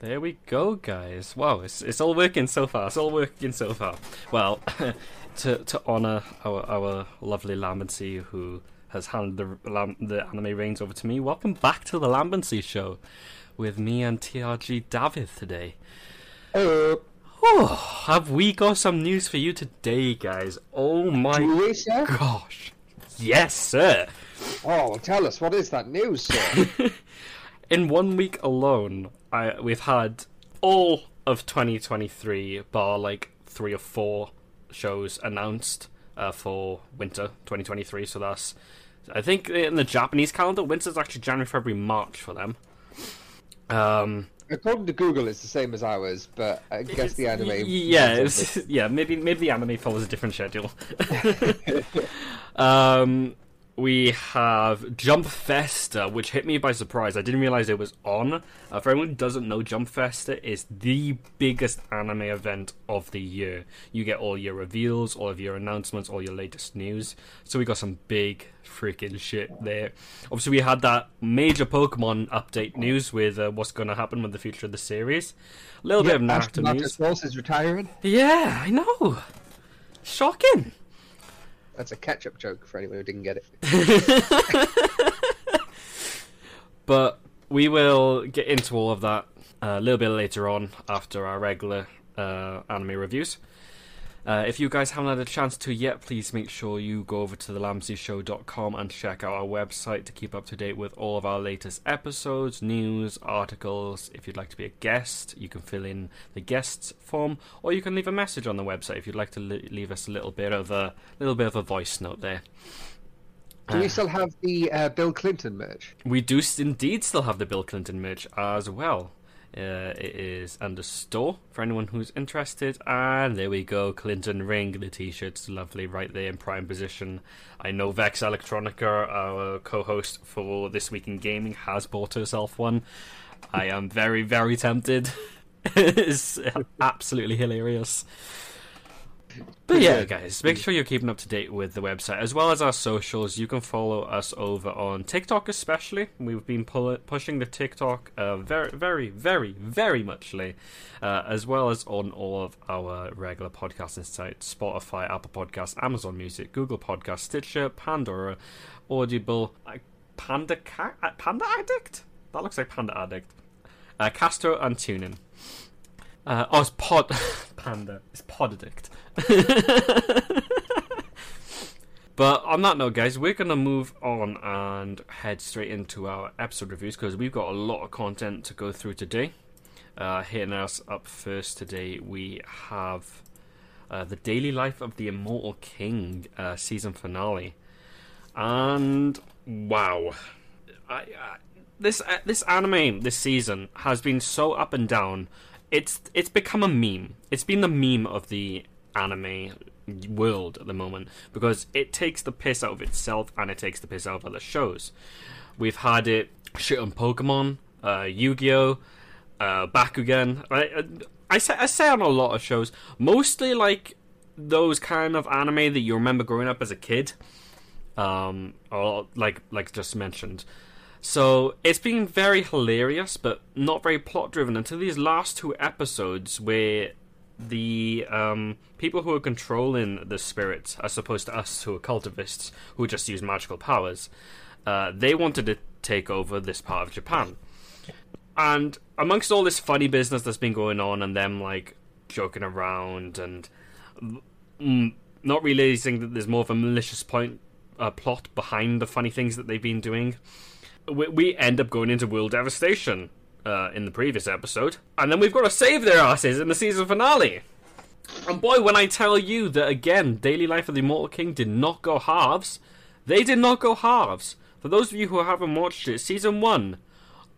There we go, guys. Wow, it's it's all working so far. It's all working so far. Well, to to honor our our lovely Lambency who has handed the Lam- the anime reins over to me. Welcome back to the Lambency show with me and TRG David today. Uh, Oh, have we got some news for you today, guys? Oh my we, gosh. Yes, sir. Oh, well, tell us, what is that news, sir? In one week alone, I we've had all of 2023 bar like 3 or 4 shows announced uh, for winter 2023, so that's I think in the Japanese calendar winter's actually January, February, March for them. Um According to Google, it's the same as ours, but I guess the anime. Yeah, yeah. Maybe maybe the anime follows a different schedule. um, we have Jump Festa, which hit me by surprise. I didn't realize it was on. Uh, for anyone who doesn't know, Jump Festa is the biggest anime event of the year. You get all your reveals, all of your announcements, all your latest news. So we got some big freaking shit there. Obviously, we had that major Pokemon update news with uh, what's going to happen with the future of the series. A little bit of Naruto news. Is retiring. Yeah, I know. Shocking. That's a catch-up joke for anyone who didn't get it. But we will get into all of that uh, a little bit later on after our regular uh, anime reviews. Uh, if you guys haven't had a chance to yet, please make sure you go over to thelambencyshow.com and check out our website to keep up to date with all of our latest episodes, news, articles. If you'd like to be a guest, you can fill in the guests form, or you can leave a message on the website if you'd like to li- leave us a little bit of a little bit of a voice note there. Do we still have the uh, Bill Clinton merch? We do indeed still have the Bill Clinton merch as well. Uh, it is under store for anyone who's interested. And there we go, Clinton ring. The t-shirt's lovely, right there in prime position. I know Vex Electronica, our co-host for this week in gaming, has bought herself one. I am very, very tempted. it's absolutely hilarious. But yeah, guys, make sure you're keeping up to date with the website as well as our socials. You can follow us over on TikTok, especially. We've been pull- pushing the TikTok uh, very, very, very, very muchly, uh, as well as on all of our regular podcasting sites: Spotify, Apple Podcasts, Amazon Music, Google Podcasts, Stitcher, Pandora, Audible, uh, Panda Ca- uh, Panda Addict. That looks like Panda Addict. Uh, Castro and TuneIn. Uh, oh, it's Pod Panda. It's Pod Addict. but on that note, guys, we're gonna move on and head straight into our episode reviews because we've got a lot of content to go through today. Uh, hitting us up first today, we have uh, the daily life of the Immortal King uh, season finale, and wow, I, I, this uh, this anime this season has been so up and down. It's it's become a meme. It's been the meme of the anime world at the moment because it takes the piss out of itself and it takes the piss out of other shows. We've had it shit on Pokemon, uh, Yu-Gi-Oh, uh, Bakugan. I, I say I say on a lot of shows, mostly like those kind of anime that you remember growing up as a kid, um, or like like just mentioned. So it's been very hilarious, but not very plot driven until these last two episodes where the um, people who are controlling the spirits, as opposed to us who are cultivists who just use magical powers, uh, they wanted to take over this part of Japan. And amongst all this funny business that's been going on, and them like joking around and mm, not realizing that there's more of a malicious point uh, plot behind the funny things that they've been doing, we, we end up going into world devastation uh, in the previous episode, and then we've got to save their asses in the season finale. And boy, when I tell you that again, Daily Life of the Immortal King did not go halves, they did not go halves. For those of you who haven't watched it, season one,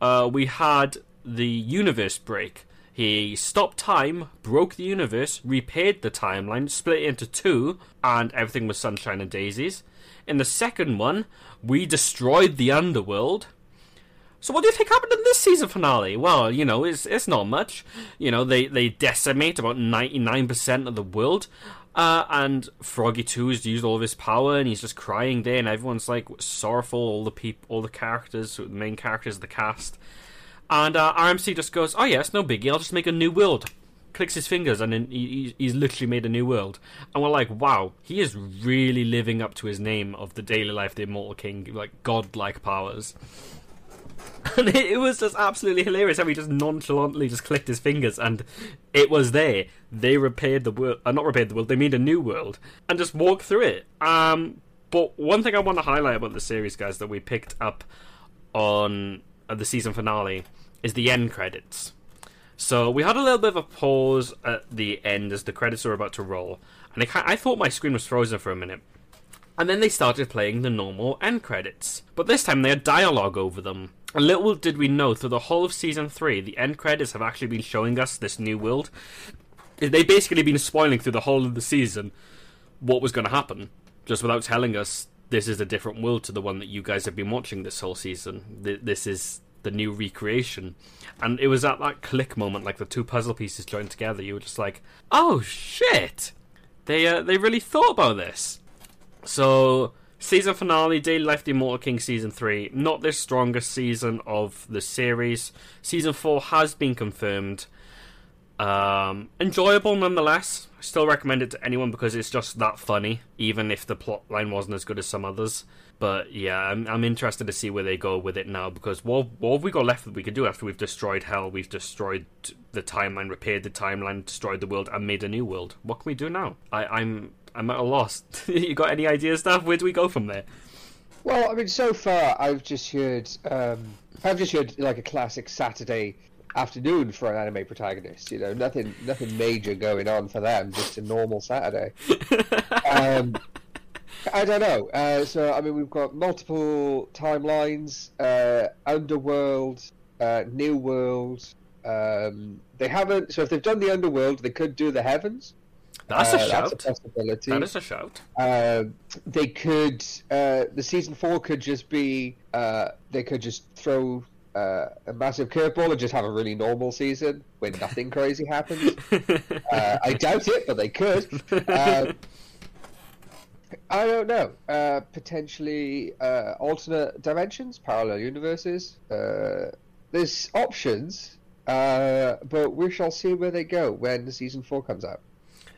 uh, we had the universe break. He stopped time, broke the universe, repaired the timeline, split it into two, and everything was sunshine and daisies. In the second one, we destroyed the underworld. So what do you think happened in this season finale? Well, you know, it's it's not much. You know, they they decimate about ninety nine percent of the world. Uh, and Froggy Two has used all of his power, and he's just crying there, and everyone's like sorrowful. All the people, all the characters, the main characters of the cast, And uh, RMC just goes, "Oh yes, no biggie. I'll just make a new world." Clicks his fingers, and then he, he's literally made a new world. And we're like, "Wow, he is really living up to his name of the daily life, the Immortal King, like godlike powers." And it, it was just absolutely hilarious how he just nonchalantly just clicked his fingers, and it was there. They repaired the world, uh, not repaired the world. They made a new world and just walked through it. Um, but one thing I want to highlight about the series, guys, that we picked up on uh, the season finale is the end credits. So we had a little bit of a pause at the end as the credits were about to roll, and I, I thought my screen was frozen for a minute. And then they started playing the normal end credits. But this time they had dialogue over them. And little did we know, through the whole of season 3, the end credits have actually been showing us this new world. They've basically been spoiling through the whole of the season what was going to happen, just without telling us this is a different world to the one that you guys have been watching this whole season. This is the new recreation. And it was at that click moment, like the two puzzle pieces joined together, you were just like, oh shit! They, uh, they really thought about this. So, season finale, Daily Life the Immortal King Season 3. Not the strongest season of the series. Season 4 has been confirmed. Um, enjoyable nonetheless. I still recommend it to anyone because it's just that funny, even if the plot line wasn't as good as some others. But yeah, I'm, I'm interested to see where they go with it now because what, what have we got left that we could do after we've destroyed hell, we've destroyed the timeline, repaired the timeline, destroyed the world, and made a new world? What can we do now? I, I'm I'm at a loss. you got any ideas, Staff? Where do we go from there? Well, I mean, so far I've just heard, um, I've just heard like a classic Saturday afternoon for an anime protagonist. You know, nothing, nothing major going on for them. Just a normal Saturday. um, I don't know. Uh, so I mean, we've got multiple timelines: uh, Underworld, uh, New World. Um, they haven't. So if they've done the Underworld, they could do the Heavens. That's a Uh, shout. That's a possibility. That is a shout. Uh, they could uh, the season four could just be uh, they could just throw uh, a massive curveball and just have a really normal season where nothing crazy happens. Uh, I doubt it, but they could. Uh, I don't know. Uh, potentially uh, alternate dimensions, parallel universes. Uh, there's options, uh, but we shall see where they go when season four comes out.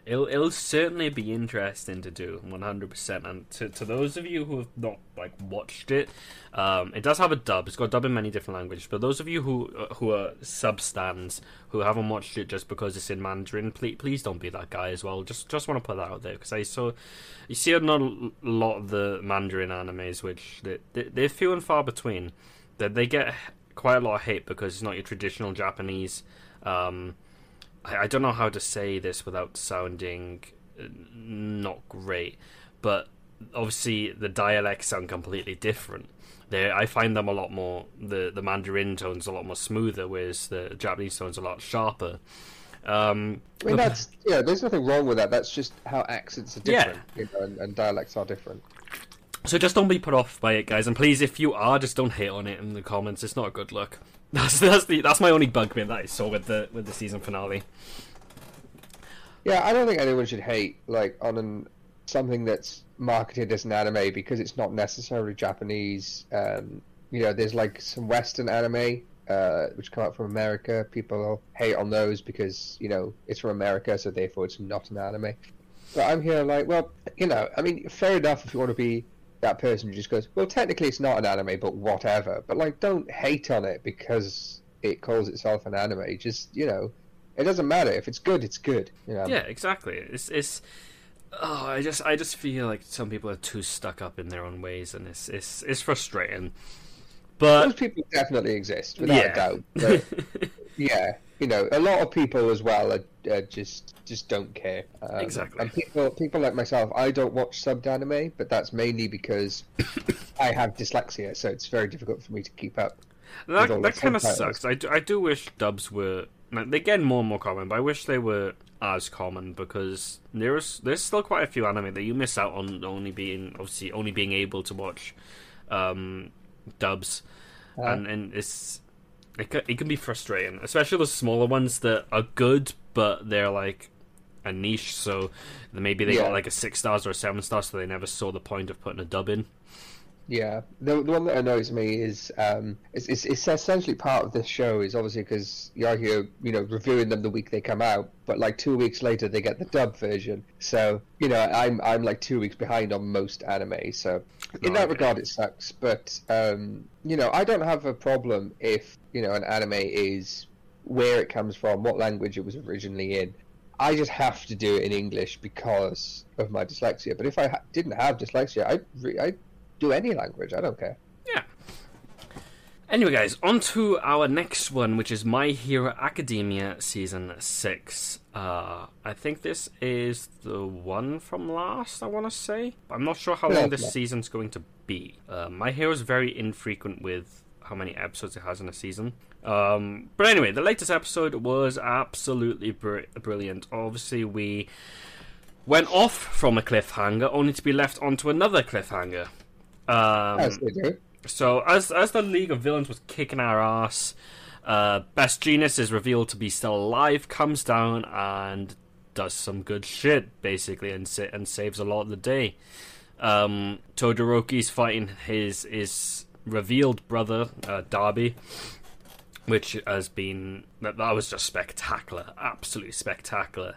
It'll, it'll certainly be interesting to do 100% and to, to those of you who have not like watched it um, it does have a dub. It's got a dub in many different languages. But those of you who uh, who are sub stands who haven't watched it just because it's in Mandarin please, please don't be that guy as well. Just just want to put that out there because I saw you see not a lot of the Mandarin animes which they, they, they're few and far between. That they get quite a lot of hate because it's not your traditional Japanese um, I, I don't know how to say this without sounding uh, not great, but obviously the dialects sound completely different. They, I find them a lot more the the Mandarin tones a lot more smoother, whereas the Japanese tones a lot sharper. Um, I mean, that's yeah. There's nothing wrong with that. That's just how accents are Yeah. different, you know, and, and dialects are different. so just don't be put off by it, guys, and please, if you are, just don't hate on it in the comments. It's not a good look. That's that's the that's my only bugbear that I saw with the with the season finale. Yeah, I don't think anyone should hate like on an, something that's marketed as an anime because it's not necessarily Japanese. Um, you know, there's like some Western anime uh, which come out from America. People hate on those because you know it's from America, so therefore it's not an anime. But I'm here like, well, you know, I mean, fair enough if you want to be that person who just goes, well, technically it's not an anime, but whatever. But like, don't hate on it because it calls itself an anime. Just you know, it doesn't matter if it's good, it's good. You know. Yeah, exactly. It's it's. Oh, I just I just feel like some people are too stuck up in their own ways, and it's it's it's frustrating. But those people definitely exist, without yeah, a doubt. But, yeah, you know, a lot of people as well are, are just just don't care. Um, Exactly. And people people like myself, I don't watch subbed anime, but that's mainly because I have dyslexia, so it's very difficult for me to keep up. that that kind of sucks. I do, I do wish dubs were they're getting more and more common, but I wish they were as common because there's there's still quite a few anime that you miss out on only being obviously only being able to watch um, dubs, Uh, and and it's it can, it can be frustrating, especially the smaller ones that are good, but they're like a niche. So maybe they Yeah. got like a six stars or a seven stars, so they never saw the point of putting a dub in. Yeah, the, the one that annoys me is um, it's, it's, it's essentially part of this show is obviously because you're here, you know, reviewing them the week they come out, but like two weeks later they get the dub version. So you know, I'm I'm like two weeks behind on most anime. So in that regard, it sucks. But um, you know, I don't have a problem if you know an anime is where it comes from, what language it was originally in. I just have to do it in English because of my dyslexia. But if I ha- didn't have dyslexia, I'd, re- I'd do any language. I don't care. Yeah. Anyway, guys, on to our next one, which is My Hero Academia Season 6. Uh, I think this is the one from last, I want to say. I'm not sure how long this season's going to be. Uh, My Hero is very infrequent with how many episodes it has in a season. Um, but anyway, the latest episode was absolutely br- brilliant. Obviously, we went off from a cliffhanger only to be left onto another cliffhanger. Um, they do. so as as the League of Villains was kicking our ass, uh, Best Jeanist is revealed to be still alive, comes down and does some good shit basically, and sa- and saves a lot of the day. Um, Todoroki's fighting his his revealed brother uh, Dabi, which has been that, that was just spectacular, absolutely spectacular.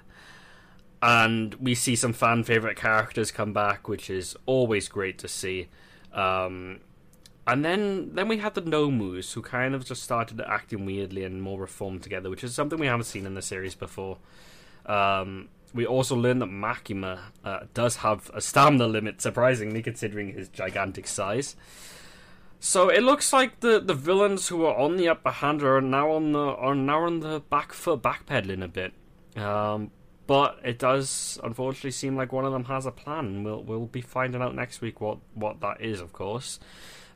And we see some fan favorite characters come back, which is always great to see. Um, and then then we had the Nomus, who kind of just started acting weirdly and more reformed together, which is something we haven't seen in the series before. Um, we also learned that Makima uh, does have a stamina limit, surprisingly, considering his gigantic size. So it looks like the, the villains who are on the upper hand are now on the are now on the back foot, backpedaling a bit. Um, but it does unfortunately seem like one of them has a plan. We'll we'll be finding out next week what, what that is, of course.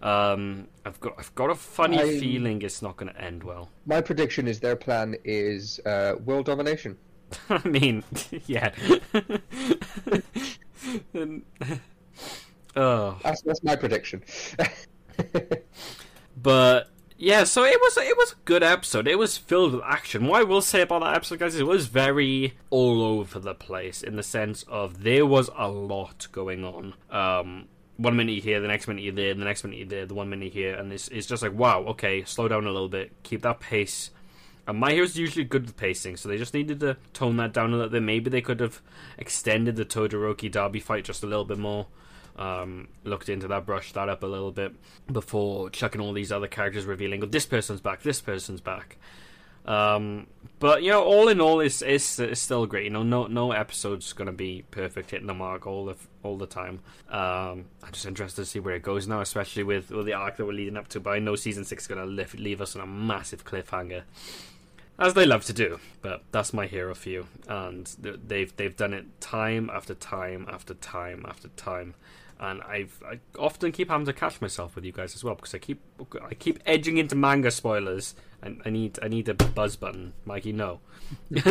Um, I've got I've got a funny I- feeling it's not going to end well. My prediction is their plan is uh, world domination. I mean, yeah. Oh, That's, that's my prediction. but yeah, so it was it was a good episode. It was filled with action. What I will say about that episode, guys, it was very all over the place in the sense of there was a lot going on. Um, one minute you're here, the next minute you're there, the next minute you're there, the one minute you're here, and it's it's just like wow, okay, slow down a little bit, keep that pace. And My Hero's usually good with pacing, so they just needed to tone that down a little bit. Maybe they could have extended the Todoroki Dabi fight just a little bit more. Um, looked into that, brushed that up a little bit before chucking all these other characters, revealing, oh, this person's back, this person's back. Um, but you know, all in all, it's, it's it's still great. You know, no no episode's gonna be perfect, hitting the mark all the all the time. Um, I'm just interested to see where it goes now, especially with, with the arc that we're leading up to. But I know season six is gonna leave, leave us on a massive cliffhanger, as they love to do. But that's my hero for you, and they've they've done it time after time after time after time. And I've I often keep having to catch myself with you guys as well because I keep I keep edging into manga spoilers. and I need I need a buzz button, Mikey. No.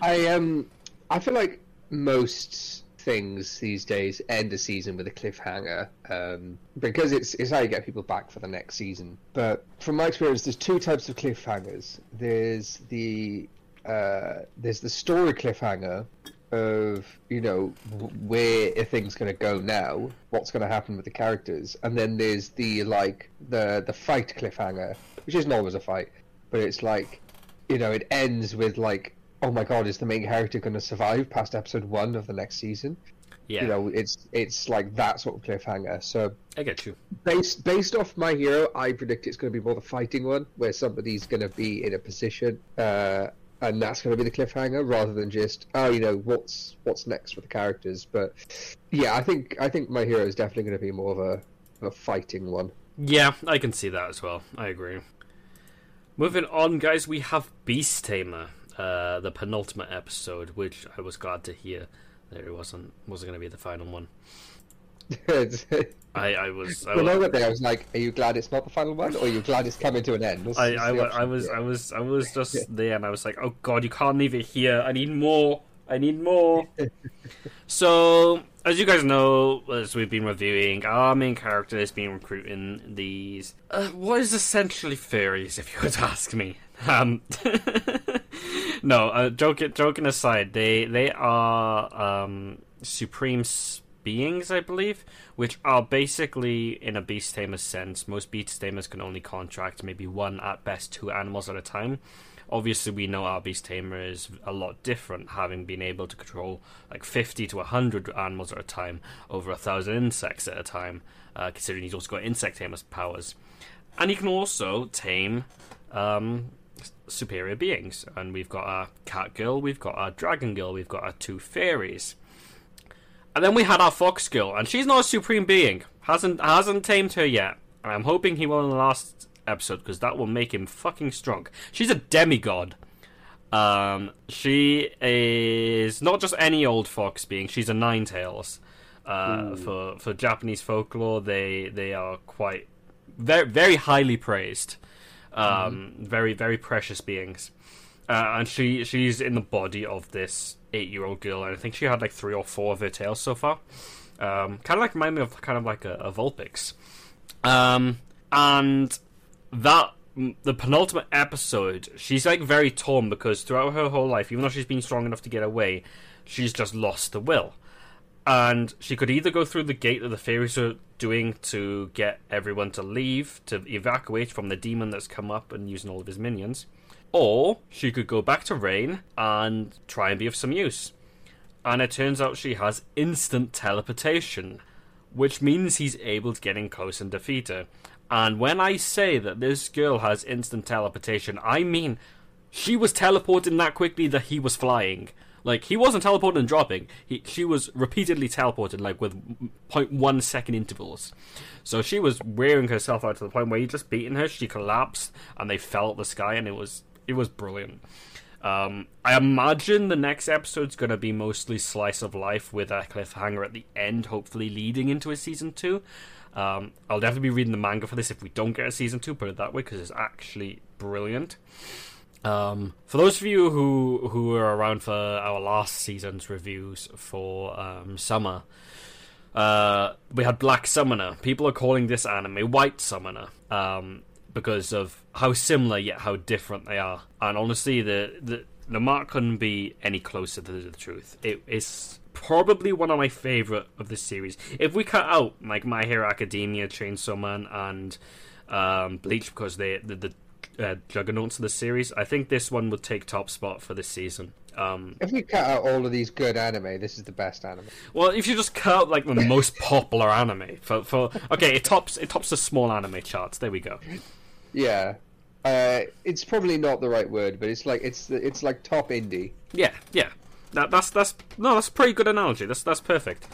I um, I feel like most things these days end a season with a cliffhanger um, because it's it's how you get people back for the next season. But from my experience, there's two types of cliffhangers. There's the uh, there's the story cliffhanger of you know where a thing's going to go now, what's going to happen with the characters, and then there's the like the the fight cliffhanger, which isn't always a fight, but it's like you know it ends with like oh my god is the main character going to survive past episode one of the next season Yeah, you know it's it's like that sort of cliffhanger so I get you. based based off my hero i predict it's going to be more the fighting one where somebody's going to be in a position uh and that's going to be the cliffhanger rather than just oh you know what's what's next for the characters but yeah i think i think my hero is definitely going to be more of a, a fighting one Yeah, I can see that as well. I agree. Moving on, guys, we have Beast Tamer, uh, the penultimate episode, which I was glad to hear that it wasn't wasn't going to be the final one. I, I was I, the wa- moment there i was like are you glad it's not the final one or are you glad it's coming to an end What's- I, I, the wa- option I was? I was I was just there, and I was like, "Oh God, you can't leave it here. I need more. I need more." so, as you guys know, as we've been reviewing, our main character has been recruiting these uh, what is essentially fairies, if you would ask me. Um, no, uh, joking joking aside, they they are um, supreme beings, I believe, which are basically in a beast tamer sense. Most beast tamers can only contract maybe one at best two animals at a time. Obviously, we know our beast tamer is a lot different, having been able to control like 50 to 100 animals at a time, over a thousand insects at a time, uh, considering he's also got insect tamer powers. And he can also tame um, superior beings. And we've got our cat girl, we've got our dragon girl, we've got our two fairies. And then we had our fox girl, and she's not a supreme being. hasn't hasn't tamed her yet. And I'm hoping he will in the last episode because that will make him fucking strong. She's a demigod. Um, she is not just any old fox being. She's a nine tails. Uh, for for Japanese folklore, they they are quite very very highly praised. Um, very very precious beings. Uh, and she she's in the body of this eight year old girl, and I think she had like three or four of her tails so far. Um, kind of like remind me of kind of like a, a Vulpix. Um, and that the penultimate episode, she's like very torn because throughout her whole life, even though she's been strong enough to get away, she's just lost the will. And she could either go through the gate that the fairies are doing to get everyone to leave, to evacuate from the demon that's come up and using all of his minions, or she could go back to Rain and try and be of some use. And it turns out she has instant teleportation, which means he's able to get in close and defeat her. And when I say that this girl has instant teleportation, I mean she was teleporting that quickly that he was flying. Like he wasn't teleporting and dropping. He she was repeatedly teleported, like with 0.1 second intervals. So she was wearing herself out to the point where he just beaten her. She collapsed, and they fell at the sky, and it was it was brilliant. Um, I imagine the next episode's going to be mostly slice of life with a cliffhanger at the end, hopefully leading into a season two. Um, I'll definitely be reading the manga for this if we don't get a season two, put it that way, because it's actually brilliant. Um, for those of you who who were around for our last season's reviews for um, summer, uh, we had Black Summoner. People are calling this anime White Summoner um, because of how similar yet how different they are. And honestly, the the the mark couldn't be any closer to the truth. It is probably one of my favorite of the series. If we cut out like My Hero Academia, Chainsaw Man, and um, Bleach because they the, the uh, juggernauts of the series, I think this one would take top spot for this season. Um, If we cut out all of these good anime, this is the best anime. well, if you just cut out like the most popular anime for for okay, it tops it tops the small anime charts. There we go. Yeah, uh, it's probably not the right word, but it's like it's it's like top indie. Yeah, yeah. That, that's that's no, that's a pretty good analogy. That's that's perfect.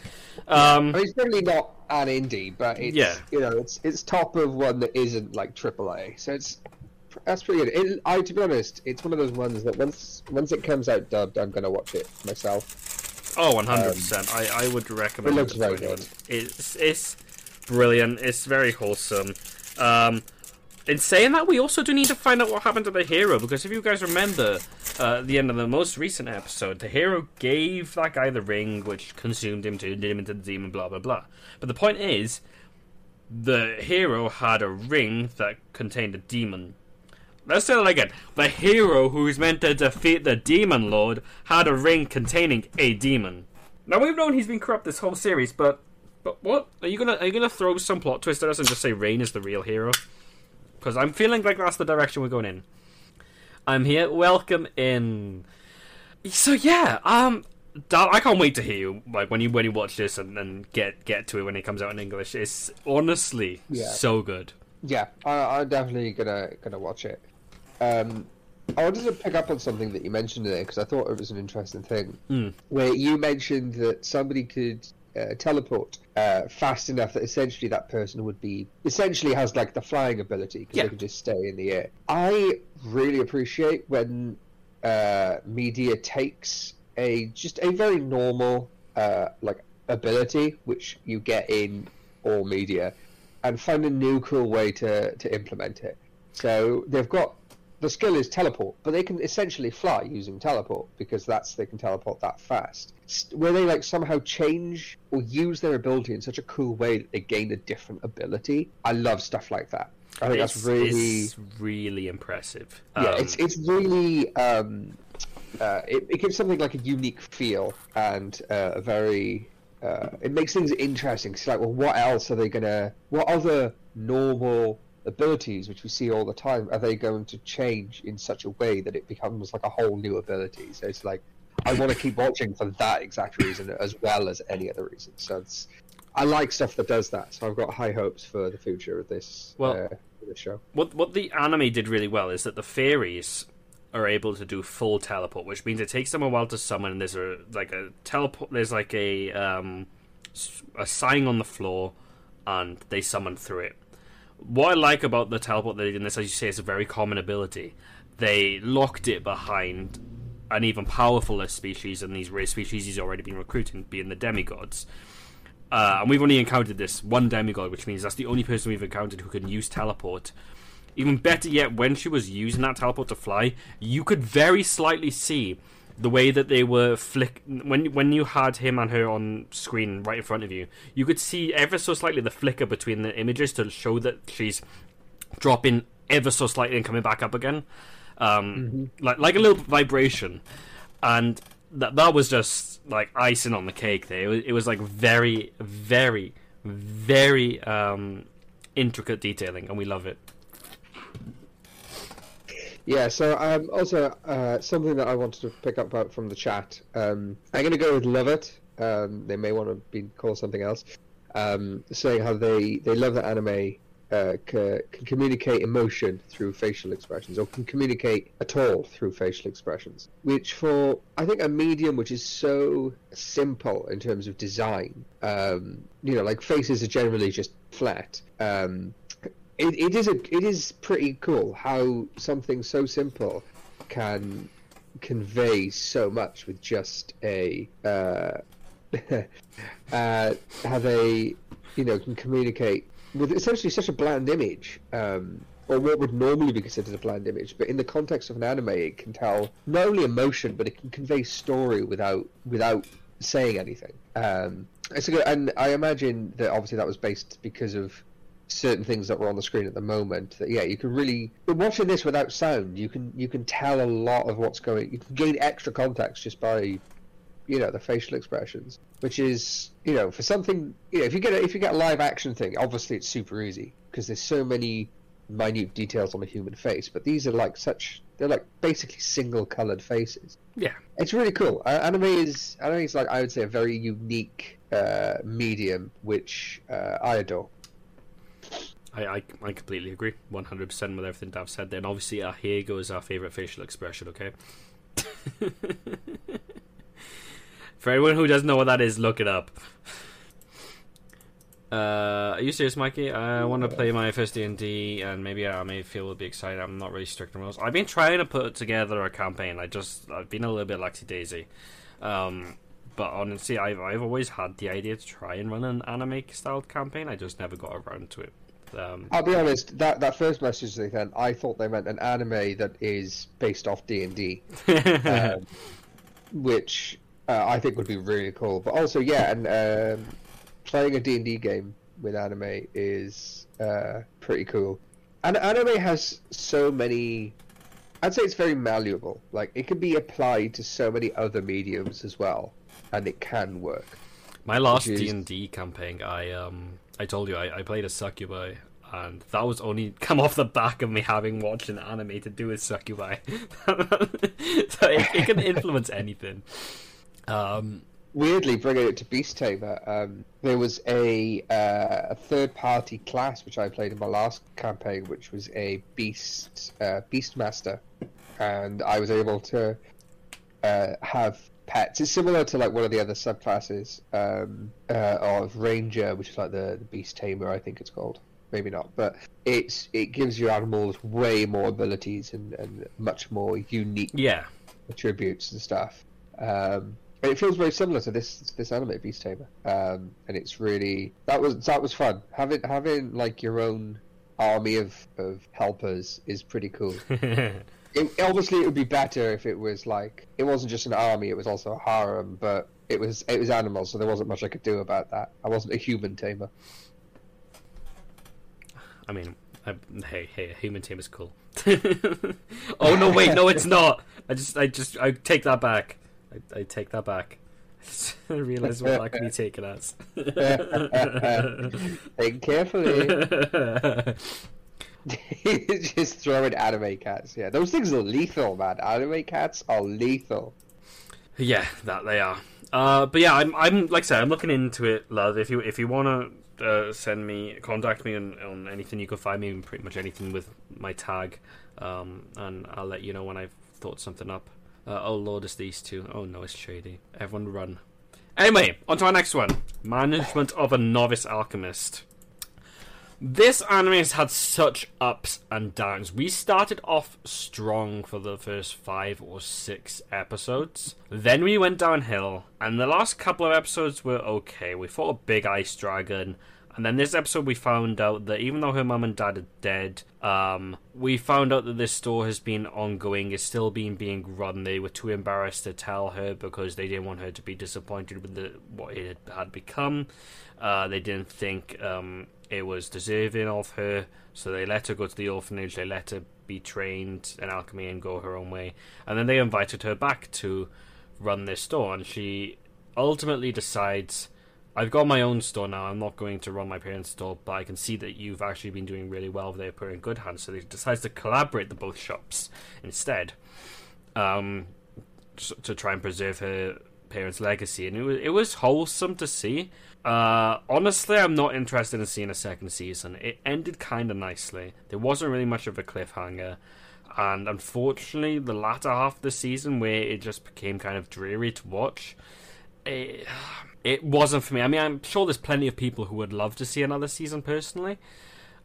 Um, I mean, it's certainly not an indie, but it's Yeah. you know it's it's top of one that isn't like AAA. So it's that's pretty good. It, I to be honest, it's one of those ones that once once it comes out dubbed, I'm gonna watch it myself. Oh, one hundred percent. I I would recommend It looks to very good. It's it's brilliant. It's very wholesome. Um, in saying that, we also do need to find out what happened to the hero because if you guys remember, uh, at the end of the most recent episode, the hero gave that guy the ring, which consumed him, turned him into the demon, blah blah blah. But the point is, the hero had a ring that contained a demon. Let's say that again. The hero who is meant to defeat the demon lord had a ring containing a demon. Now we've known he's been corrupt this whole series, but but what are you gonna are you gonna throw some plot twist at us and just say Rain is the real hero? Because I'm feeling like that's the direction we're going in. I'm here. Welcome in. So yeah, um, Dal, I can't wait to hear you like when you when you watch this and, and get get to it when it comes out in English. It's honestly Yeah. so good. Yeah, I, I'm definitely gonna gonna watch it. Um, I wanted to pick up on something that you mentioned there because I thought it was an interesting thing. Mm. Where you mentioned that somebody could uh, teleport uh, fast enough that essentially that person would be essentially has like the flying ability because Yeah. they can just stay in the air. I really appreciate when uh, media takes a just a very normal uh, like ability which you get in all media and find a new cool way to, to implement it. So they've got the skill is teleport, but they can essentially fly using teleport because that's they can teleport that fast. Where they like somehow change or use their ability in such a cool way that they gain a different ability. I love stuff like that. I think It's, that's really really impressive. yeah. Um, it's it's really um, uh, it, it gives something like a unique feel and uh, a very uh, it makes things interesting. It's like, well, what else are they gonna? What other normal abilities, which we see all the time, are they going to change in such a way that it becomes like a whole new ability? So it's like, I want to keep watching for that exact reason as well as any other reason. So it's, I like stuff that does that. So I've got high hopes for the future of this. Well, uh, this show. What what the anime did really well is that the fairies are able to do full teleport, which means it takes them a while to summon. And There's a like a teleport. There's like a um, a sign on the floor, and they summon through it. What I like about the teleport they did in this, as you say, is a very common ability. They locked it behind an even powerfuler species, and these rare species he's already been recruiting, being the demigods. Uh, and we've only encountered this one demigod, which means that's the only person we've encountered who can use teleport. Even better yet, when she was using that teleport to fly, you could very slightly see the way that they were flick when when you had him and her on screen right in front of you. You could see ever so slightly the flicker between the images to show that she's dropping ever so slightly and coming back up again, um, mm-hmm. like like a little vibration, and that that was just like icing on the cake. There, it was, it was like very, very, very um, intricate detailing, and we love it. Yeah, so um, also uh, something that I wanted to pick up from the chat. Um, I'm going to go with love it. Um, they may want to be called something else. Um, saying how they, they love that anime uh, can, can communicate emotion through facial expressions, or can communicate at all through facial expressions. Which, for I think, a medium which is so simple in terms of design, um, you know, like faces are generally just flat. Um, it, it is a it is pretty cool how something so simple can convey so much with just a uh, uh, how they you know can communicate with essentially such a bland image um, or what would normally be considered a bland image but in the context of an anime it can tell not only emotion but it can convey story without without saying anything. Um, it's a good, and I imagine that obviously that was based because of certain things that were on the screen at the moment that yeah you can really but watching this without sound you can you can tell a lot of what's going you can gain extra context just by you know the facial expressions which is you know for something you know if you get a, if you get a live action thing obviously it's super easy because there's so many minute details on a human face but these are like such they're like basically single colored faces. Yeah. It's really cool. Uh, anime is anime is like i would say a very unique uh, medium which uh, i adore I, I, I completely agree, one hundred percent with everything Dav said. Then obviously, uh, here goes our favorite facial expression. Okay. For anyone who doesn't know what that is, look it up. Uh, are you serious, Mikey? I want to play my first D and D, and maybe I may feel a bit excited. I'm not really strict on rules. I've been trying to put together a campaign. I just I've been a little bit laxy daisy. Um, but honestly, I've I've always had the idea to try and run an anime styled campaign. I just never got around to it. Um, I'll be honest. That that first message they sent, I thought they meant an anime that is based off D and D, um, which uh, I think would be really cool. But also, yeah, and um, playing a D and D game with anime is uh, pretty cool. And anime has so many. I'd say it's very malleable. Like it can be applied to so many other mediums as well, and it can work. My last D and D campaign, I um I told you I, I played a succubi, and that was only come off the back of me having watched an anime to do with succubi. so it, it, can influence anything. Um, Weirdly, bringing it to Beast Tamer, um, there was a uh, a third party class which I played in my last campaign, which was a Beast uh, Beastmaster, and I was able to uh, have pets. It's similar to like one of the other subclasses um, uh, of Ranger, which is like the, the Beast Tamer, I think it's called. Maybe not, but it's it gives your animals way more abilities and, and much more unique yeah attributes and stuff. Um, it feels very similar to this to this anime Beast Tamer, um, and it's really that was that was fun. Having having like your own army of, of helpers is pretty cool. It, obviously, it would be better if it was like it wasn't just an army; it was also a harem. But it was it was animals, so there wasn't much I could do about that. I wasn't a human tamer. I mean, I, hey, hey, a human tamer is cool. oh no, wait, no, it's not. I just, I just, I take that back. I, I take that back. I realize what that could be taken as. Think carefully. just throwing anime cats. Yeah, those things are lethal, man. Anime cats are lethal. Yeah, that they are. Uh, but yeah, I'm, I'm like I said, I'm looking into it, love. If you if you wanna uh, send me, contact me on, on anything you can find me, pretty much anything with my tag, um, and I'll let you know when I've thought something up. Uh, oh lord, it's these two. Oh no, it's shady. Everyone run. Anyway, on to our next one. Management of a novice alchemist. This anime has had such ups and downs. We started off strong for the first five or six episodes. Then we went downhill, and the last couple of episodes were okay. We fought a big ice dragon, and then this episode we found out that even though her mum and dad are dead, um, we found out that this store has been ongoing, is still being being run. They were too embarrassed to tell her because they didn't want her to be disappointed with the, what it had become. Uh, they didn't think um, it was deserving of her, so they let her go to the orphanage. They let her be trained in alchemy and go her own way, and then they invited her back to run this store, and she ultimately decides. I've got my own store now. I'm not going to run my parents' store, but I can see that you've actually been doing really well there, put in good hands. So they decides to collaborate the both shops instead, um, to try and preserve her parents' legacy. And it was it was wholesome to see. Uh, honestly, I'm not interested in seeing a second season. It ended kind of nicely. There wasn't really much of a cliffhanger. And unfortunately, the latter half of the season, where it just became kind of dreary to watch, it, it wasn't for me. I mean, I'm sure there's plenty of people who would love to see another season personally.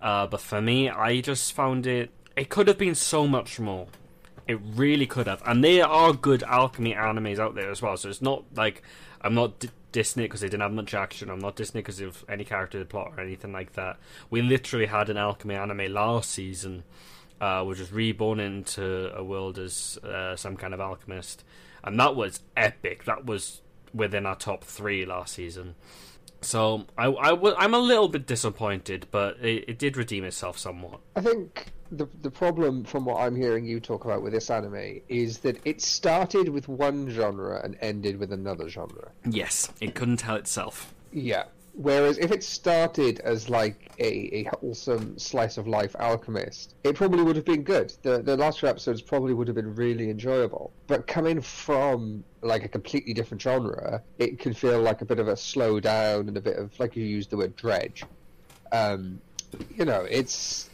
Uh, but for me, I just found it. It could have been so much more. It really could have. And there are good alchemy animes out there as well. So it's not like I'm not d- it because they didn't have much action. I'm not it because of any character plot or anything like that. We literally had an alchemy anime last season, uh, which was reborn into a world as uh, some kind of alchemist, and that was epic. That was within our top three last season. So I, I w- I'm a little bit disappointed, but it, it did redeem itself somewhat. I think the the problem from what I'm hearing you talk about with this anime is that it started with one genre and ended with another genre. Yes, it couldn't tell itself. Yeah. Whereas if it started as like a, a wholesome slice of life alchemist, it probably would have been good. The the last two episodes probably would have been really enjoyable. But coming from like a completely different genre, it can feel like a bit of a slow down and a bit of like you used the word dredge. Um, you know, it's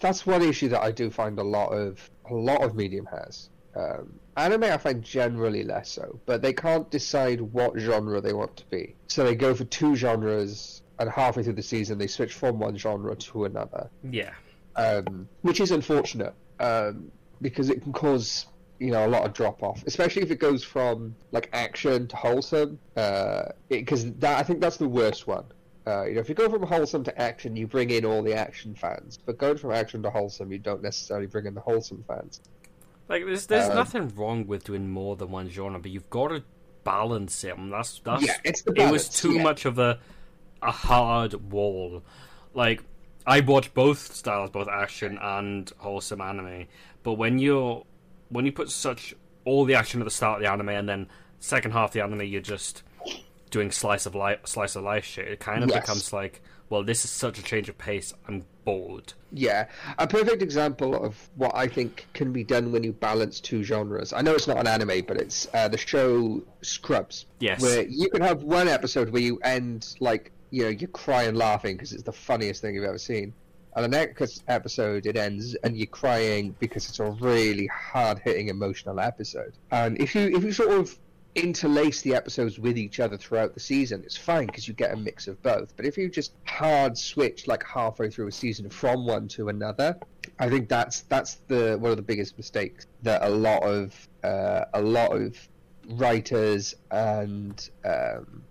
that's one issue that I do find a lot of a lot of medium has. Um, anime, I find generally less so, but they can't decide what genre they want to be. So they go for two genres, and halfway through the season, they switch from one genre to another. Yeah. Um, which is unfortunate um, because it can cause you know a lot of drop off, especially if it goes from like action to wholesome. Because uh, that I think that's the worst one. Uh, you know, if you go from wholesome to action, you bring in all the action fans. But going from action to wholesome, you don't necessarily bring in the wholesome fans. Like, there's there's um, nothing wrong with doing more than one genre, but you've got to balance it. And that's that's yeah, it's the balance, it was too yeah. much of a a hard wall. Like, I watch both styles, both action and wholesome anime. But when you're when you put such all the action at the start of the anime, and then second half of the anime, you're just doing slice of life, slice of life shit. It kind of yes. becomes like, well, this is such a change of pace. I'm bored. Yeah, a perfect example of what I think can be done when you balance two genres. I know it's not an anime, but it's uh, the show Scrubs. Yes, where you can have one episode where you end like you know you're crying laughing because it's the funniest thing you've ever seen. And the next episode, it ends, and you're crying because it's a really hard-hitting, emotional episode. And if you if you sort of interlace the episodes with each other throughout the season, it's fine because you get a mix of both. But if you just hard switch like halfway through a season from one to another, I think that's that's the one of the biggest mistakes that a lot of uh, a lot of writers and um,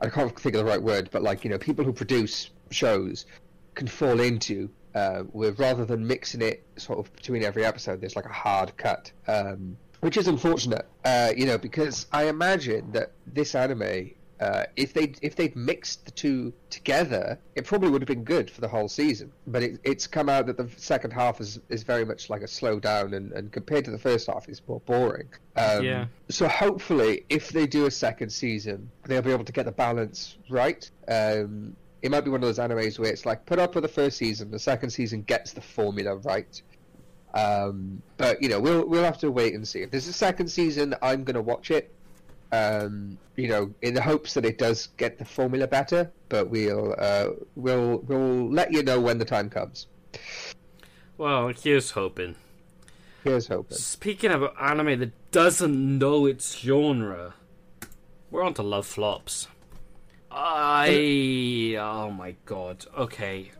I can't think of the right word, but like you know people who produce shows can fall into uh, with rather than mixing it sort of between every episode, there's like a hard cut. Um, which is unfortunate, uh, you know, because I imagine that this anime uh, if they if they'd mixed the two together, it probably would have been good for the whole season. But it, it's come out that the second half is, is very much like a slow down, and, and compared to the first half, it's more boring. Um, Yeah. So hopefully, if they do a second season, they'll be able to get the balance right. Um, it might be one of those animes where it's like put up with the first season, the second season gets the formula right. Um, but you know, we'll we'll have to wait and see. If there's a second season, I'm going to watch it. Um, you know, in the hopes that it does get the formula better. But we'll uh, we'll we'll let you know when the time comes. Well, here's hoping. Here's hoping. Speaking of anime that doesn't know its genre, we're on to Love Flops. I. Oh my god. Okay.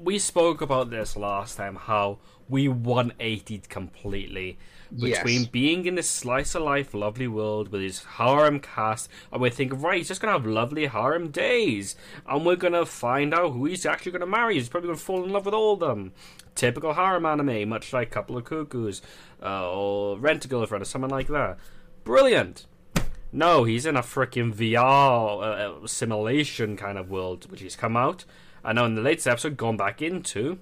We spoke about this last time how we 180'd completely between Yes. being in this slice of life lovely world with his harem cast and we're thinking right he's just gonna have lovely harem days and we're gonna find out who he's actually gonna marry. He's probably gonna fall in love with all of them. Typical harem anime much like couple of cuckoos uh, or rent a girlfriend or something like that. Brilliant. No he's in a freaking vr uh, simulation kind of world which he's come out i know in the latest episode gone back into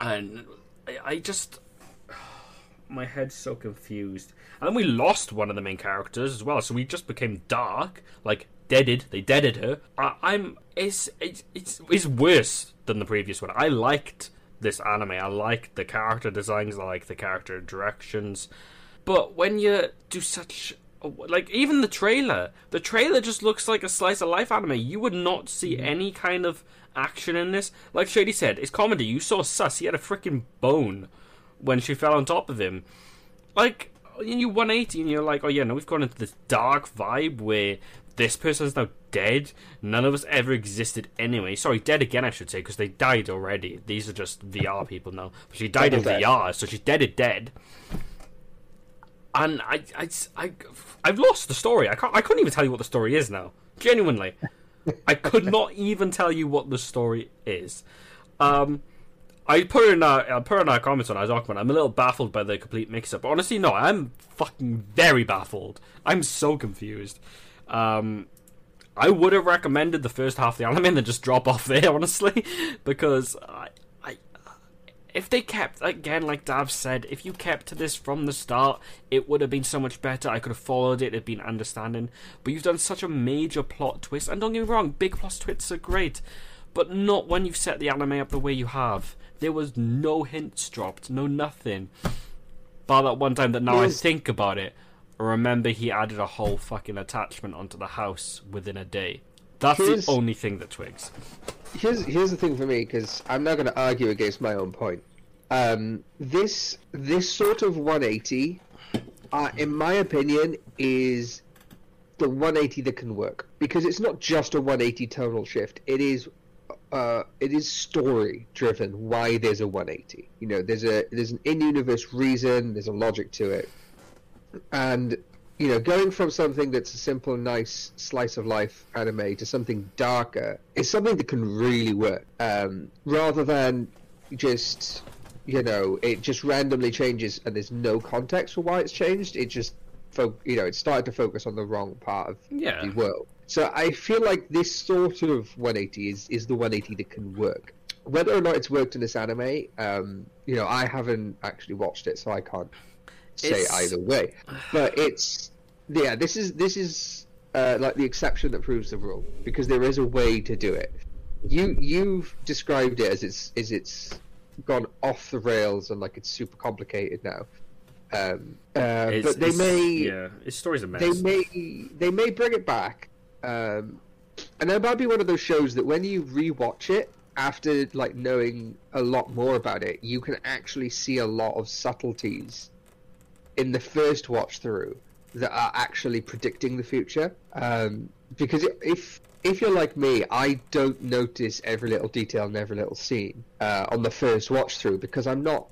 and I, I just my head's so confused. And then we lost one of the main characters as well, so we just became dark, like deaded. They deaded her. I, I'm it's, it's it's it's worse than the previous one. I liked this anime. I liked the character designs. I like the character directions. But when you do such like even the trailer, the trailer just looks like a slice of life anime. You would not see mm-hmm. any kind of action in this. Like Shady said, it's comedy. You saw Sus. He had a freaking bone when she fell on top of him. Like, you 180 and you're like, oh yeah, no, we've gone into this dark vibe where this person's now dead. None of us ever existed anyway. Sorry, dead again, I should say, because they died already. These are just VR people now. But she died in dead. VR, so she's dead dead. And I, I, I, I've lost the story. I can't. I couldn't even tell you what the story is now. Genuinely, I could not even tell you what the story is. Um, I put in our, I put in our comments on document. I'm a little baffled by the complete mix-up. Honestly, no, I'm fucking very baffled. I'm so confused. Um, I would have recommended the first half of the anime and then just drop off there, honestly, because I, if they kept again, like Dav said, if you kept to this from the start, it would have been so much better. I could have followed it, it'd been understanding. But you've done such a major plot twist, and don't get me wrong, big plot twists are great, but not when you've set the anime up the way you have. There was no hints dropped, no nothing. Bar that one time that now I mm. think about it, remember he added a whole fucking attachment onto the house within a day. That's Here's- the only thing that twigs. here's here's the thing for me because I'm not going to argue against my own point. Um, this this sort of 180, uh, in my opinion, is the 180 that can work because it's not just a 180 tonal shift. It is. Uh, it is story driven why there's a 180 you know there's a there's an in-universe reason there's a logic to it and you know going from something that's a simple nice slice of life anime to something darker is something that can really work. Um, rather than just you know it just randomly changes and there's no context for why it's changed. It just fo- you know it started to focus on the wrong part of Yeah. the world. So i feel like this sort of 180 is is the 180 that can work. Whether or not it's worked in this anime um, you know i haven't actually watched it so i can't say It's- either way. But it's yeah this is this is uh, like the exception that proves the rule because there is a way to do it. You you've described it as it's as it's gone off the rails and like it's super complicated now. Um, uh, It's- but they may yeah, his story's a mess. they may they may bring it back. Um, and it might be one of those shows that when you rewatch it after like knowing a lot more about it you can actually see a lot of subtleties in the first watch through that are actually predicting the future. Um, because if if you're like me i don't notice every little detail and every little scene uh, on the first watch through because i'm not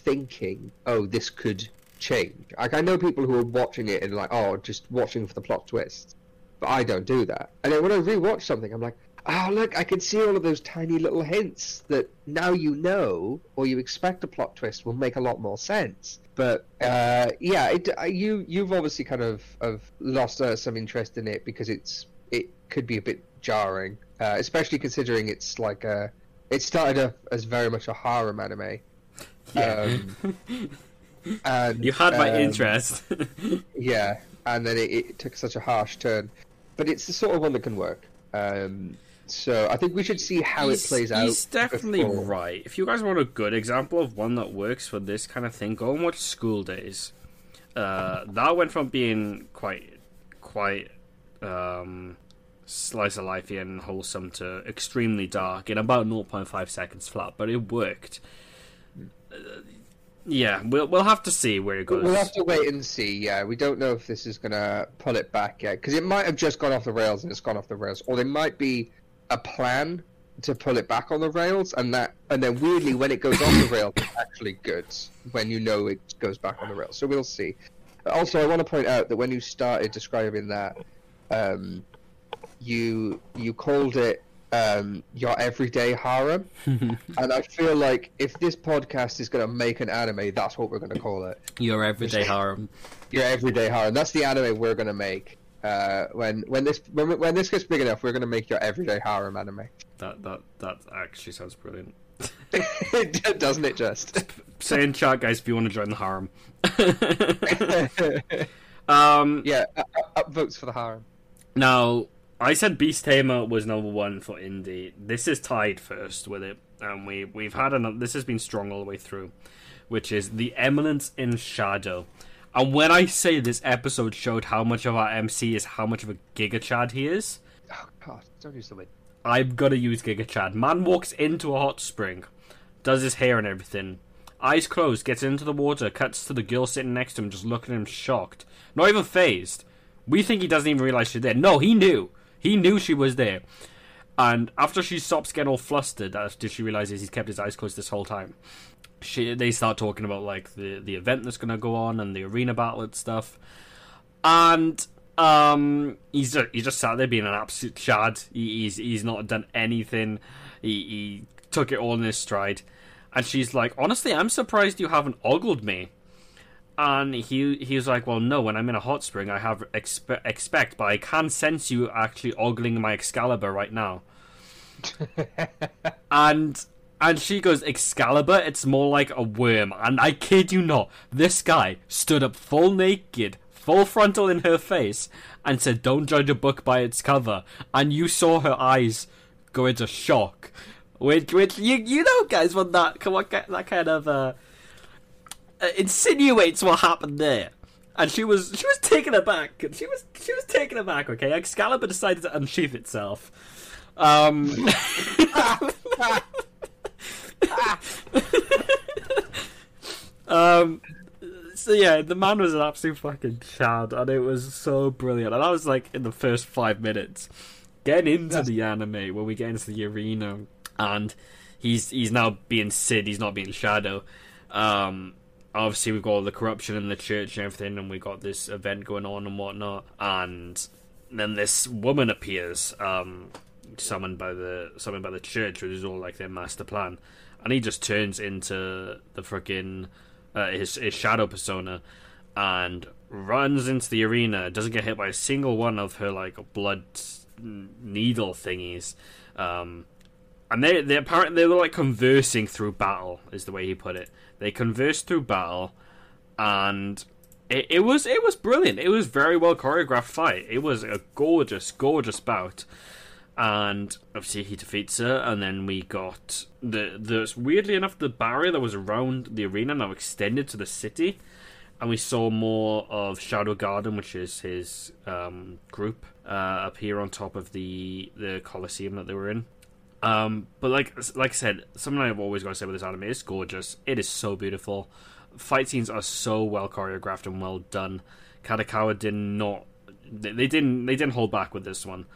thinking oh this could change. Like i know people who are watching it and like oh just watching for the plot twist but i don't do that. And then when i rewatch something i'm like oh look i can see all of those tiny little hints that now you know or you expect a plot twist will make a lot more sense but uh, yeah it, uh, you you've obviously kind of, of lost uh, some interest in it because it's it could be a bit jarring, uh, especially considering it's like a. It started off as very much a harem anime. Yeah. Um, and, you had my um, interest. Yeah, and then it, it took such a harsh turn, but it's the sort of one that can work. Um, so I think we should see how he's, it plays out. He's definitely before- right. If you guys want a good example of one that works for this kind of thing, go and watch School Days. Uh, that went from being quite, quite um, slice of life and wholesome to extremely dark in about 0.5 seconds flat, but it worked. Uh, yeah, we'll we'll have to see where it goes. We'll have to wait and see. Yeah, we don't know if this is gonna pull it back yet because it might have just gone off the rails and it's gone off the rails, or there might be a plan to pull it back on the rails, and that and then weirdly when it goes off the rails, it's actually good when you know it goes back on the rails. So we'll see. Also, I want to point out that when you started describing that, um, you you called it um, your everyday harem, and I feel like if this podcast is going to make an anime, that's what we're going to call it. Your everyday harem. Your everyday harem. That's the anime we're going to make. Uh, when when this when, when this gets big enough, we're going to make your everyday harem anime. That that that actually sounds brilliant. Doesn't it just? Say in chat, guys, if you want to join the harem. um, yeah, up, up votes for the harem. Now, I said Beast Tamer was number one for indie. This is tied first with it, and we we've had another. This has been strong all the way through, which is the Eminence in Shadow. And when I say this episode showed how much of our MC is how much of a Giga Chad he is, Oh God, don't use the word. I've got to use Giga Chad. Man walks into a hot spring, does his hair and everything. Eyes closed, gets into the water, cuts to the girl sitting next to him, just looking at him shocked. Not even phased. We think he doesn't even realize she's there. No, he knew. He knew she was there. And after she stops getting all flustered, uh, after she realizes he's kept his eyes closed this whole time, she they start talking about like the the event that's gonna go on and the arena battle and stuff. And um, he's just, he's just sat there being an absolute chad. He, he's he's not done anything. He, he took it all in his stride. And she's like, honestly, I'm surprised you haven't ogled me. And he he was like, well, no. When I'm in a hot spring, I have expe- expect, but I can sense you actually ogling my Excalibur right now. and and she goes, Excalibur, it's more like a worm. And I kid you not, this guy stood up full naked, full frontal in her face, and said, Don't judge a book by its cover. And you saw her eyes go into shock. Which, which you you know, guys, what that what that kind of uh, uh, insinuates what happened there. And she was she was taken aback. She was she was taken aback. Okay, Excalibur decided to unsheath itself. Um, um, so yeah, the man was an absolute fucking chad, and it was so brilliant. And I was like in the first five minutes, getting into the anime when we get into the arena, and he's he's now being Cid, he's not being Shadow. Um, obviously we've got all the corruption in the church and everything, and we got this event going on and whatnot, and then this woman appears, um, summoned by the summoned by the church, which is all like their master plan, and he just turns into the freaking uh, his his shadow persona, and runs into the arena. Doesn't get hit by a single one of her like blood needle thingies. Um, and they they apparently they were like conversing through battle is the way he put it. They conversed through battle, and it, it was it was brilliant. It was very well choreographed fight. It was a gorgeous gorgeous bout, and obviously he defeats her. And then we got the the weirdly enough the barrier that was around the arena now extended to the city, and we saw more of Shadow Garden, which is his um, group, uh, appear on top of the the Colosseum that they were in. Um, but like like I said, something I've always got to say with this anime is gorgeous. It is so beautiful. Fight scenes are so well choreographed and well done. Kadokawa did not they, they didn't they didn't hold back with this one.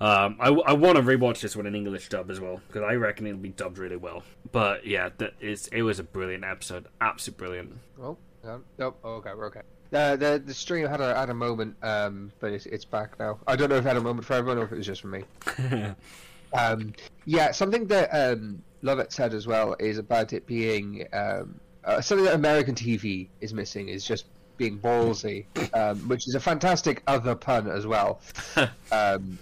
Um, I, I want to rewatch this one in English dub as well because I reckon it'll be dubbed really well. But yeah, that is it was a brilliant episode, absolutely brilliant. Oh, no, nope. Oh, okay, we're okay. Uh, the the stream had a had a moment, um, but it's, it's back now. I don't know if it had a moment for everyone or if it was just for me. Um, yeah, something that um, Lovett said as well is about it being um, uh, something that American TV is missing is just being ballsy, um, which is a fantastic other pun as well. um,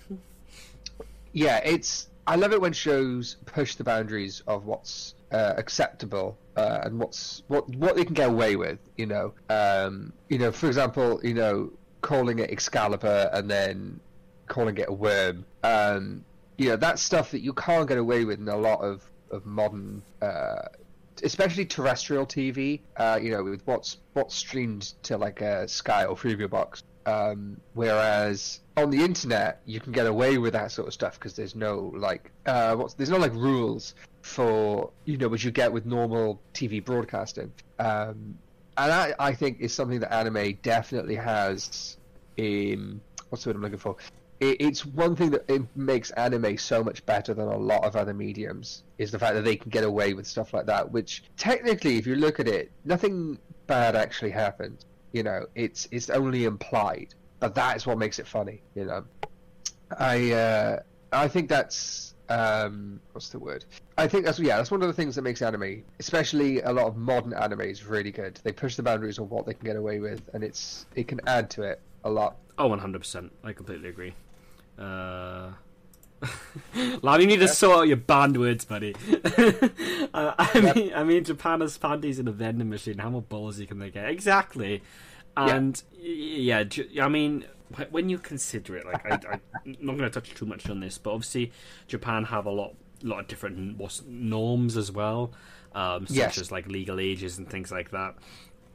yeah, it's I love it when shows push the boundaries of what's uh, acceptable uh, and what's what what they can get away with. You know, um, you know, for example, you know, calling it Excalibur and then calling it a worm. Um, you know, that's stuff that you can't get away with in a lot of of modern. Uh, especially terrestrial TV, uh, you know, with what's what's streamed to like a Sky or Freeview box. Um, whereas on the internet, you can get away with that sort of stuff because there's no like uh, what's there's no like rules for you know what you get with normal TV broadcasting. Um, and I, I think is something that anime definitely has. In what's the word I'm looking for? It, it's one thing that it makes anime so much better than a lot of other mediums is the fact that they can get away with stuff like that. Which technically, if you look at it, nothing bad actually happened. You know, it's it's only implied, but that is what makes it funny. You know, I uh, I think that's um, what's the word? I think that's yeah, that's one of the things that makes anime, especially a lot of modern animes, really good. They push the boundaries of what they can get away with, and it's it can add to it a lot. Oh, Oh, one hundred percent. I completely agree. Uh... Lad, you need to sort out your banned words, buddy. uh, I yep. mean, I mean, Japan has panties in a vending machine. How much ballsy can they get? Exactly. And yeah, yeah I mean, when you consider it, like I, am not going to touch too much on this, but obviously Japan have a lot, lot of different norms as well, um, such yes. as like legal ages and things like that.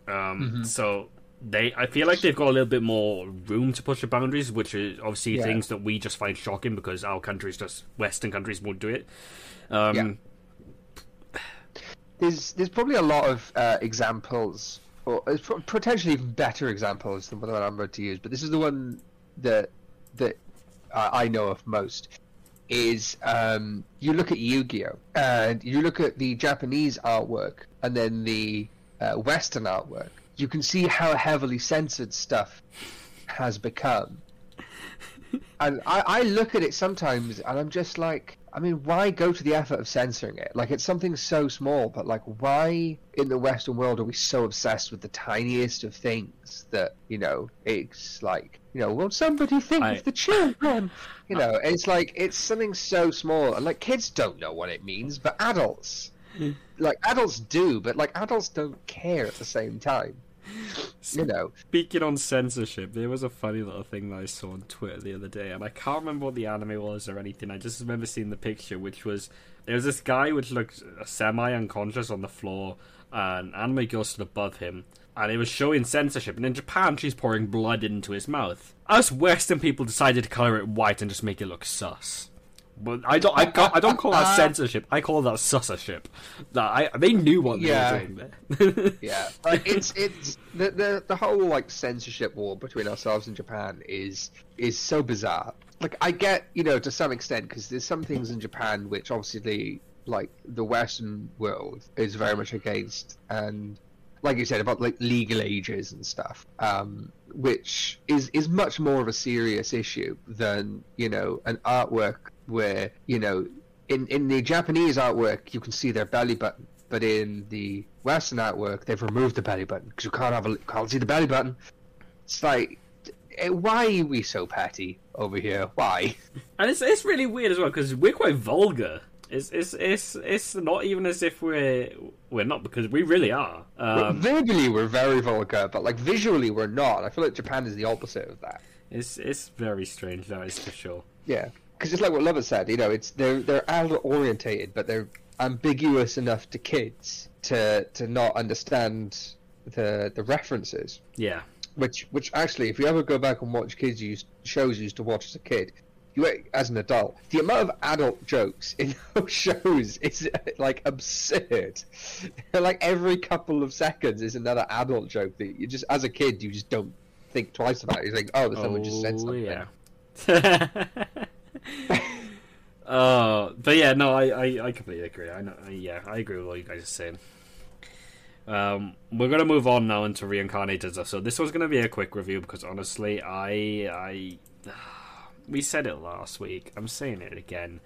Um, mm-hmm. So they, I feel like they've got a little bit more room to push the boundaries, which is obviously yeah. things that we just find shocking because our countries, just Western countries, won't do it. Um, yeah. There's there's probably a lot of uh, examples or potentially even better examples than what I'm about to use, but this is the one that that I know of most. Is um, you look at Yu-Gi-Oh and you look at the Japanese artwork and then the uh, Western artwork, you can see how heavily censored stuff has become. and I, I look at it sometimes and I'm just like, I mean, why go to the effort of censoring it? Like, it's something so small, but like, why in the Western world are we so obsessed with the tiniest of things that you know? It's like, you know, will somebody think I... of the children? You know, it's like it's something so small, and like kids don't know what it means, but adults, like adults do, but like adults don't care at the same time you know. Speaking on censorship, there was a funny little thing that I saw on Twitter the other day, and I can't remember what the anime was or anything. I just remember seeing the picture, which was there was this guy which looked semi unconscious on the floor, and anime girl stood above him, and it was showing censorship. And in Japan, she's pouring blood into his mouth. Us Western people decided to color it white and just make it look sus. But I don't. I, I don't call that censorship. I call that censorship. That I they knew what yeah. they were doing there. yeah, like it's it's the, the the whole like censorship war between ourselves and Japan is is so bizarre. Like I get you know to some extent because there's some things in Japan which obviously like the Western world is very much against, and like you said about like legal ages and stuff. Um, which is is much more of a serious issue than you know an artwork where you know in in the Japanese artwork you can see their belly button, but in the Western artwork they've removed the belly button because you can't have a can't see the belly button. It's like eh, why are we so petty over here? Why? And it's it's really weird as well because we're quite vulgar. It's it's it's it's not even as if we're we're not because we really are. Um, verbally, we're very vulgar, but like visually, we're not. I feel like Japan is the opposite of that. It's it's very strange. That is for sure. Yeah, because it's like what Lover said. You know, it's they're they're adult orientated, but they're ambiguous enough to kids to to not understand the the references. Yeah. Which which actually, if you ever go back and watch kids used shows you used to watch as a kid, you as an adult, the amount of adult jokes in those shows is like absurd. like every couple of seconds is another adult joke that you just, as a kid, you just don't think twice about. It. You think, oh, someone just said oh, something. Yeah. uh, but yeah, no, I, I, I completely agree. I know, yeah, I agree with what you guys are saying. Um, we're gonna move on now into reincarnated stuff. So this was gonna be a quick review because honestly, I, I we said it last week. I'm saying it again.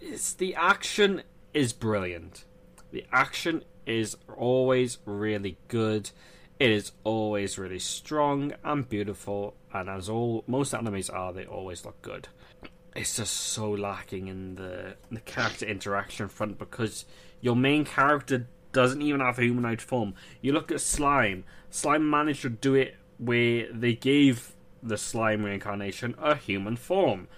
It's the action is brilliant. The action is always really good. it is always really strong and beautiful, and as all most animes are, they always look good. It's just so lacking in the the character interaction front because your main character doesn't even have a humanoid form. You look at Slime. Slime managed to do it where they gave the slime reincarnation a human form.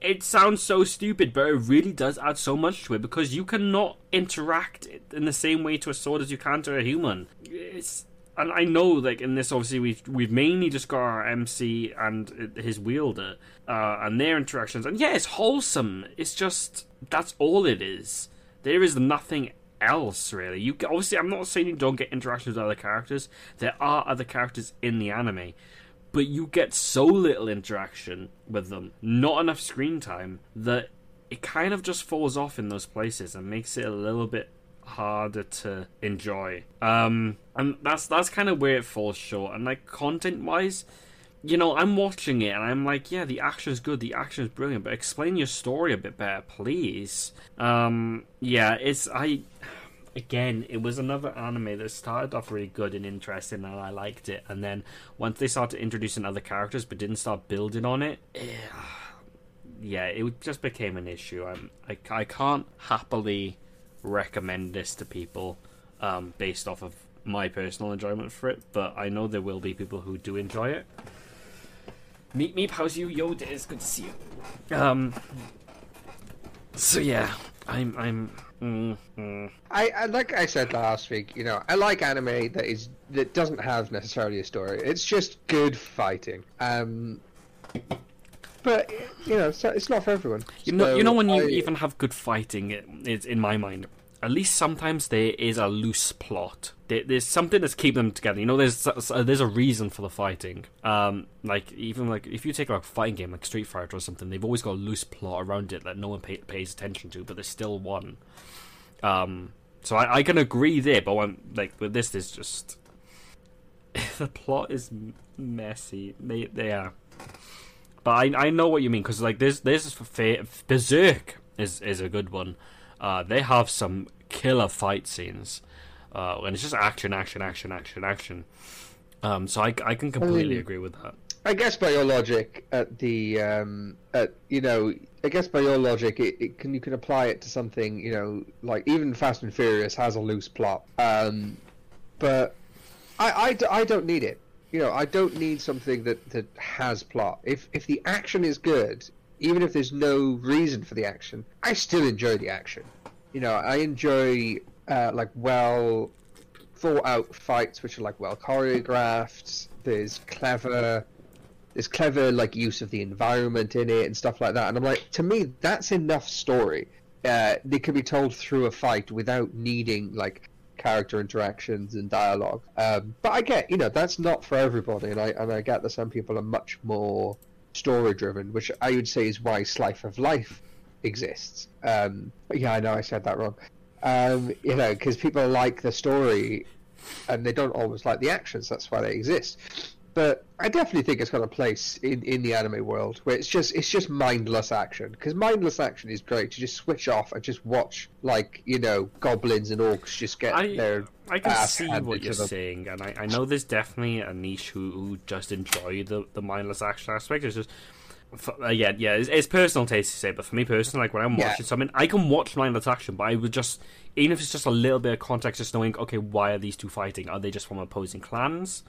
It sounds so stupid, but it really does add so much to it because you cannot interact in the same way to a sword as you can to a human. It's and I know, like in this, obviously we've we've mainly just got our MC and his wielder uh, and their interactions, and yeah, it's wholesome. It's just that's all it is. There is nothing else really. You obviously, I'm not saying you don't get interactions with other characters. There are other characters in the anime, but you get so little interaction with them, not enough screen time that it kind of just falls off in those places and makes it a little bit harder to enjoy. Um, and that's that's kind of where it falls short. And like content wise, you know, I'm watching it and I'm like, yeah, the action is good, the action is brilliant, but explain your story a bit better, please. Um, yeah, it's I. Again, it was another anime that started off really good and interesting, and I liked it. And then once they started introducing other characters, but didn't start building on it, yeah, it just became an issue. I'm, I, I can't happily recommend this to people um, based off of my personal enjoyment for it, but I know there will be people who do enjoy it. Meet me, how's you? Yo, it's good to see you. Um. So yeah, I'm I'm. Mm, mm. I, I like I said last week. You know, I like anime that is that doesn't have necessarily a story. It's just good fighting. Um. But you know, so it's not for everyone. You know, so you know when you I... even have good fighting, it, it's in my mind at least sometimes there is a loose plot. There, there's something that's keeping them together. You know, there's there's a reason for the fighting. Um, like even like if you take like a fighting game like Street Fighter or something, they've always got a loose plot around it that no one pay, pays attention to, but there's still one. Um, so I, I can agree there, but when, like with this, there's just the plot is messy. They they are, but I I know what you mean because like there's there's Berserk is is a good one. Uh, they have some killer fight scenes, uh, and it's just action, action, action, action, action. Um, so I, I can completely I mean, agree with that. I guess by your logic, at the um, at you know, I guess by your logic, it, it, can you can apply it to something you know, like even Fast and Furious has a loose plot, um, but I, I, I don't need it. You know, I don't need something that, that has plot. If if the action is good, even if there's no reason for the action, I still enjoy the action. You know, I enjoy uh, like well thought out fights which are like well choreographed. There's clever, there's clever like use of the environment in it and stuff like that. And I'm like, to me, that's enough story. Uh, they can be told through a fight without needing like character interactions and dialogue. Um, but I get, you know, that's not for everybody, and I and I get that some people are much more story driven, which I would say is why Slice of Life exists. Um, yeah, I know I said that wrong. Um, you know, because people like the story and they don't always like the actions. That's why they exist. But I definitely think it's got a place in, in the anime world where it's just it's just mindless action because mindless action is great to just switch off and just watch like you know goblins and orcs just get I, their I can see what you're them. saying and I, I know there's definitely a niche who, who just enjoy the, the mindless action aspect. It's just for, uh, yeah, yeah, it's, it's, personal taste to say, but for me personally, like when I'm watching something, I can watch mindless action, but I would just, even if it's just a little bit of context, just knowing, okay, why are these two fighting? Are they just from opposing clans?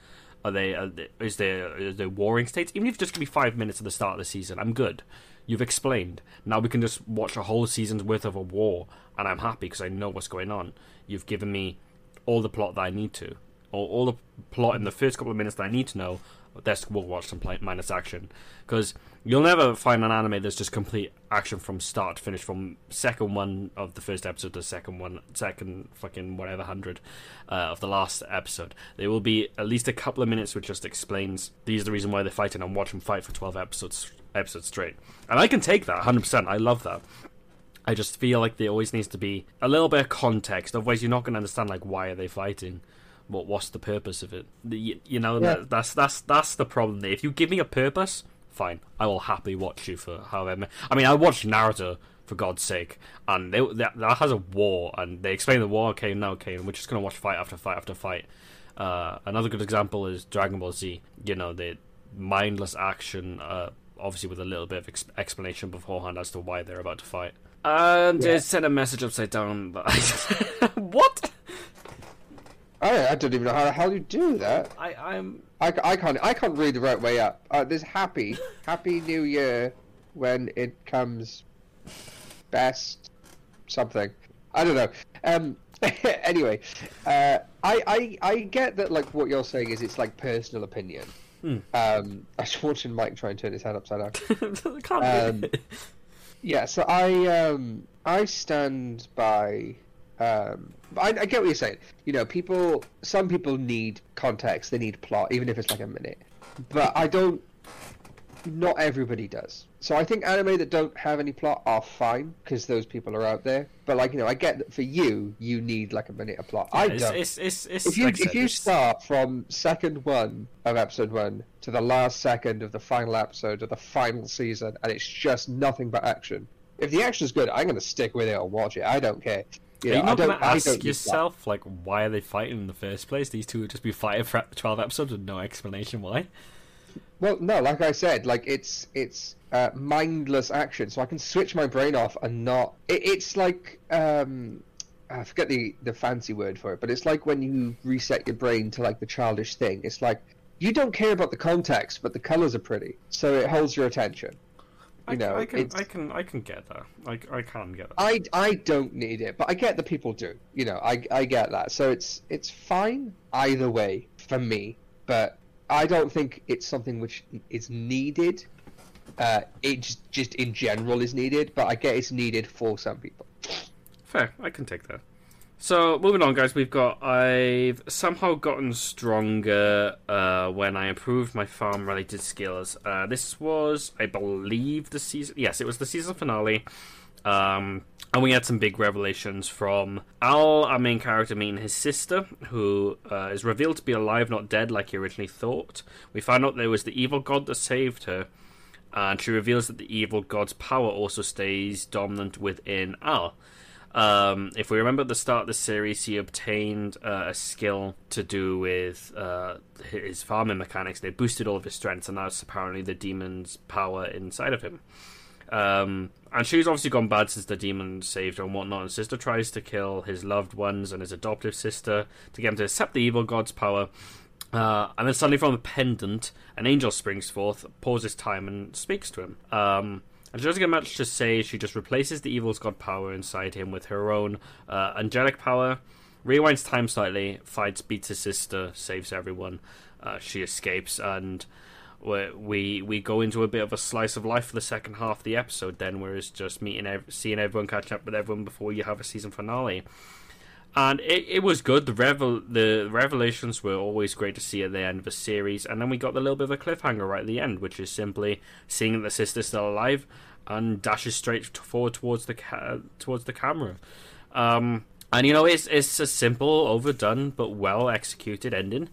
Are they? Are is there is there warring states? Even if it's just gonna be five minutes at the start of the season, I'm good. You've explained. Now we can just watch a whole season's worth of a war, and I'm happy because I know what's going on. You've given me all the plot that I need to, or all the plot in the first couple of minutes that I need to know. Let's we'll watch some minus action because You'll never find an anime that's just complete action from start to finish, from second one of the first episode to second one, second fucking whatever hundred uh, of the last episode. There will be at least a couple of minutes which just explains these are the reason why they're fighting and watch them fight for twelve episodes episodes straight. And I can take that hundred percent. I love that. I just feel like there always needs to be a little bit of context, otherwise you're not going to understand like why are they fighting what what's the purpose of it you, you know yeah. that, that's that's that's the problem there. if you give me a purpose fine. I will happily watch you for however. I mean, I watched Naruto for God's sake, and they, that, that has a war, and they explain the war. Okay, now okay, and we're just gonna watch fight after fight after fight. Uh, another good example is Dragon Ball Z. You know, the mindless action, uh, obviously with a little bit of ex- explanation beforehand as to why they're about to fight. And Yeah. it sent a message upside down. What? I, I don't even know how the hell you do that. I, I'm I, I can't I can't read the right way up. Uh, there's happy Happy New Year when it comes best something. I don't know. Um. anyway, uh, I, I I get that like what you're saying is it's like personal opinion. Hmm. Um. I was watching Mike try and turn his head upside down. can't Um, be. Yeah, so I um I stand by um I, I get what you're saying. You know, people some people need context, they need plot, even if it's like a minute. But I don't not everybody does. So I think anime that don't have any plot are fine because those people are out there. But like you know, I get that for you, you need like a minute of plot. I it's, don't. it's, it's, it's, if you like if you start from second one of episode one to the last second of the final episode of the final season, and it's just nothing but action. If the action's good, I'm going to stick with it and watch it. I don't care. You Are you I not don't, going to ask don't need that. yourself, like, why are they fighting in the first place? These two would just be fighting for 12 episodes with no explanation why. Well, no, like I said, like it's it's uh, mindless action, so I can switch my brain off and not. It, it's like um, I forget the the fancy word for it, but it's like when you reset your brain to like the childish thing. It's like you don't care about the context, but the colors are pretty, so it holds your attention. I, You know, I can, I can, I can get that. I, I can get that. I, I don't need it, but I get that people do. You know, I, I get that. So it's it's fine either way for me, but I don't think it's something which is needed. Uh, it just, just in general is needed, but I get it's needed for some people. Fair, I can take that. So moving on, guys, we've got I've somehow gotten stronger uh, when I improved my farm-related skills. Uh, this was, I believe, the season. Yes, it was the season finale. Um, and we had some big revelations from Al, our main character, meeting his sister, who uh, is revealed to be alive, not dead, like he originally thought. We find out there was the evil god that saved her, and she reveals that the evil god's power also stays dominant within Al. Um, if we remember at the start of the series, he obtained uh, a skill to do with uh, his farming mechanics. They boosted all of his strengths, and that's apparently the demon's power inside of him. Um, and she's obviously gone bad since the demon saved her and whatnot. And sister tries to kill his loved ones and his adoptive sister to get him to accept the evil god's power. Uh, and then suddenly, from a pendant, an angel springs forth, pauses time, and speaks to him. Um, and she doesn't get much to say. She just replaces the evil's god power inside him with her own uh, angelic power. Rewinds time slightly, fights, beats his sister, saves everyone. Uh, she escapes, and we we go into a bit of a slice of life for the second half of the episode. Then, where it's just meeting, ev- seeing everyone, catching up with everyone before you have a season finale and it, it was good. The revel the revelations were always great to see at the end of a series, and then we got the little bit of a cliffhanger right at the end, which is simply seeing that the sister's still alive and dashes straight forward towards the ca- towards the camera. Um, and you know, it's it's a simple, overdone but well executed ending,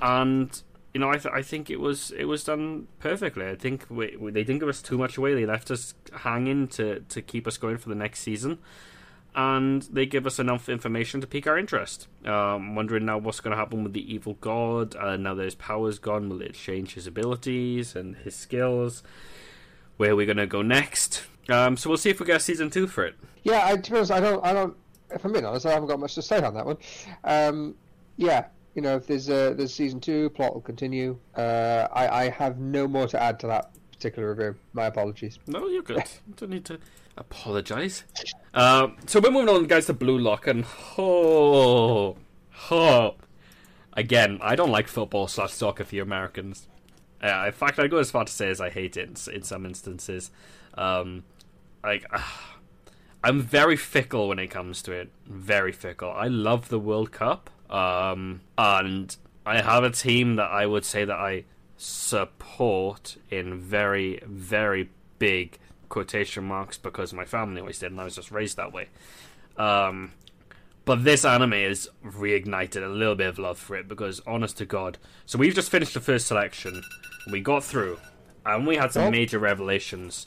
and you know, I th- I think it was it was done perfectly. I think we, we, they didn't give us too much away. They left us hanging to to keep us going for the next season and they give us enough information to pique our interest. Um, wondering now what's going to happen with the evil god. Uh, now that his power's gone, will it change his abilities and his skills? Where we're going to go next? Um, so we'll see if we get a season two for it. Yeah, I, to be honest, I don't, I don't. If I'm being honest, I haven't got much to say on that one. Um, yeah, you know, if there's a, there's season two, plot will continue. Uh, I, I have no more to add to that particular review. My apologies. No, you're good. You don't need to apologise. Um, so we're moving on, guys, to Blue Lock, and oh, oh, again, I don't like football slash soccer for you Americans. Uh, in fact, I'd go as far to say as I hate it in, in some instances. Um, like, ah, I'm very fickle when it comes to it. Very fickle. I love the World Cup, um, and I have a team that I would say that I support in very, very big quotation marks because my family always did, and I was just raised that way. Um, but this anime has reignited a little bit of love for it because, honest to God, so we've just finished the first selection, we got through, and we had some Oh. major revelations.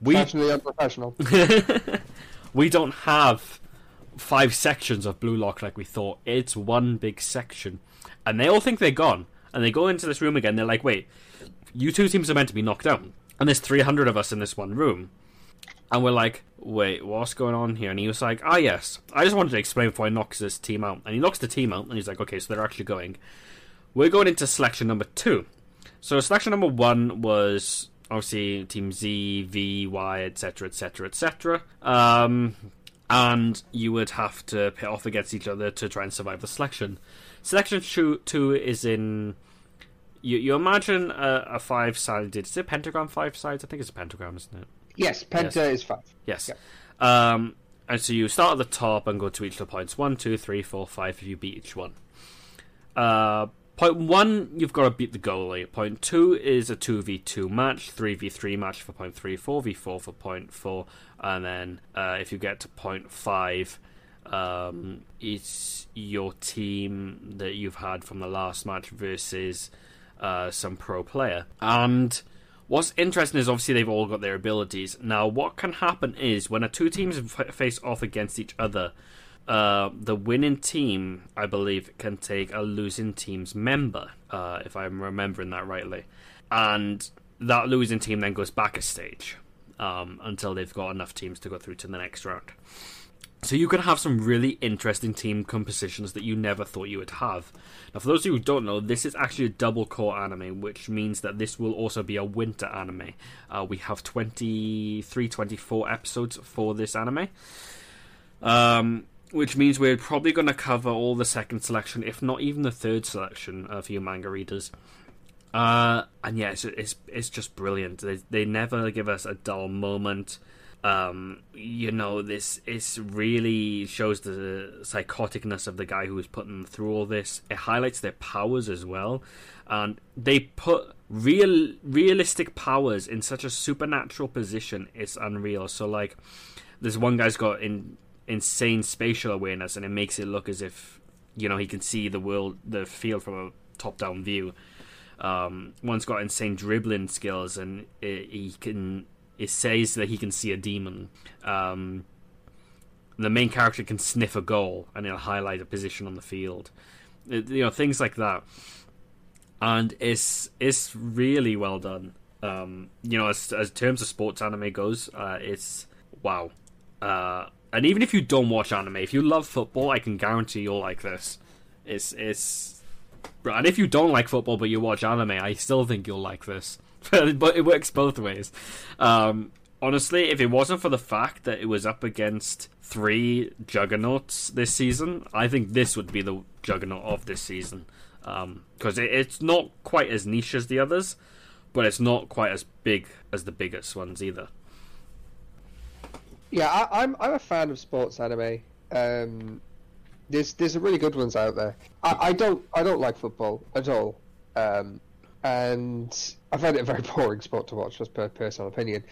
We Passionately unprofessional. we don't have five sections of Blue Lock like we thought. It's one big section, and they all think they're gone. And they go into this room again. They're like, "Wait, you two teams are meant to be knocked out, and there's 300 of us in this one room." And we're like, "Wait, what's going on here?" And he was like, "Ah, yes, I just wanted to explain before I knocks this team out." And he knocks the team out, and he's like, "Okay, so they're actually going." We're going into selection number two. So selection number one was obviously Team Z, V, Y, etc., etc., etc. Um, and you would have to pit off against each other to try and survive the selection. Selection two, two is in. You, you imagine a, a five sided. Is it pentagram five sides? I think it's a pentagram, isn't it? Yes, penta Yes. is five. Yes. Yep. Um, and so you start at the top and go to each of the points. One, two, three, four, five if you beat each one. Uh, point one, you've got to beat the goalie. Point two is a 2v2 match, 3v3 match for point three, 4v4 for point four. And then uh, if you get to point five, um, it's your team that you've had from the last match versus uh, some pro player. And what's interesting is obviously they've all got their abilities. Now, what can happen is when a two teams face off against each other, uh, the winning team, I believe, can take a losing team's member, uh, if I'm remembering that rightly. And that losing team then goes back a stage um, until they've got enough teams to go through to the next round. So you can have some really interesting team compositions that you never thought you would have. Now, for those of you who don't know, this is actually a double core anime, which means that this will also be a winter anime. Uh, we have 23, 24 episodes for this anime. Um, which means we're probably going to cover all the second selection, if not even the third selection, uh, for you manga readers. Uh, and yeah, it's, it's it's just brilliant. They they never give us a dull moment. Um, you know, this is really shows the psychoticness of the guy who was putting them through all this. It highlights their powers as well, and they put real realistic powers in such a supernatural position. It's unreal. So like, this one guy's got in insane spatial awareness, and it makes it look as if you know he can see the world, the field from a top-down view. Um, one's got insane dribbling skills, and it, he can. It says that he can see a demon. Um, the main character can sniff a goal, and it'll highlight a position on the field. It- you know things like that, and it's it's really well done. Um, you know, as as terms of sports anime goes, uh, it's wow. Uh, and even if you don't watch anime, if you love football, I can guarantee you'll like this. It's it's and if you don't like football but you watch anime, I still think you'll like this. but it works both ways. Um, honestly, if it wasn't for the fact that it was up against three juggernauts this season, I think this would be the juggernaut of this season. Because it, it's not quite as niche as the others, but it's not quite as big as the biggest ones either. Yeah, I, I'm I'm a fan of sports anime. Um, there's there's really good ones out there. I, I don't I don't like football at all, um, and I find it a very boring sport to watch, just per personal opinion.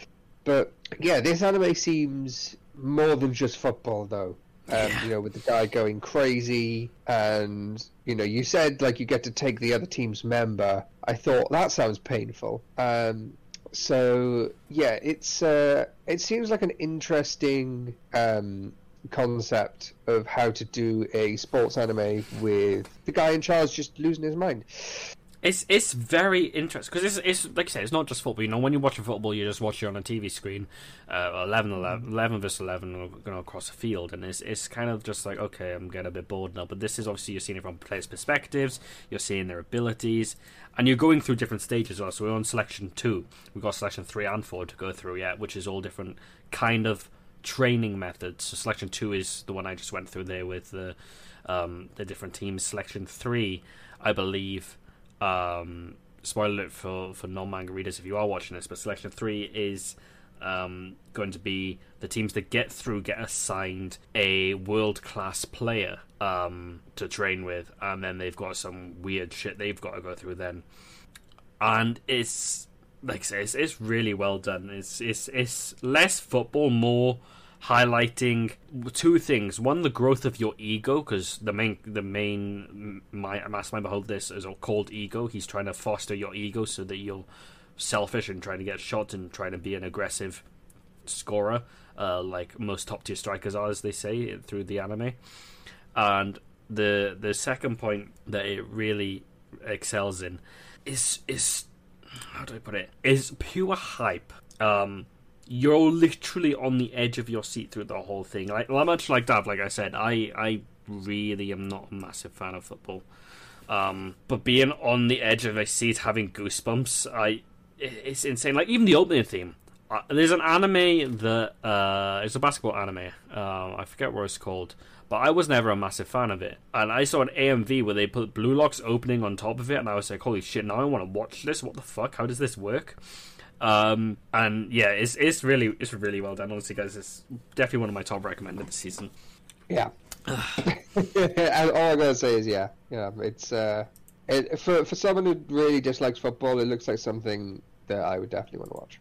But yeah, this anime seems more than just football, though. Um, You know, with the guy going crazy, and you know, you said like you get to take the other team's member. I thought that sounds painful. Um, so yeah, it's uh, it seems like an interesting um, concept of how to do a sports anime with the guy in charge just losing his mind. It's it's very interesting because it's it's like I said, it's not just football. You know, when you're watching football, you just watch it on a TV screen, uh, 11, 11, 11 versus eleven, you know, across the field, and it's it's kind of just like okay, I'm getting a bit bored now. But this is obviously you're seeing it from players' perspectives, you're seeing their abilities, and you're going through different stages. So we're on selection two, we've got selection three and four to go through yet, which is all different kind of training methods. So selection two is the one I just went through there with the um, the different teams. Selection three, I believe um, spoiler alert for for non manga readers if you are watching this, but selection three is um, going to be the teams that get through get assigned a world class player um, to train with, and then they've got some weird shit they've got to go through then, and it's like I say, it's, it's really well done. It's it's it's less football, more highlighting two things. One, the growth of your ego, because the main the main my mastermind behind this is called ego. He's trying to foster your ego so that you're selfish and trying to get shots and trying to be an aggressive scorer. uh, like most top tier strikers are, as they say through the anime. And the the second point that it really excels in is is how do I put it? Is pure hype. Um, you're literally on the edge of your seat through the whole thing. Like much like Dav, like I said, I I really am not a massive fan of football. Um, but being on the edge of a seat, having goosebumps, I it's insane. Like even the opening theme. Uh, there's an anime that uh, it's a basketball anime. Uh, I forget what it's called, but I was never a massive fan of it. And I saw an AMV where they put Blue Lock's opening on top of it, and I was like, "Holy shit! Now I want to watch this. What the fuck? How does this work?" Um, and yeah, it's it's really it's really well done. Honestly, guys, it's definitely one of my top recommended this season. Yeah. and all I gotta say is yeah, yeah. It's uh, it, for for someone who really dislikes football, it looks like something that I would definitely want to watch.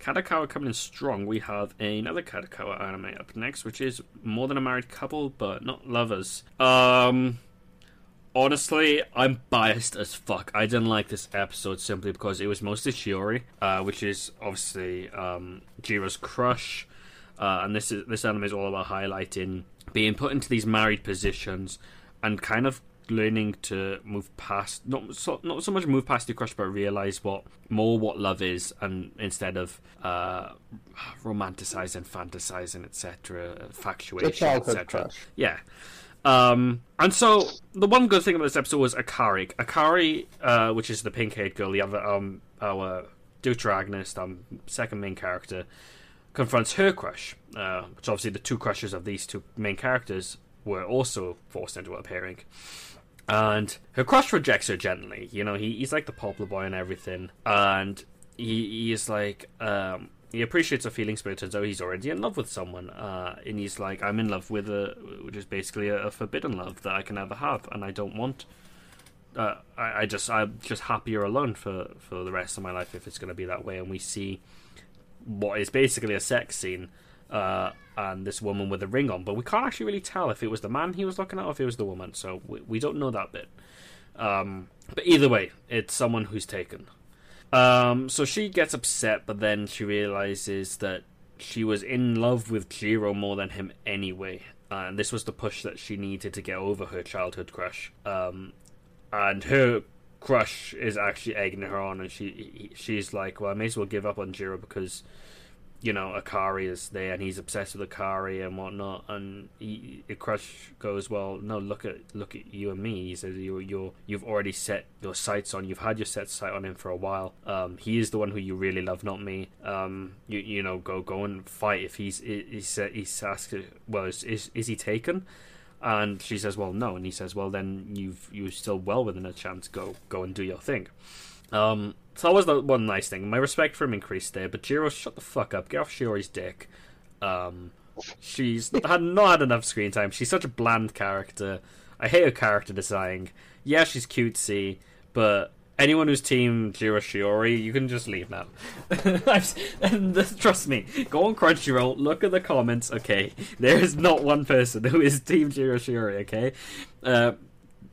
Kadokawa coming in strong. We have another Kadokawa anime up next, which is more than a married couple, but not lovers. Um, honestly, I'm biased as fuck. I didn't like this episode simply because it was mostly Shiori, uh, which is obviously um, Jiro's crush, uh, and this is this anime is all about highlighting being put into these married positions and kind of learning to move past not so, not so much move past your crush, but realize what more what love is, and instead of uh, romanticizing, fantasizing, etc., factuation, etc. Yeah. Um, and so the one good thing about this episode was Akari. Akari, uh, which is the pink-haired girl, the other um, our deuteragonist, um, second main character, confronts her crush. Uh, which obviously the two crushes of these two main characters were also forced into a pairing. And her crush rejects her gently. You know, he, he's like the popular boy and everything. And he, he is like, um, he appreciates her feelings, but it turns out he's already in love with someone. Uh, and he's like, I'm in love with a, which is basically a, a forbidden love that I can never have, and I don't want. Uh, I, I just, I'm just happier alone for for the rest of my life if it's going to be that way. And we see what is basically a sex scene, uh, and this woman with a ring on, but we can't actually really tell if it was the man he was looking at or if it was the woman. So we, we don't know that bit. Um, but either way, it's someone who's taken. Um, so she gets upset, but then she realizes that she was in love with Jiro more than him anyway. Uh, and this was the push that she needed to get over her childhood crush. Um, and her crush is actually egging her on, and she she's like, "Well, I may as well give up on Jiro because you know, Akari is there and he's obsessed with Akari and whatnot. And he, Crush goes, well, no, look at look at you and me. He says you you you've already set your sights on. You've had your set sight on him for a while. Um, he is the one who you really love, not me. Um, you you know, go go and fight if he's he's he's asked, well, is is, is he taken? And she says, well, no. And he says, well, then you've you're still well within a chance. Go go and do your thing. Um, so that was the one nice thing. My respect for him increased there, but Jiro, shut the fuck up. Get off Shiori's dick. Um, she's had not had enough screen time. She's such a bland character. I hate her character design. Yeah, she's cutesy, but anyone who's team Jiro Shiori, you can just leave now. and trust me, go on Crunchyroll, look at the comments. Okay, there is not one person who is team Jiro Shiori. Okay, uh,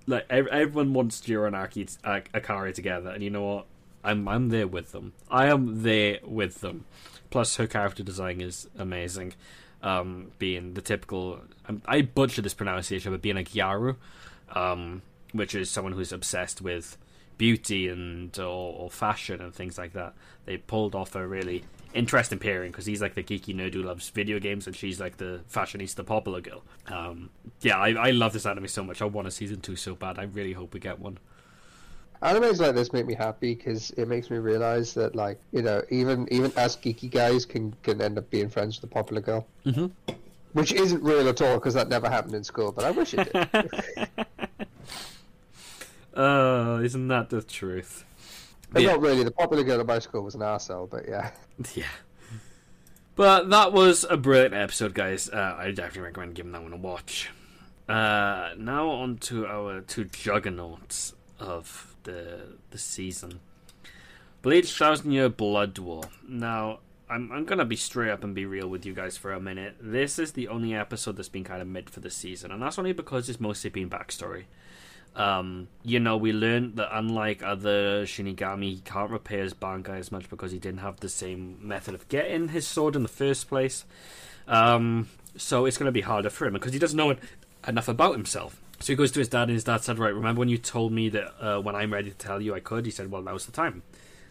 like everyone wants Jiro and Aki, uh, Akari together, and you know what? I'm I'm there with them. I am there with them. Plus, her character design is amazing. Um, being the typical, um, I butcher this pronunciation, but being a Gyaru, um, which is someone who's obsessed with beauty and or, or, fashion and things like that. They pulled off a really interesting pairing because he's like the geeky nerd who loves video games and she's like the fashionista popular girl. Um, yeah, I, I love this anime so much. I want a season two so bad. I really hope we get one. Animes like this make me happy because it makes me realize that, like, you know, even even us geeky guys can can end up being friends with the popular girl, mm-hmm. which isn't real at all because that never happened in school. But I wish it did. Oh, uh, isn't that the truth? Yeah. Not really. The popular girl at my school was an arsehole, but yeah. Yeah. But that was a brilliant episode, guys. Uh, I definitely recommend giving that one a watch. Uh, now on to our two juggernauts of the the season. Bleach Thousand Year Blood War. Now, I'm I'm gonna be straight up and be real with you guys for a minute. This is the only episode that's been kind of mid for the season, and that's only because it's mostly been backstory. Um, you know, we learned that unlike other Shinigami, he can't repair his Bankai as much because he didn't have the same method of getting his sword in the first place. Um, so it's going to be harder for him because he doesn't know enough about himself. So he goes to his dad, and his dad said, "Right, remember when you told me that uh, when I'm ready to tell you I could?" He said, "Well, now's the time."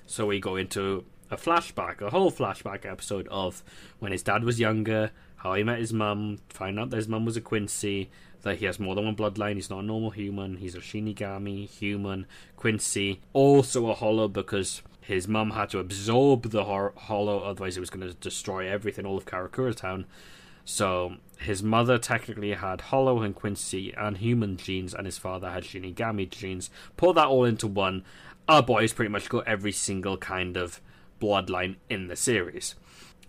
So we go into a flashback, a whole flashback episode of when his dad was younger, how he met his mum, find out that his mum was a Quincy, that he has more than one bloodline, he's not a normal human, he's a Shinigami, human, Quincy, also a hollow because his mum had to absorb the hor- hollow, otherwise it was going to destroy everything, all of Karakura Town. So his mother technically had hollow and Quincy and human genes, and his father had Shinigami genes. Pull that all into one. Our boys pretty much got every single kind of bloodline in the series.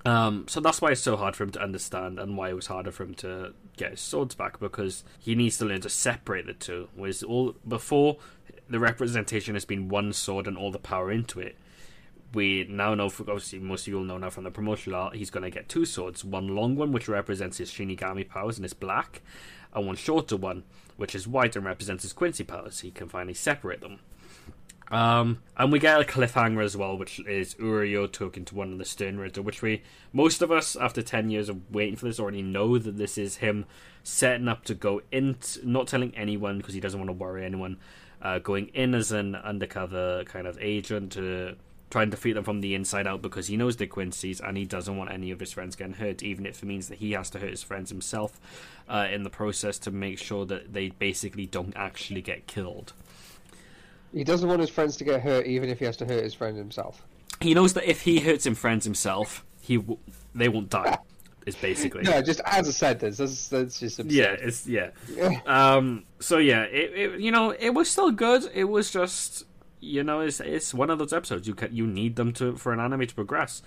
Um, so that's why it's so hard for him to understand, and why it was harder for him to get his swords back because he needs to learn to separate the two. Whereas all before, the representation has been one sword and all the power into it. We now know, obviously, most of you will know now from the promotional art, he's going to get two swords: one long one, which represents his Shinigami powers and is black, and one shorter one, which is white and represents his Quincy powers. He can finally separate them. Um, and we get a cliffhanger as well, which is Uryu talking to one of the Sternritter, which we, most of us, after 10 years of waiting for this, already know that this is him setting up to go in, not telling anyone because he doesn't want to worry anyone, uh, going in as an undercover kind of agent to try and defeat them from the inside out because he knows the Quincy's and he doesn't want any of his friends getting hurt, even if it means that he has to hurt his friends himself uh, in the process to make sure that they basically don't actually get killed. He doesn't want his friends to get hurt, even if he has to hurt his friend himself. He knows that if he hurts his friends himself, he w- they won't die. Is basically no, just as a sentence. That's, that's just absurd. yeah, it's yeah. um, so yeah, it, it you know it was still good. It was just you know it's it's one of those episodes you can, you need them to for an anime to progress.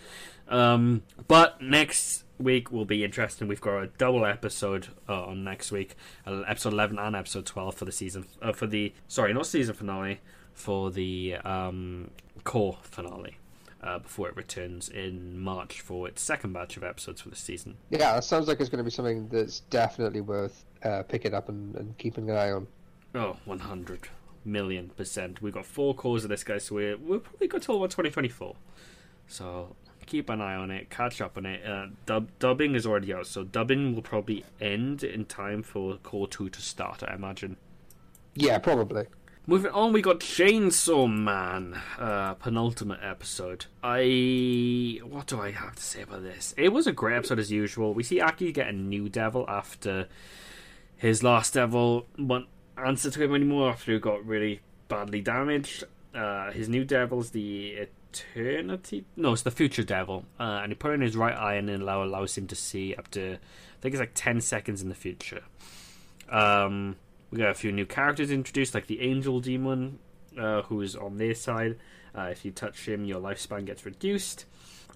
Um, but next week will be interesting. We've got a double episode uh, on next week, uh, episode eleven and episode twelve for the season uh, for the sorry not season finale for the um, cour finale. Uh, before it returns in March for its second batch of episodes for the season. Yeah, it sounds like it's going to be something that's definitely worth uh, picking up and, and, keeping an eye on. Oh, 100 million percent. We've got four cours of this, guy, so we're, we'll probably go till about 2024. So keep an eye on it, catch up on it. Uh, dub, dubbing is already out, so dubbing will probably end in time for Cour 2 to start, I imagine. Yeah, probably. Moving on, we got Chainsaw Man, uh, penultimate episode. I. What do I have to say about this? It was a great episode as usual. We see Aki get a new devil after his last devil won't answer to him anymore after he got really badly damaged. Uh, his new devil's the Eternity. No, it's the Future Devil. Uh, and he put in his right eye and it allows him to see up to, I think it's like 10 seconds in the future. Um we got a few new characters introduced, like the Angel Demon, uh, who's on their side. Uh, if you touch him, your lifespan gets reduced.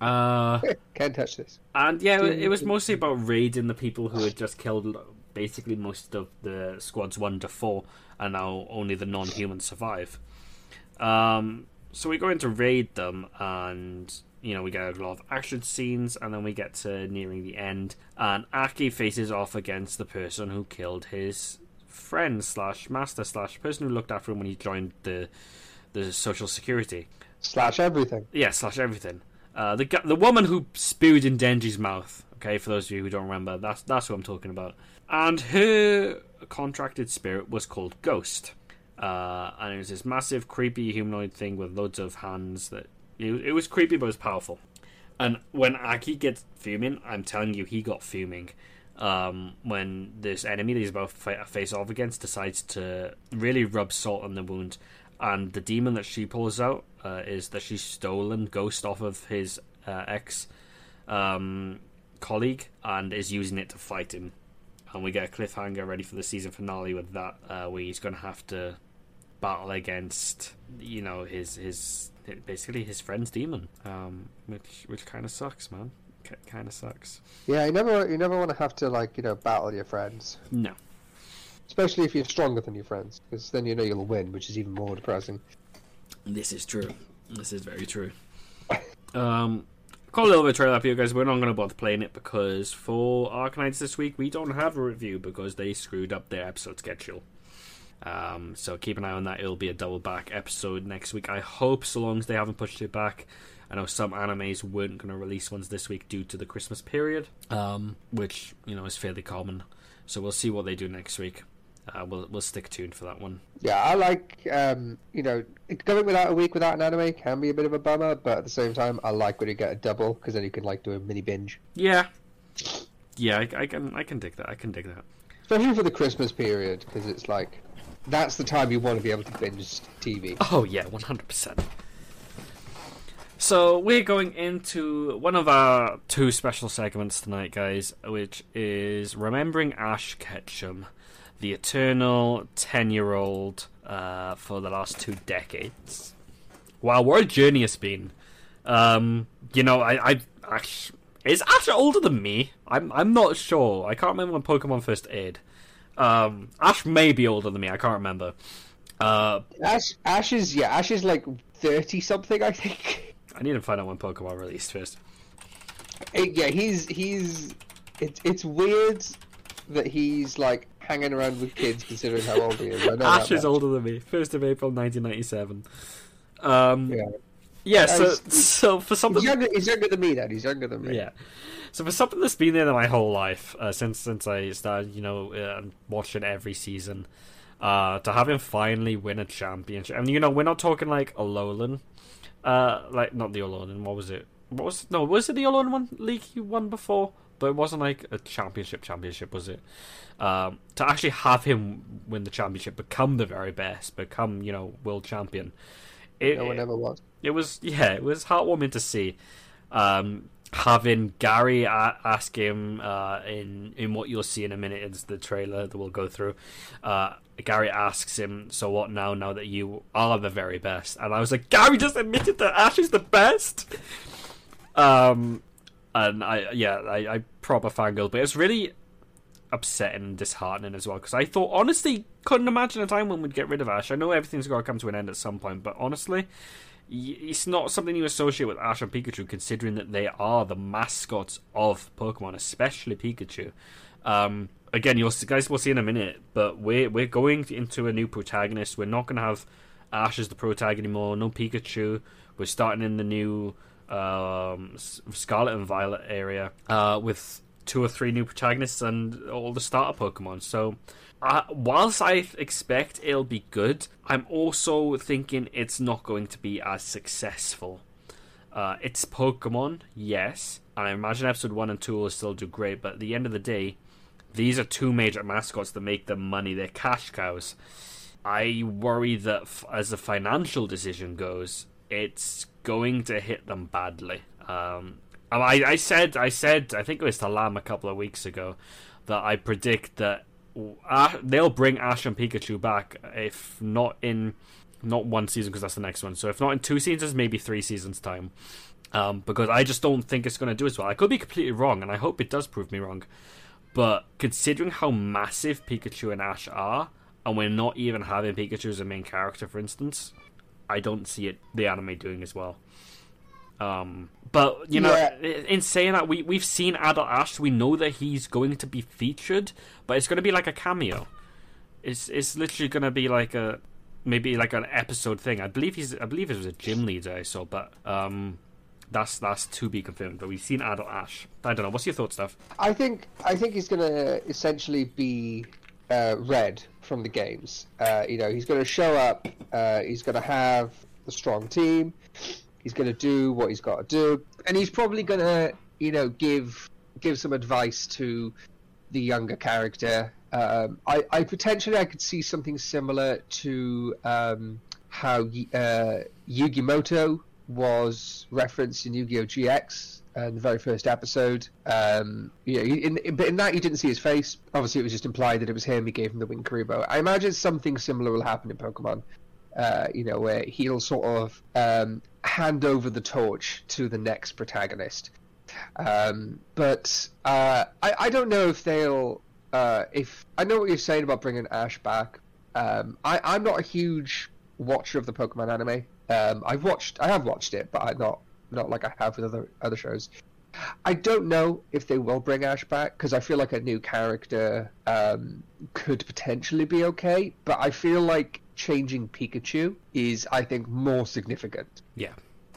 Uh, Can't touch this. And yeah, it was mostly about raiding the people who had just killed basically most of the squads one to four, and now only the non-humans survive. Um, so we go into raid them, and you know we get a lot of action scenes, and then we get to nearing the end, and Aki faces off against the person who killed his friend slash master slash person who looked after him when he joined the the social security slash everything. Yeah, slash everything. Uh, the the woman who spewed in Denji's mouth. Okay, for those of you who don't remember, that's that's what I'm talking about. And her contracted spirit was called Ghost, uh, and it was this massive, creepy humanoid thing with loads of hands. That it, it was creepy, but it was powerful. And when Aki gets fuming, I'm telling you, he got fuming um, when this enemy that he's about to face off against decides to really rub salt on the wound. And the demon that she pulls out uh, is that she's stolen Ghost off of his uh, ex um, colleague and is using it to fight him. And we get a cliffhanger ready for the season finale with that, uh, where he's going to have to battle against, you know, his his basically his friend's demon, um, which which kind of sucks, man kind of sucks. Yeah, you never you never want to have to like you know battle your friends. No. Especially if you're stronger than your friends, because then you know you'll win, which is even more depressing. This is true. This is very true. um, got a little bit of trailer up here, guys. We're not going to bother playing it because for Arknights this week we don't have a review because they screwed up their episode schedule. Um, so keep an eye on that. It'll be a double back episode next week. I hope, so long as they haven't pushed it back. I know some animes weren't going to release ones this week due to the Christmas period, um, which you know is fairly common. So we'll see what they do next week. Uh, we'll we'll stick tuned for that one. Yeah, I like um, you know going without a week without an anime can be a bit of a bummer, but at the same time, I like when you get a double because then you can like do a mini binge. Yeah, yeah, I, I can I can dig that. I can dig that. Especially for the Christmas period because it's like that's the time you want to be able to binge TV. Oh yeah, one hundred percent. So we're going into one of our two special segments tonight, guys, which is remembering Ash Ketchum, the eternal ten-year-old uh, for the last two decades. Wow, what a journey it's been. Um, you know, I, I Ash is Ash older than me. I'm, I'm not sure. I can't remember when Pokemon first aired. Um, Ash may be older than me. I can't remember. Uh, Ash, Ash is yeah, Ash is like thirty something, I think. I need to find out when Pokemon released first. Uh, yeah, he's he's it's it's weird that he's like hanging around with kids considering how old he is. Ash is older than me. First of April, nineteen ninety-seven. Um, Yeah. yeah. So, so for something, He's younger, he's younger than me. Then he's younger than me. yeah. So for something that's been there my whole life uh, since since I started, you know, uh, watching every season, uh, to have him finally win a championship, and you know, we're not talking like Alolan, uh, like not the Alolan. What was it? What was no? Was it the Alolan one league he won before? But it wasn't like a championship. Championship was it? Um, to actually have him win the championship, become the very best, become you know world champion. It, No one ever was. it was yeah, it was heartwarming to see. Um, having Gary a- ask him uh, in in what you'll see in a minute is the trailer that we'll go through. Uh, Gary asks him, "So what now? Now that you are the very best?" And I was like, "Gary just admitted that Ash is the best." Um, and I yeah, I, I proper fangirl, but it's really upsetting and disheartening as well because I thought honestly couldn't imagine a time when we'd get rid of Ash. I know everything's got to come to an end at some point, but honestly, it's not something you associate with Ash and Pikachu, considering that they are the mascots of Pokemon, especially Pikachu. Um, again, you'll guys will see in a minute, but we're we're going into a new protagonist. We're not going to have Ash as the protagonist anymore. No Pikachu. We're starting in the new um, Scarlet and Violet area uh, with two or three new protagonists and all the starter Pokemon. So, uh, whilst I expect it'll be good, I'm also thinking it's not going to be as successful. Uh, it's Pokemon, yes, and I imagine episode one and two will still do great. But at the end of the day, these are two major mascots that make them money. They're cash cows. I worry that f- as a financial decision goes, it's going to hit them badly. Um, I, I said, I said, I think it was to Lam a couple of weeks ago that I predict that uh, they'll bring Ash and Pikachu back, if not in not one season because that's the next one. So if not in two seasons, maybe three seasons time. Um, because I just don't think it's going to do as well. I could be completely wrong, and I hope it does prove me wrong. But considering how massive Pikachu and Ash are, and we're not even having Pikachu as a main character, for instance, I don't see it the anime doing as well. Um, but you know, Yeah. in saying that, we we've seen Adult Ash. We know that he's going to be featured, but it's going to be like a cameo. It's it's literally going to be like a maybe like an episode thing. I believe he's I believe it was a gym leader I saw, but um, that's that's to be confirmed. But we've seen Adult Ash. I don't know. What's your thoughts, Steph? I think I think he's going to essentially be uh, Red from the games. Uh, you know, he's going to show up. Uh, he's going to have a strong team. He's going to do what he's got to do, and he's probably going to, you know, give give some advice to the younger character. Um, I, I potentially I could see something similar to um, how uh, Yugi Muto was referenced in Yu-Gi-Oh! GX uh, the very first episode. Um, yeah, in, in, but in that you didn't see his face. Obviously, it was just implied that it was him. He gave him the wing Kuriboh. I imagine something similar will happen in Pokemon. Uh, you know, where he'll sort of um, hand over the torch to the next protagonist. Um, but uh, I, I don't know if they'll. Uh, if I know what you're saying about bringing Ash back. Um, I, I'm not a huge watcher of the Pokemon anime. Um, I've watched, I have watched it, but I'm not not like I have with other other shows. I don't know if they will bring Ash back because I feel like a new character um, could potentially be okay, but I feel like changing Pikachu is, I think, more significant. Yeah.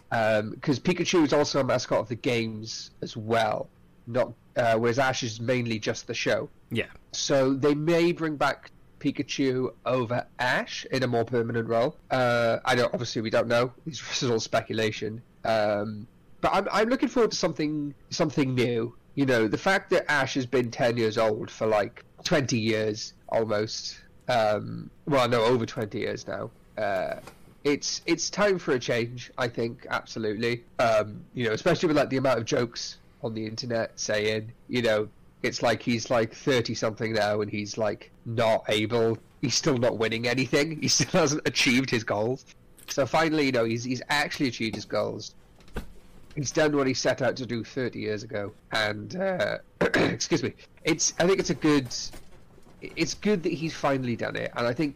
Because um, Pikachu is also a mascot of the games as well, not uh, whereas Ash is mainly just the show. Yeah. So they may bring back Pikachu over Ash in a more permanent role. Uh, I know, obviously, we don't know. This is all speculation. Um, but I'm I'm looking forward to something something new. You know, the fact that Ash has been ten years old for like twenty years almost. Um, well, no, over twenty years now. Uh, it's it's time for a change. I think absolutely. Um, you know, especially with like the amount of jokes on the internet saying, you know, it's like he's like thirty something now and he's like not able. He's still not winning anything. He still hasn't achieved his goals. So finally, you know, he's he's actually achieved his goals. He's done what he set out to do 30 years ago. And uh, excuse me. It's i think it's a good it's good that he's finally done it. And i think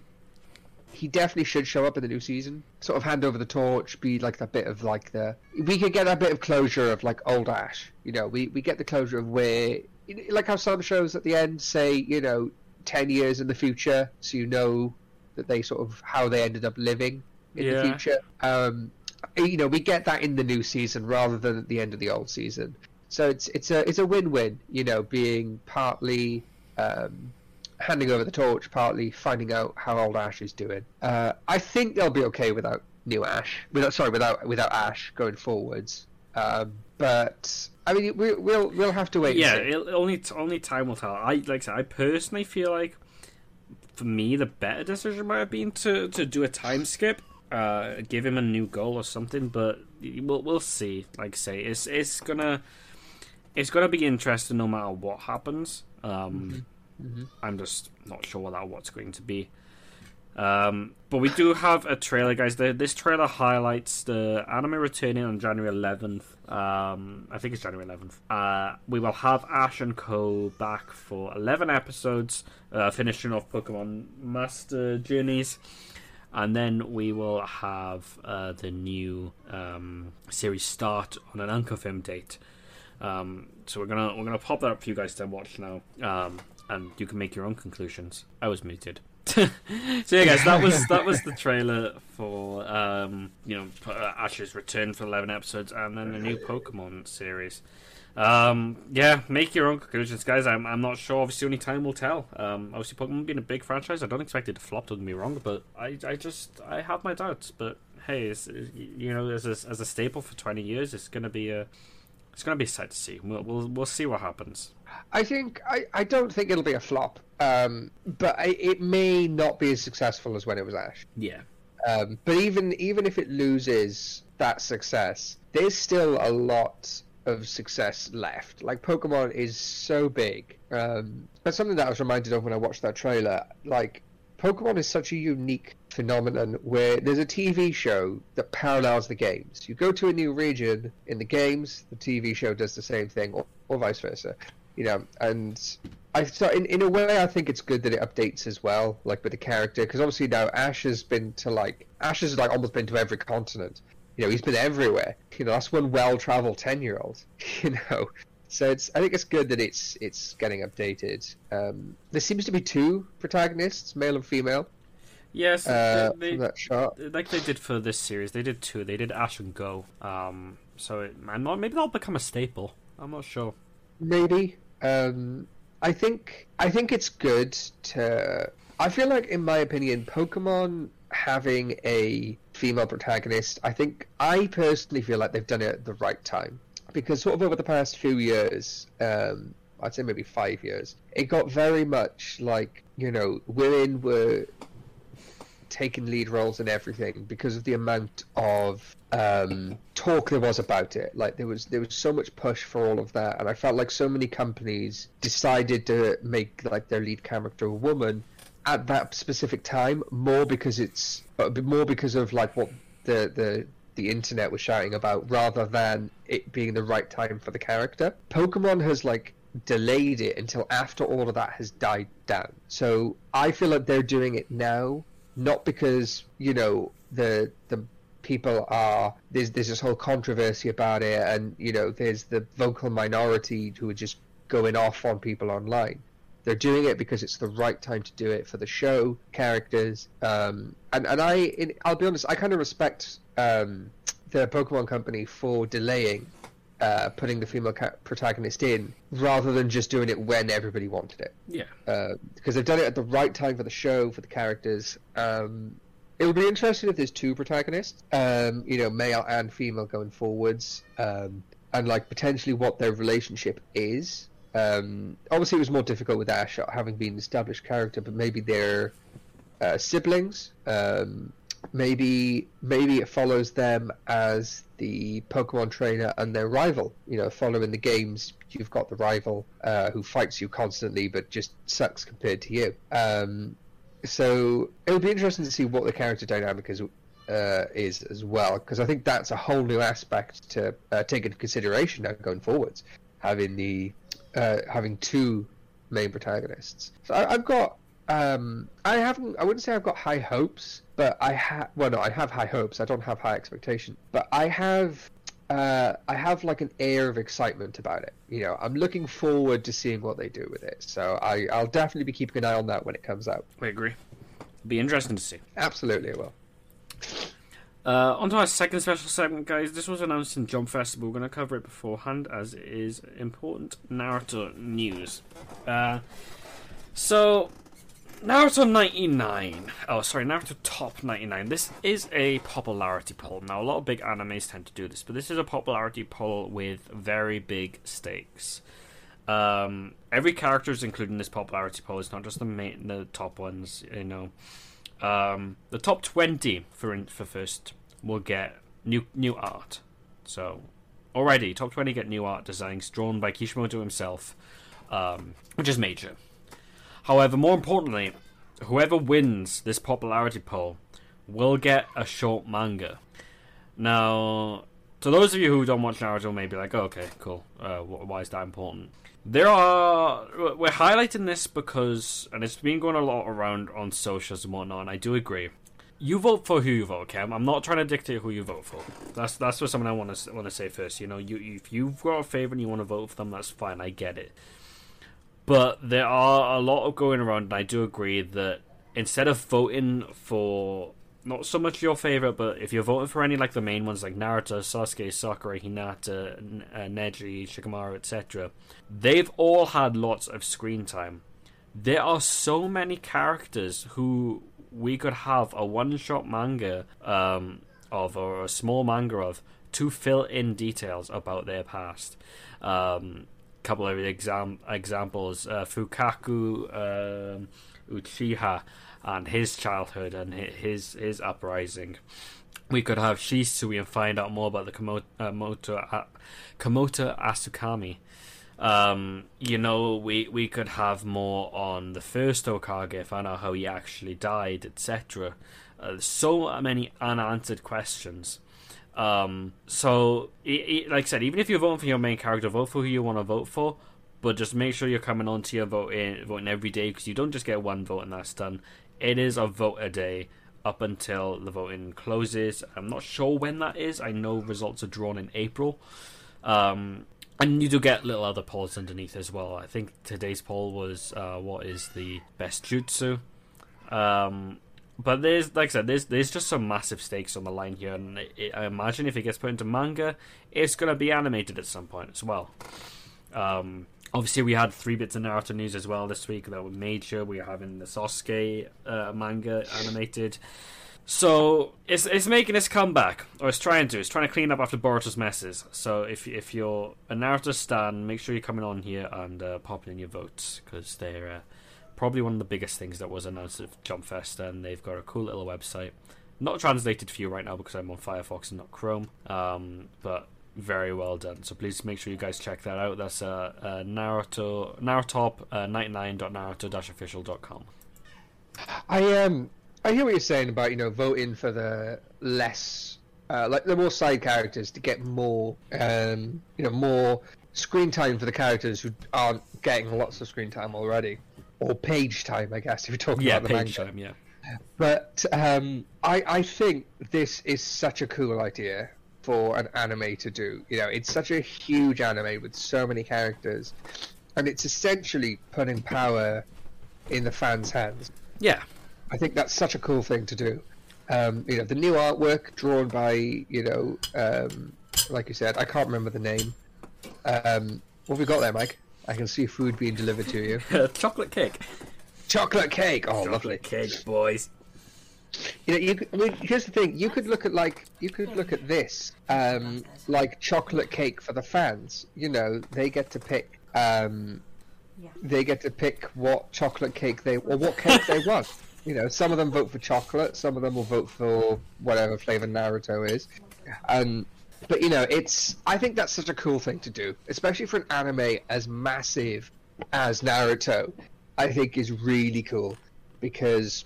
he definitely should show up in the new season sort of hand over the torch be like that bit of like the we could get that bit of closure of like old ash. You know we, we get the closure of where like how some shows at the end say you know 10 years in the future so you know that they sort of how they ended up living in yeah. the future um you know, we get that in the new season rather than at the end of the old season. So it's it's a it's a win-win. You know, being partly um, handing over the torch, partly finding out how old Ash is doing. Uh, I think they'll be okay without new Ash. Without sorry, without without Ash going forwards. Um, but I mean, we, will we'll have to wait. Yeah, only only time will tell. I like I said, I personally feel like for me the better decision might have been to to do a time skip uh, give him a new goal or something. But we'll we'll see. Like I say, it's it's gonna it's gonna be interesting no matter what happens. Um, mm-hmm. Mm-hmm. I'm just not sure that what's going to be. Um, but we do have a trailer, guys. The, this trailer highlights the anime returning on January 11th. Um, I think it's January 11th. Uh, we will have Ash and Co back for 11 episodes, uh, finishing off Pokemon Master Journeys and then we will have uh, the new um, series start on an unconfirmed date. Um, so we're gonna we're gonna pop that up for you guys to watch now, um, and you can make your own conclusions. I was muted. so yeah, guys, that was that was the trailer for um, you know uh, Ash's return for eleven episodes, and then the new Pokemon series. Um, yeah, make your own conclusions, guys. I'm, I'm not sure. Obviously, only time will tell. Um, obviously, Pokemon being a big franchise, I don't expect it to flop. Don't get me wrong, but I, I just I have my doubts. But hey, it's, you know, as a, as a staple for 20 years, it's gonna be a it's gonna be sad to see. We'll we'll, we'll see what happens. I think I, I don't think it'll be a flop, um, but I, it may not be as successful as when it was Ash. Yeah. Um, but even even if it loses that success, there's still a lot of success left. Like Pokemon is so big. Um, that's something that I was reminded of when I watched that trailer. Like Pokemon is such a unique phenomenon where there's a TV show that parallels the games. You go to a new region in the games, the TV show does the same thing, or, or vice versa. You know, and I so in in a way I think it's good that it updates as well, like with the character, because obviously now Ash has been to like Ash has like almost been to every continent you know, he's been everywhere. You know, that's one well-traveled ten-year-old. You know, so it's I think it's good that it's it's getting updated. Um, there seems to be two protagonists, male and female. Yes, uh, they, that shot. like they did for this series, they did two. They did Ash and Goh. Um, so it, maybe that'll become a staple. I'm not sure. Maybe. Um, I think I think it's good to. I feel like, in my opinion, Pokemon having a female protagonist, I think I personally feel like they've done it at the right time because sort of over the past few years, um, I'd say maybe five years, it got very much like you know women were taking lead roles in everything because of the amount of um, talk there was about it. Like there was there was so much push for all of that, and I felt like so many companies decided to make like their lead character a woman at that specific time more because it's uh, more because of like what the the the internet was shouting about rather than it being the right time for the character. Pokemon has like delayed it until after all of that has died down. So I feel like they're doing it now, not because you know the the people are there's there's this whole controversy about it, and you know there's the vocal minority who are just going off on people online. They're doing it because it's the right time to do it for the show, characters, um, and and I in, I'll be honest, I kind of respect um, the Pokemon Company for delaying uh, putting the female ca- protagonist in rather than just doing it when everybody wanted it. Yeah. Uh, because they've done it at the right time for the show, for the characters. Um, it would be interesting if there's two protagonists, um, you know, male and female going forwards, um, and like potentially what their relationship is. Um, obviously, it was more difficult with Ash having been an established character, but maybe they're uh, siblings. Um, maybe maybe it follows them as the Pokemon trainer and their rival. You know, following the games, you've got the rival uh, who fights you constantly, but just sucks compared to you. Um, so it would be interesting to see what the character dynamic is. Uh, is as well because I think that's a whole new aspect to uh, take into consideration now going forwards, having the uh, having two main protagonists. So I, I've got um, I haven't. I wouldn't say I've got high hopes, but I have. Well, no, I have high hopes. I don't have high expectation, but I have. Uh, I have like an air of excitement about it. You know, I'm looking forward to seeing what they do with it. So I, I'll definitely be keeping an eye on that when it comes out. I agree. It'll be interesting to see. Absolutely, it will. Uh, on to our second special segment, guys. This was announced in Jump Festival. We're going to cover it beforehand as it is important Naruto news. Uh, so, Naruto 99. Oh, sorry, Naruto Top 99. This is a popularity poll. Now, a lot of big animes tend to do this, but this is a popularity poll with very big stakes. Um, every character is included in this popularity poll. It's not just the main, the top ones. You know, um, the top 20 for for first will get new new art. So, already top 20 get new art designs drawn by Kishimoto himself, um, which is major. However, more importantly, whoever wins this popularity poll will get a short manga. Now, to those of you who don't watch Naruto, may be like, oh, okay, cool. Uh, why is that important? There are. We're highlighting this because, and it's been going a lot around on socials and whatnot, and I do agree. You vote for who you vote, Cam. I'm not trying to dictate who you vote for. That's that's what something I want to want to say first. You know, you if you've got a favorite and you want to vote for them, that's fine. I get it. But there are a lot of going around, and I do agree that instead of voting for not so much your favorite, but if you're voting for any like the main ones like Naruto, Sasuke, Sakura, Hinata, uh, Neji, Shikamaru, etc., they've all had lots of screen time. There are so many characters who we could have a one-shot manga um, of or a small manga of to fill in details about their past. Um, couple of exam- examples: uh, Fugaku um, Uchiha and his childhood and his his uprising. We could have Shisui and find out more about the Komoto, uh, Moto, uh, Komoto Asukami. Um, you know, we we could have more on the first Hokage, find out how he actually died, etc. Uh, so many unanswered questions. Um, so, it, it, like I said, even if you're voting for your main character, vote for who you want to vote for, but just make sure you're coming on to your voting, voting every day because you don't just get one vote and that's done. It is a vote a day up until the voting closes. I'm not sure when that is. I know results are drawn in April. Um, and you do get little other polls underneath as well. I think today's poll was uh, what is the best jutsu. Um, but there's, like I said, there's there's just some massive stakes on the line here, and it, I imagine if it gets put into manga, it's gonna be animated at some point as well. Um, obviously, we had three bits of Naruto news as well this week that were major. We are having the Sasuke uh, manga animated. So it's it's making its comeback, or it's trying to. It's trying to clean up after Boruto's messes. So if if you're a Naruto stan, make sure you're coming on here and uh, popping in your votes because they're uh, probably one of the biggest things that was announced at Jump Fest, and they've got a cool little website. Not translated for you right now because I'm on Firefox and not Chrome, um, but very well done. So please make sure you guys check that out. That's uh, uh, Naruto Narutop uh, 99.naruto-official.com. I um I hear what you're saying about you know voting for the less uh, like the more side characters to get more um you know more screen time for the characters who aren't getting lots of screen time already or page time I guess if you're talking yeah, about the page manga. time, yeah. But um, I, I think this is such a cool idea for an anime to do. You know, it's such a huge anime with so many characters, and it's essentially putting power in the fans' hands. Yeah, I think that's such a cool thing to do. Um, you know, the new artwork drawn by you know, um, like you said, I can't remember the name. Um, what have we got there, Mike? I can see food being delivered to you. chocolate cake. Chocolate cake. Oh, lovely. Chocolate cake, boys. You know, you. could- I mean, here's the thing. You could look at like you could look at this, um, like chocolate cake for the fans. You know, they get to pick. Um, Yeah. they get to pick what chocolate cake they or what cake they want. You know, some of them vote for chocolate, some of them will vote for whatever flavor Naruto is. Um, but you know, it's I think that's such a cool thing to do, especially for an anime as massive as Naruto. I think is really cool because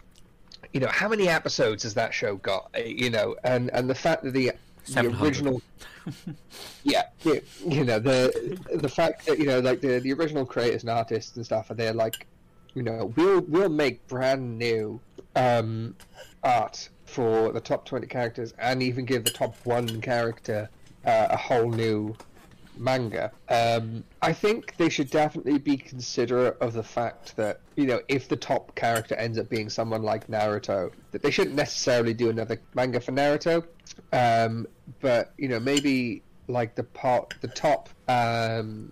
you know how many episodes has that show got? Uh, You know, and and the fact that the the original yeah, yeah, you know the the fact that you know like the the original creators and artists and stuff, and they're like, you know, we'll we'll make brand new um, art for the top twenty characters, and even give the top one character uh, a whole new manga. Um, I think they should definitely be considerate of the fact that you know if the top character ends up being someone like Naruto, that they shouldn't necessarily do another manga for Naruto. Um, but you know maybe like the part the top um,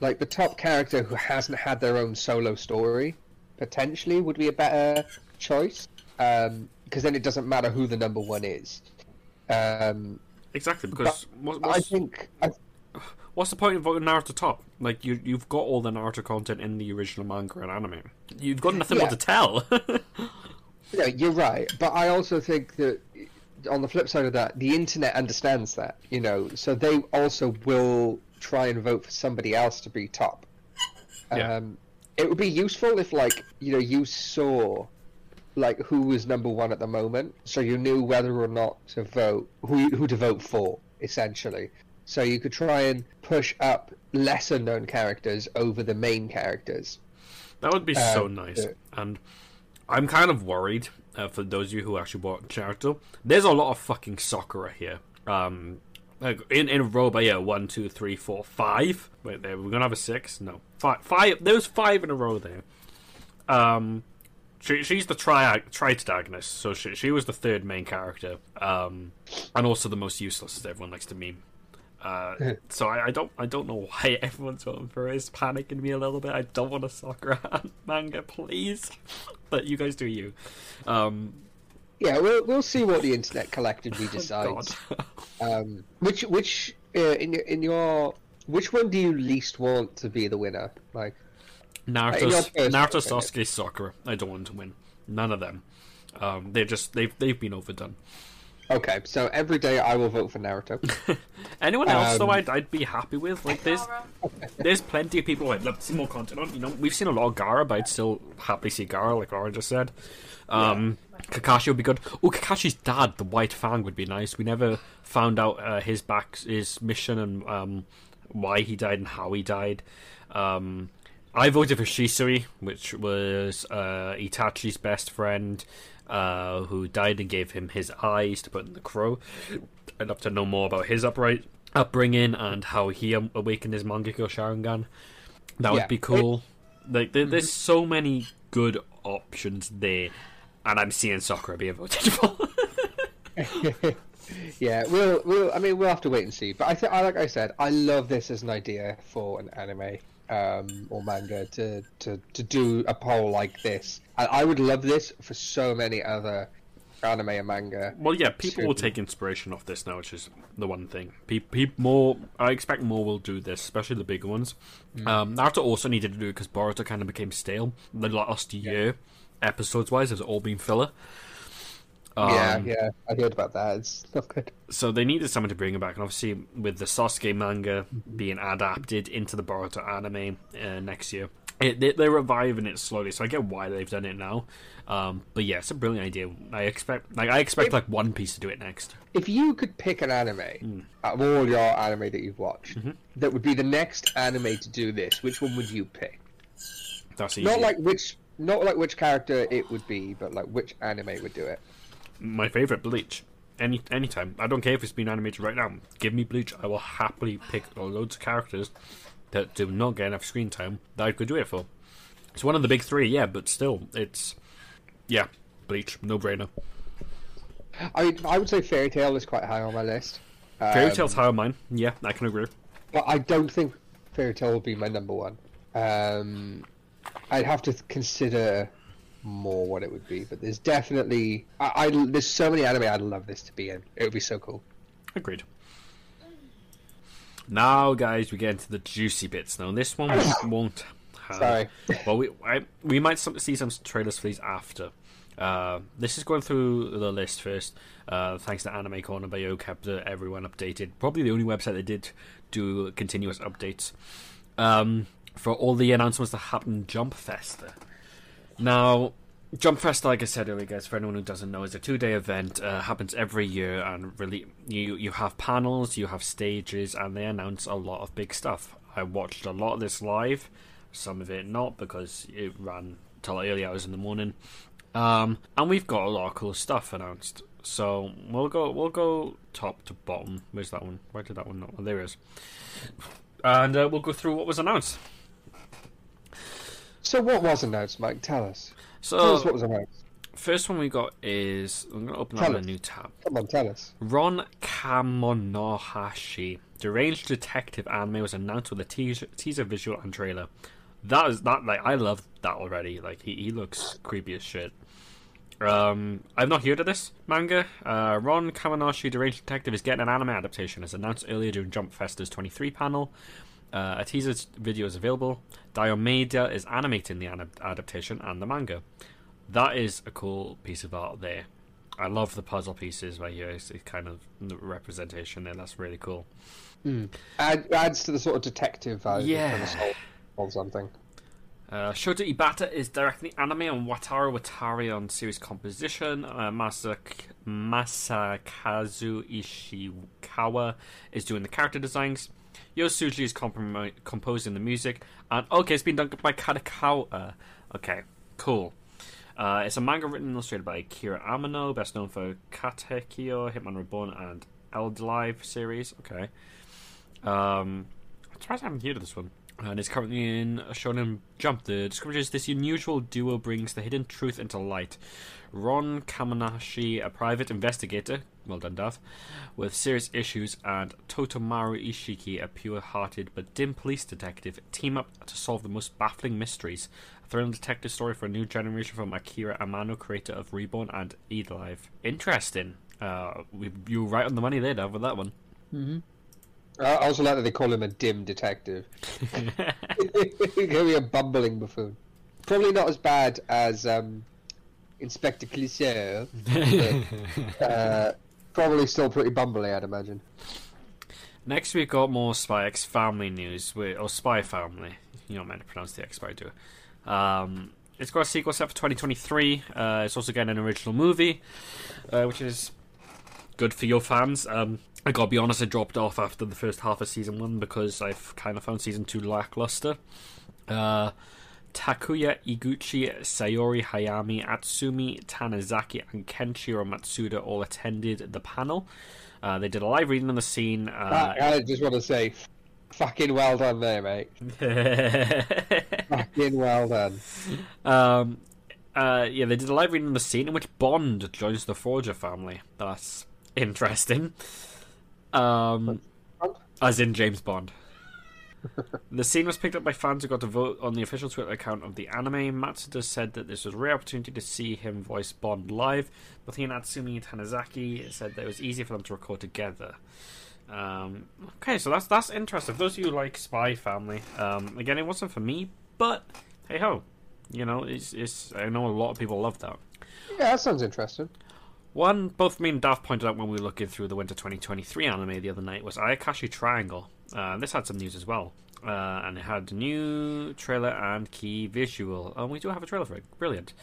like the top character who hasn't had their own solo story potentially would be a better choice because then it doesn't matter who the number one is. Um, Exactly, because what, I think I, what's the point of voting Naruto top? Like you, you've got all the Naruto content in the original manga and anime. You've got nothing more to tell. Yeah, you're right, but I also think that on the flip side of that, the internet understands that, you know, so they also will try and vote for somebody else to be top. Yeah. Um, it would be useful if, like, you know, you saw like who was number one at the moment, so you knew whether or not to vote, who who to vote for, essentially. So you could try and push up lesser known characters over the main characters. That would be so Um, nice. yeah. And I'm kind of worried uh, for those of you who actually watch Naruto. There's a lot of fucking Sakura here. Um, in in a row, but yeah, one, two, three, four, five. Wait, there we're gonna have a six. No, five. Five. There was five in a row there. Um, she she's the tri triagonist, so she she was the third main character. Um, and also the most useless, as everyone likes to meme. Uh, so I, I don't I don't know why everyone's voting for it. It's panicking me a little bit. I don't want a Sakura manga, please. but you guys do you. Um, Yeah, we'll we'll see what the internet collectively decides. Um, which which uh, in your in your which one do you least want to be the winner? Like, Naruto, Naruto. Sasuke, Sakura. I don't want to win. None of them. Um, they're just they've they've been overdone. Okay, so every day I will vote for Naruto. Anyone else though, Um, I'd I'd be happy with. Like there's there's plenty of people I'd love to see more content on. You know, we've seen a lot of Gaara, but I'd still happily see Gaara, like Laura just said. Um, Kakashi would be good. Oh, Kakashi's dad, the White Fang, would be nice. We never found out uh, his back, his mission, and um, why he died and how he died. Um, I voted for Shisui, which was uh, Itachi's best friend, uh, who died and gave him his eyes to put in the crow. I'd love to know more about his upright upbringing and how he awakened his Mangekyo Sharingan. That would Yeah. be cool. Like, there, there's so many good options there, and I'm seeing Sakura being voted for. yeah, we'll we'll I mean we'll have to wait and see. But I think I like I said, I love this as an idea for an anime um, or manga to, to to do a poll like this. And I would love this for so many other anime and manga. Well, yeah, people will take inspiration off this now, which is the one thing. Pe- pe- more, I expect more will do this, especially the bigger ones. Mm. Um, Naruto also needed to do it because Boruto kind of became stale. The last year, episodes wise, has all been filler. Um, yeah, yeah, I heard about that. It's not good. So they needed someone to bring it back, and obviously with the Sasuke manga Mm-hmm. being adapted into the Boruto anime uh, next year, it, they, they're reviving it slowly. So I get why they've done it now. Um, but yeah, it's a brilliant idea. I expect, like, I expect If- like One Piece to do it next. If you could pick an anime Hmm. out of all your anime that you've watched Mm-hmm. that would be the next anime to do this, which one would you pick? That's easy. Not like which not like which character it would be, but like which anime would do it. My favorite, Bleach. Any anytime. I don't care if it's been animated right now. Give me Bleach. I will happily pick loads of characters that do not get enough screen time that I could do it for. It's one of the big three, yeah, but still, it's yeah, Bleach, no brainer. I mean, I would say Fairy Tail is quite high on my list. Fairy Um, Tail's high on mine. Yeah, I can agree. But I don't think Fairy Tail will be my number one. Um, I'd have to consider more what it would be, but there's definitely I, I there's so many anime I'd love this to be in. It would be so cool. Agreed. Now, guys, we get into the juicy bits. Now, this one won't. Have, Sorry. Well, we I, we might see some trailers for these after. Uh, this is going through the list first. Uh, thanks to Anime Corner by uh, everyone updated. Probably the only website that did do continuous updates um, for all the announcements that happened Jump Fest. Now, Jump Fest, like I said earlier, guys, for anyone who doesn't know, is a two-day event. Uh, happens every year, and really, you you have panels, you have stages, and they announce a lot of big stuff. I watched a lot of this live, some of it not because it ran till early hours in the morning. Um, and we've got a lot of cool stuff announced. So we'll go we'll go top to bottom. Where's that one? Where did that one? Not? Oh, there it is. And uh, we'll go through what was announced. So what was announced, Mike? Tell us. So Tell us what was announced. First one we got is I'm going to open Tell up a new tab. Come on, tell us. Ron Kamonohashi, deranged detective anime, was announced with a teaser, teaser visual and trailer. That is that like I love that already. Like he, he looks creepy as shit. Um, I've not heard of this manga. Uh, Ron Kamonohashi, deranged detective, is getting an anime adaptation, as announced earlier during Jump Festa's 23 panel. Uh, a teaser video is available. Diomedéa is animating the adaptation and the manga. That is a cool piece of art there. I love the puzzle pieces right here. It's, kind of the representation there. That's really cool. Add, adds to the sort of detective vibe. Yeah. Kind of something. Uh, Shota Ibata is directing the anime and Wataru Watari on series composition. Uh, Masa- Masakazu Ishikawa is doing the character designs. Yosuji is comprom- composing the music. And okay, it's been done by Kadokawa. Okay, cool. Uh, it's a manga written and illustrated by Kira Amano, best known for Katekyo, Hitman Reborn, and Eldlive series. Okay. Um, I'm surprised I haven't heard of this one. And it's currently in Shonen Jump. The description is this unusual duo brings the hidden truth into light. Ron Kamanashi, a private investigator, well done, Dav, with serious issues, and Totomaru Ishiki, a pure-hearted but dim police detective, team up to solve the most baffling mysteries. A thrilling detective story for a new generation from Akira Amano, creator of Reborn and Live. Interesting. Uh, we, you were right on the money there, Dav, with that one. I I also like that they call him a dim detective. He could be a bumbling buffoon. Probably not as bad as um, Inspector Clouseau. uh, probably still pretty bumbly, I'd imagine. Next, we've got more Spy X Family news, or Spy Family. You're not meant to pronounce the X, but I do. Um, it's got a sequel set for 2023. Uh, it's also getting an original movie, uh, which is good for your fans. Um, I gotta be honest, I dropped off after the first half of season one because I've kind of found season two lackluster. Uh, Takuya Eguchi, Saori Hayami, Atsumi Tanezaki, and Kenshiro Matsuda all attended the panel. Uh, they did a live reading on the scene. Uh, I, I just want to say, fucking well done there, mate. Fucking well done. um, uh, yeah, they did a live reading on the scene in which Bond joins the Forger family. That's interesting. Um, as in James Bond. The scene was picked up by fans who got to vote on the official Twitter account of the anime. Matsuda said that this was a rare opportunity to see him voice Bond live. but he and Atsumi Tanezaki said that it was easy for them to record together. Um, okay, so that's that's interesting. For those of you who like Spy Family, um, again, it wasn't for me, but hey ho, you know, it's, it's I know a lot of people love that. Yeah, that sounds interesting. One, both me and Daft pointed out when we were looking through the Winter 2023 anime the other night was Ayakashi Triangle. Uh, this had some news as well. Uh, and it had new trailer and key visual. And we do have a trailer for it. Brilliant.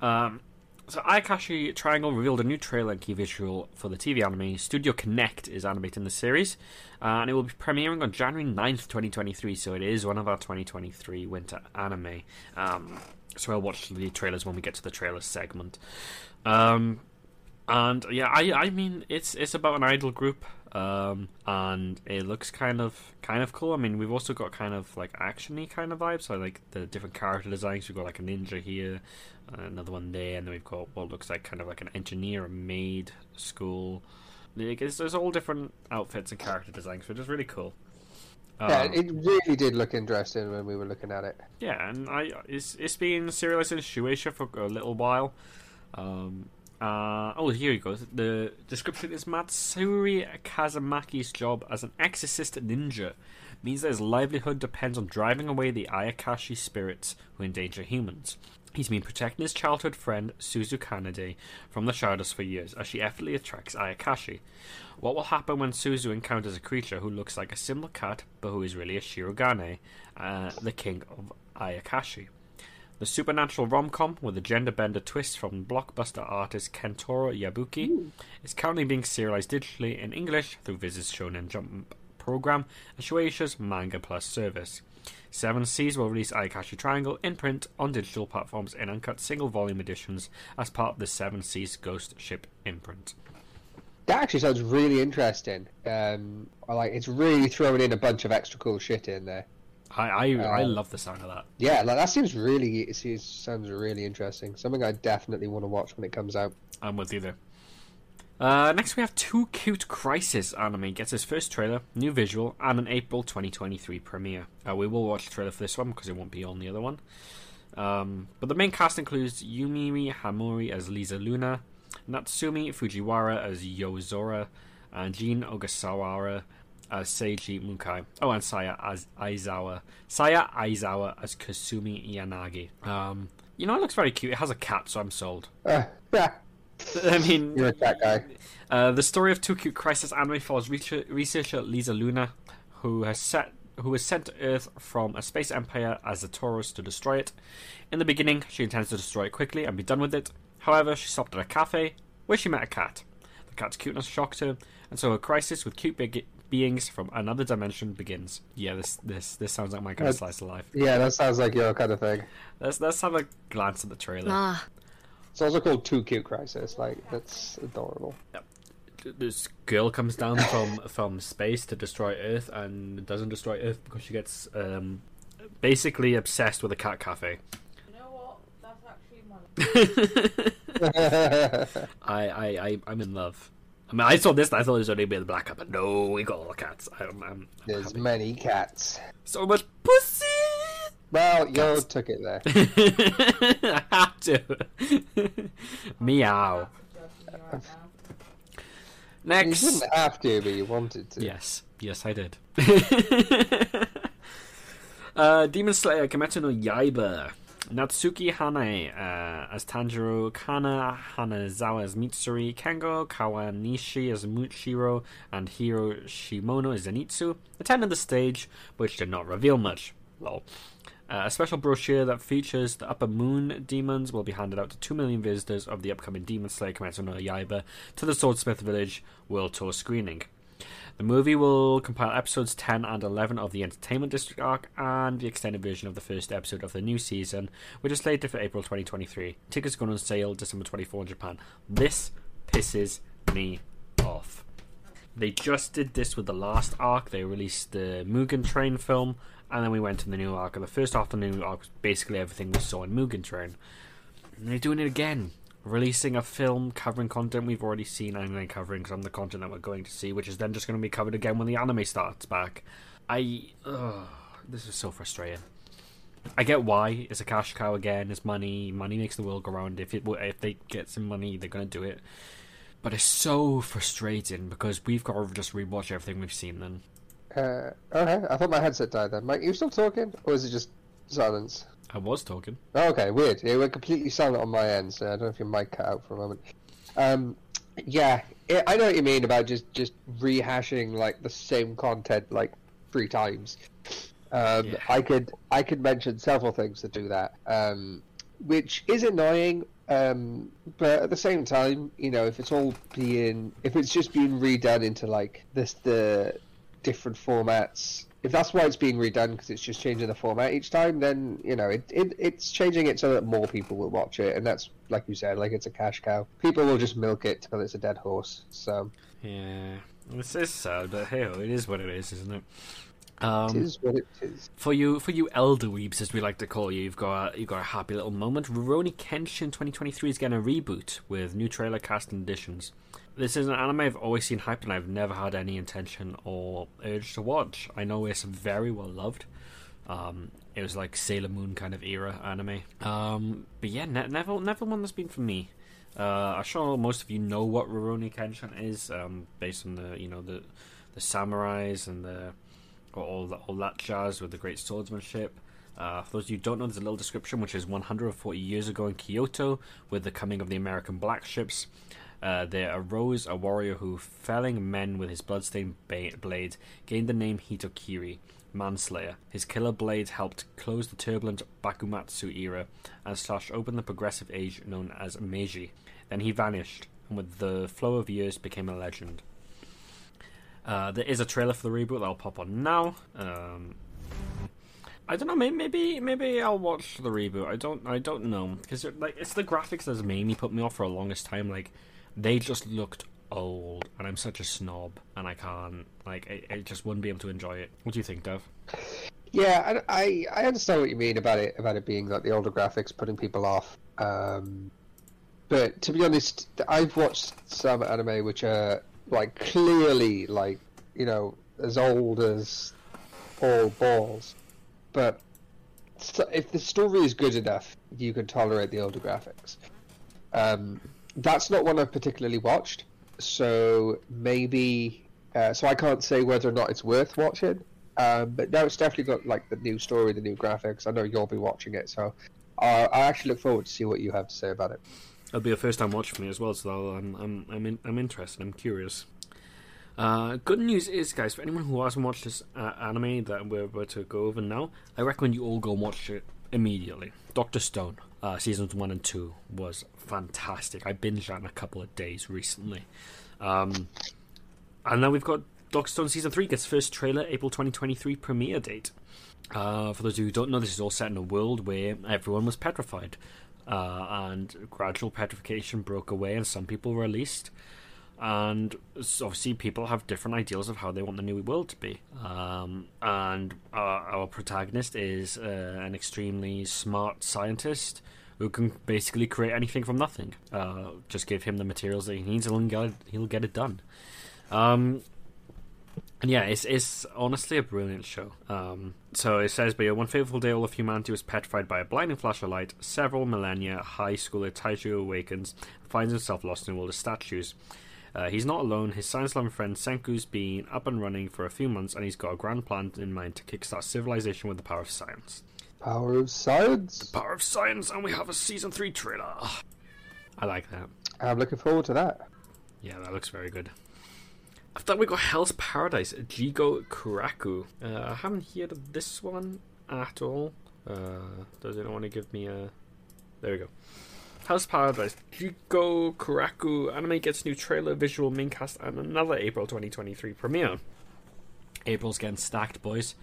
Um, so Ayakashi Triangle revealed a new trailer and key visual for the TV anime. Studio Connect is animating the series. Uh, and it will be premiering on January 9th, 2023. So it is one of our 2023 winter anime. Um, so I'll watch the trailers when we get to the trailer segment. Um, and yeah, I I mean it's it's about an idol group, um, and it looks kind of kind of cool. I mean, we've also got kind of like actiony kind of vibes. So like the different character designs. We've got like a ninja here, another one there, and then we've got what looks like kind of like an engineer, a maid school. Like, it's, there's all different outfits and character designs, which is really cool. Yeah, Um, it really did look interesting when we were looking at it. yeah, and I it's it's been serialized in Shueisha for a little while. Um, uh, oh, here he goes. The description is Matsuri Kazamaki's job as an exorcist ninja means that his livelihood depends on driving away the Ayakashi spirits who endanger humans. He's been protecting his childhood friend Suzu Kanade from the shadows for years as she effortlessly attracts Ayakashi. What will happen when Suzu encounters a creature who looks like a similar cat but who is really a Shirogane, uh, the king of Ayakashi? The supernatural rom com with a gender bender twist from blockbuster artist Kentaro Yabuki is currently being serialized digitally in English through Viz's Shonen Jump program and Shueisha's Manga Plus service. Seven Seas will release Ayakashi Triangle in print on digital platforms in uncut single volume editions as part of the Seven Seas Ghost Ship imprint. That actually sounds really interesting. Um, I like it's really throwing in a bunch of extra cool shit in there. I I, I Um, love the sound of that. Yeah, like that seems really it seems, sounds really interesting. Something I definitely want to watch when it comes out. I'm with you there. Uh, next, we have Too Cute Crisis anime gets its first trailer, new visual, and an April 2023 premiere. Uh, we will watch the trailer for this one because it won't be on the other one. Um, but the main cast includes Yumiri Hamori as Lisa Luna, Natsumi Fujiwara as Yozora, and Jin Ogasawara as Seiji Mukai. Oh, and Saya as Aizawa. Saya Aizawa as Kasumi Yanagi. Um, you know, it looks very cute. It has a cat, so I'm sold. Uh, yeah, I mean, you're a cat guy. uh, the story of Too Cute Crisis anime follows researcher, researcher Lisa Luna, who has set who was sent to Earth from a space empire as a Taurus to destroy it. In the beginning, she intends to destroy it quickly and be done with it. However, she stopped at a cafe where she met a cat. The cat's cuteness shocked her, and so her crisis with cute big beings from another dimension begins. Yeah, this this this sounds like my kind of slice of life. Yeah, that sounds like your kind of thing. Let's let's have a glance at the trailer. Ah, It's also called Too Cute Crisis. Like that's adorable. Yep. this girl comes down from from space to destroy Earth and doesn't destroy Earth because she gets um, basically obsessed with a cat cafe. You know what? That's actually my. I, I, I I'm in love. I mean, I saw this. and I thought it was only be the black cat, but no, we got all the cats. I'm, I'm, I'm There's happy. many cats. so much pussy. Well, you took it there. I had to. Meow. Joking you right now. You Next. didn't have to, but you wanted to. Yes, yes, I did. uh, Demon Slayer Kimetsu no Yaiba. Natsuki Hanae uh, as Tanjiro, Kana Hanazawa as Mitsuri, Kengo Kawanishi as Muichiro, and Hiro Shimono as Zenitsu attended the stage, which did not reveal much. Lol. Uh, a special brochure that features the Upper Moon demons will be handed out to 2 million visitors of the upcoming Demon Slayer Kimetsu no Yaiba to the Swordsmith Village World Tour screening. The movie will compile episodes 10 and 11 of the Entertainment District arc and the extended version of the first episode of the new season, which is slated for April 2023. Tickets go on sale December 24 in Japan. This pisses me off. They just did this with the last arc. They released the Mugen Train film, and then we went to the new arc. And the first half of the new arc was basically everything we saw in Mugen Train. And they're doing it again. Releasing a film covering content we've already seen and then covering some of the content that we're going to see, which is then just going to be covered again when the anime starts back. I. Ugh, this is so frustrating. I get why it's a cash cow again. It's money. Money makes the world go round. If it if they get some money, they're gonna do it. But it's so frustrating because we've got to just rewatch everything we've seen. Then Uh, okay, I thought my headset died then. Mike, you still talking? Or is it just silence? I was talking. Oh, okay, weird. It went completely silent on my end, so I don't know if your mic cut out for a moment. Um, yeah, it, I know what you mean about just just rehashing like the same content like three times. Um, Yeah. I could I could mention several things that do that, um, which is annoying. Um, but at the same time, you know, if it's all being if it's just being redone into like this the different formats if that's why it's being redone because it's just changing the format each time, then you know it, it it's changing it so that more people will watch it, and that's like you said, like it's a cash cow. People will just milk it till it's a dead horse. So Yeah, it's, it's sad, but hey, it is what it is, isn't it? it Um, is what it is. for you, for you elder weeps, as we like to call you, you've got a, you've got a happy little moment. Rurouni Kenshin 2023 is getting a reboot with new trailer cast and additions. This is an anime I've always seen hyped and I've never had any intention or urge to watch. I know it's very well loved. Um, it was like Sailor Moon kind of era anime. Um, but yeah, ne- never never one that's been for me. Uh, I'm sure most of you know what Rurouni Kenshin is, um, based on the you know the the samurais and the all that all that jazz with the great swordsmanship. Uh, for those of you who don't know, there's a little description, which is 140 years ago in Kyoto, with the coming of the American black ships. Uh, there arose a warrior who, felling men with his bloodstained ba- blade, gained the name Hitokiri, Manslayer. His killer blade helped close the turbulent Bakumatsu era and slash open the progressive age known as Meiji. Then he vanished, and with the flow of years became a legend. Uh, there is a trailer for the reboot that'll pop on now. Um, I don't know. Maybe, maybe I'll watch the reboot. I don't I don't know because like it's the graphics that's me put me off for a longest time. Like they just looked old, and I'm such a snob, and I can't like I, I just wouldn't be able to enjoy it. What do you think, Dev? Yeah, I, I understand what you mean about it about it being like the older graphics putting people off. Um, but to be honest, I've watched some anime which are like clearly like you know as old as all balls. But if the story is good enough, you can tolerate the older graphics. Um, that's not one I've particularly watched, so maybe. Uh, so I can't say whether or not it's worth watching. Um, but no, it's definitely got like the new story, the new graphics. I know you'll be watching it, so uh, I actually look forward to see what you have to say about it. It'll be a first time watch for me as well, so I'm I'm I'm in, I'm interested. I'm curious. Uh, good news is, guys, for anyone who hasn't watched this uh, anime that we're about to go over now, I recommend you all go and watch it immediately. Doctor Stone, uh, seasons one and two was fantastic. I binged that in a couple of days recently, um, and then we've got Doctor Stone season three gets first trailer April 2023 premiere date. Uh, for those who don't know, this is all set in a world where everyone was petrified, uh, and gradual petrification broke away, and some people were released. And obviously, people have different ideals of how they want the new world to be. Um, and our, our protagonist is uh, an extremely smart scientist who can basically create anything from nothing. Uh, just give him the materials that he needs, and he'll get it, he'll get it done. Um, and yeah, it's it's honestly a brilliant show. Um, so it says, but one fateful day, all of humanity was petrified by a blinding flash of light. Several millennia, high schooler Taiju awakens, and finds himself lost in a world of statues. Uh, he's not alone. His science-loving friend Senku's been up and running for a few months, and he's got a grand plan in mind to kickstart civilization with the power of science. Power of science. The power of science, and we have a season three trailer. I like that. I'm looking forward to that. Yeah, that looks very good. After that, we got Hell's Paradise, Jigokuraku. Uh, I haven't heard of this one at all. Uh, does anyone want to give me a. There we go. Hell's Paradise, Jigokuraku. Anime gets new trailer, visual main cast, and another April 2023 premiere. April's getting stacked, boys.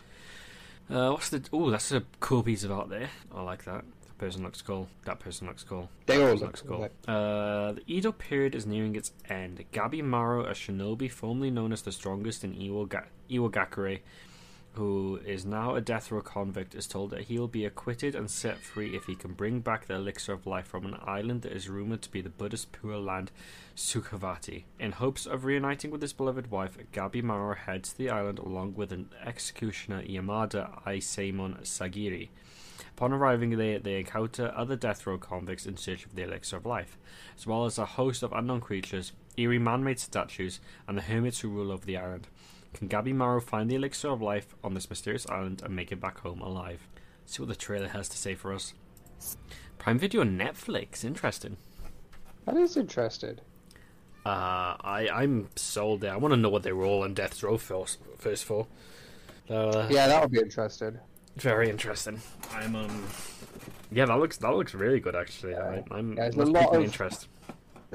Uh, what's the. Oh, that's a cool piece of art there. I like that. That person looks cool. That person looks cool. They all look looks cool, cool. Uh, the Edo period is nearing its end. Gabimaru, a shinobi formerly known as the strongest in Iwaga- Iwagakure, who is now a death row convict, is told that he will be acquitted and set free if he can bring back the elixir of life from an island that is rumored to be the Buddhist Pure Land, Sukhavati. In hopes of reuniting with his beloved wife, Gabimaru heads to the island along with an executioner Yamada Asaemon Sagiri. Upon arriving there, they encounter other death row convicts in search of the elixir of life, as well as a host of unknown creatures, eerie man-made statues, and the hermits who rule over the island. Can Gabimaru find the elixir of life on this mysterious island and make it back home alive? see what the trailer has to say for us. Prime Video and Netflix, interesting. That is interesting. Uh, I I'm sold there. I want to know what they were all on death row first, first for. Uh, Yeah, that would be interesting. Very interesting. I'm um. Yeah, that looks that looks really good actually. Yeah. I, I'm Yeah, there's a must lot pique my of- interest.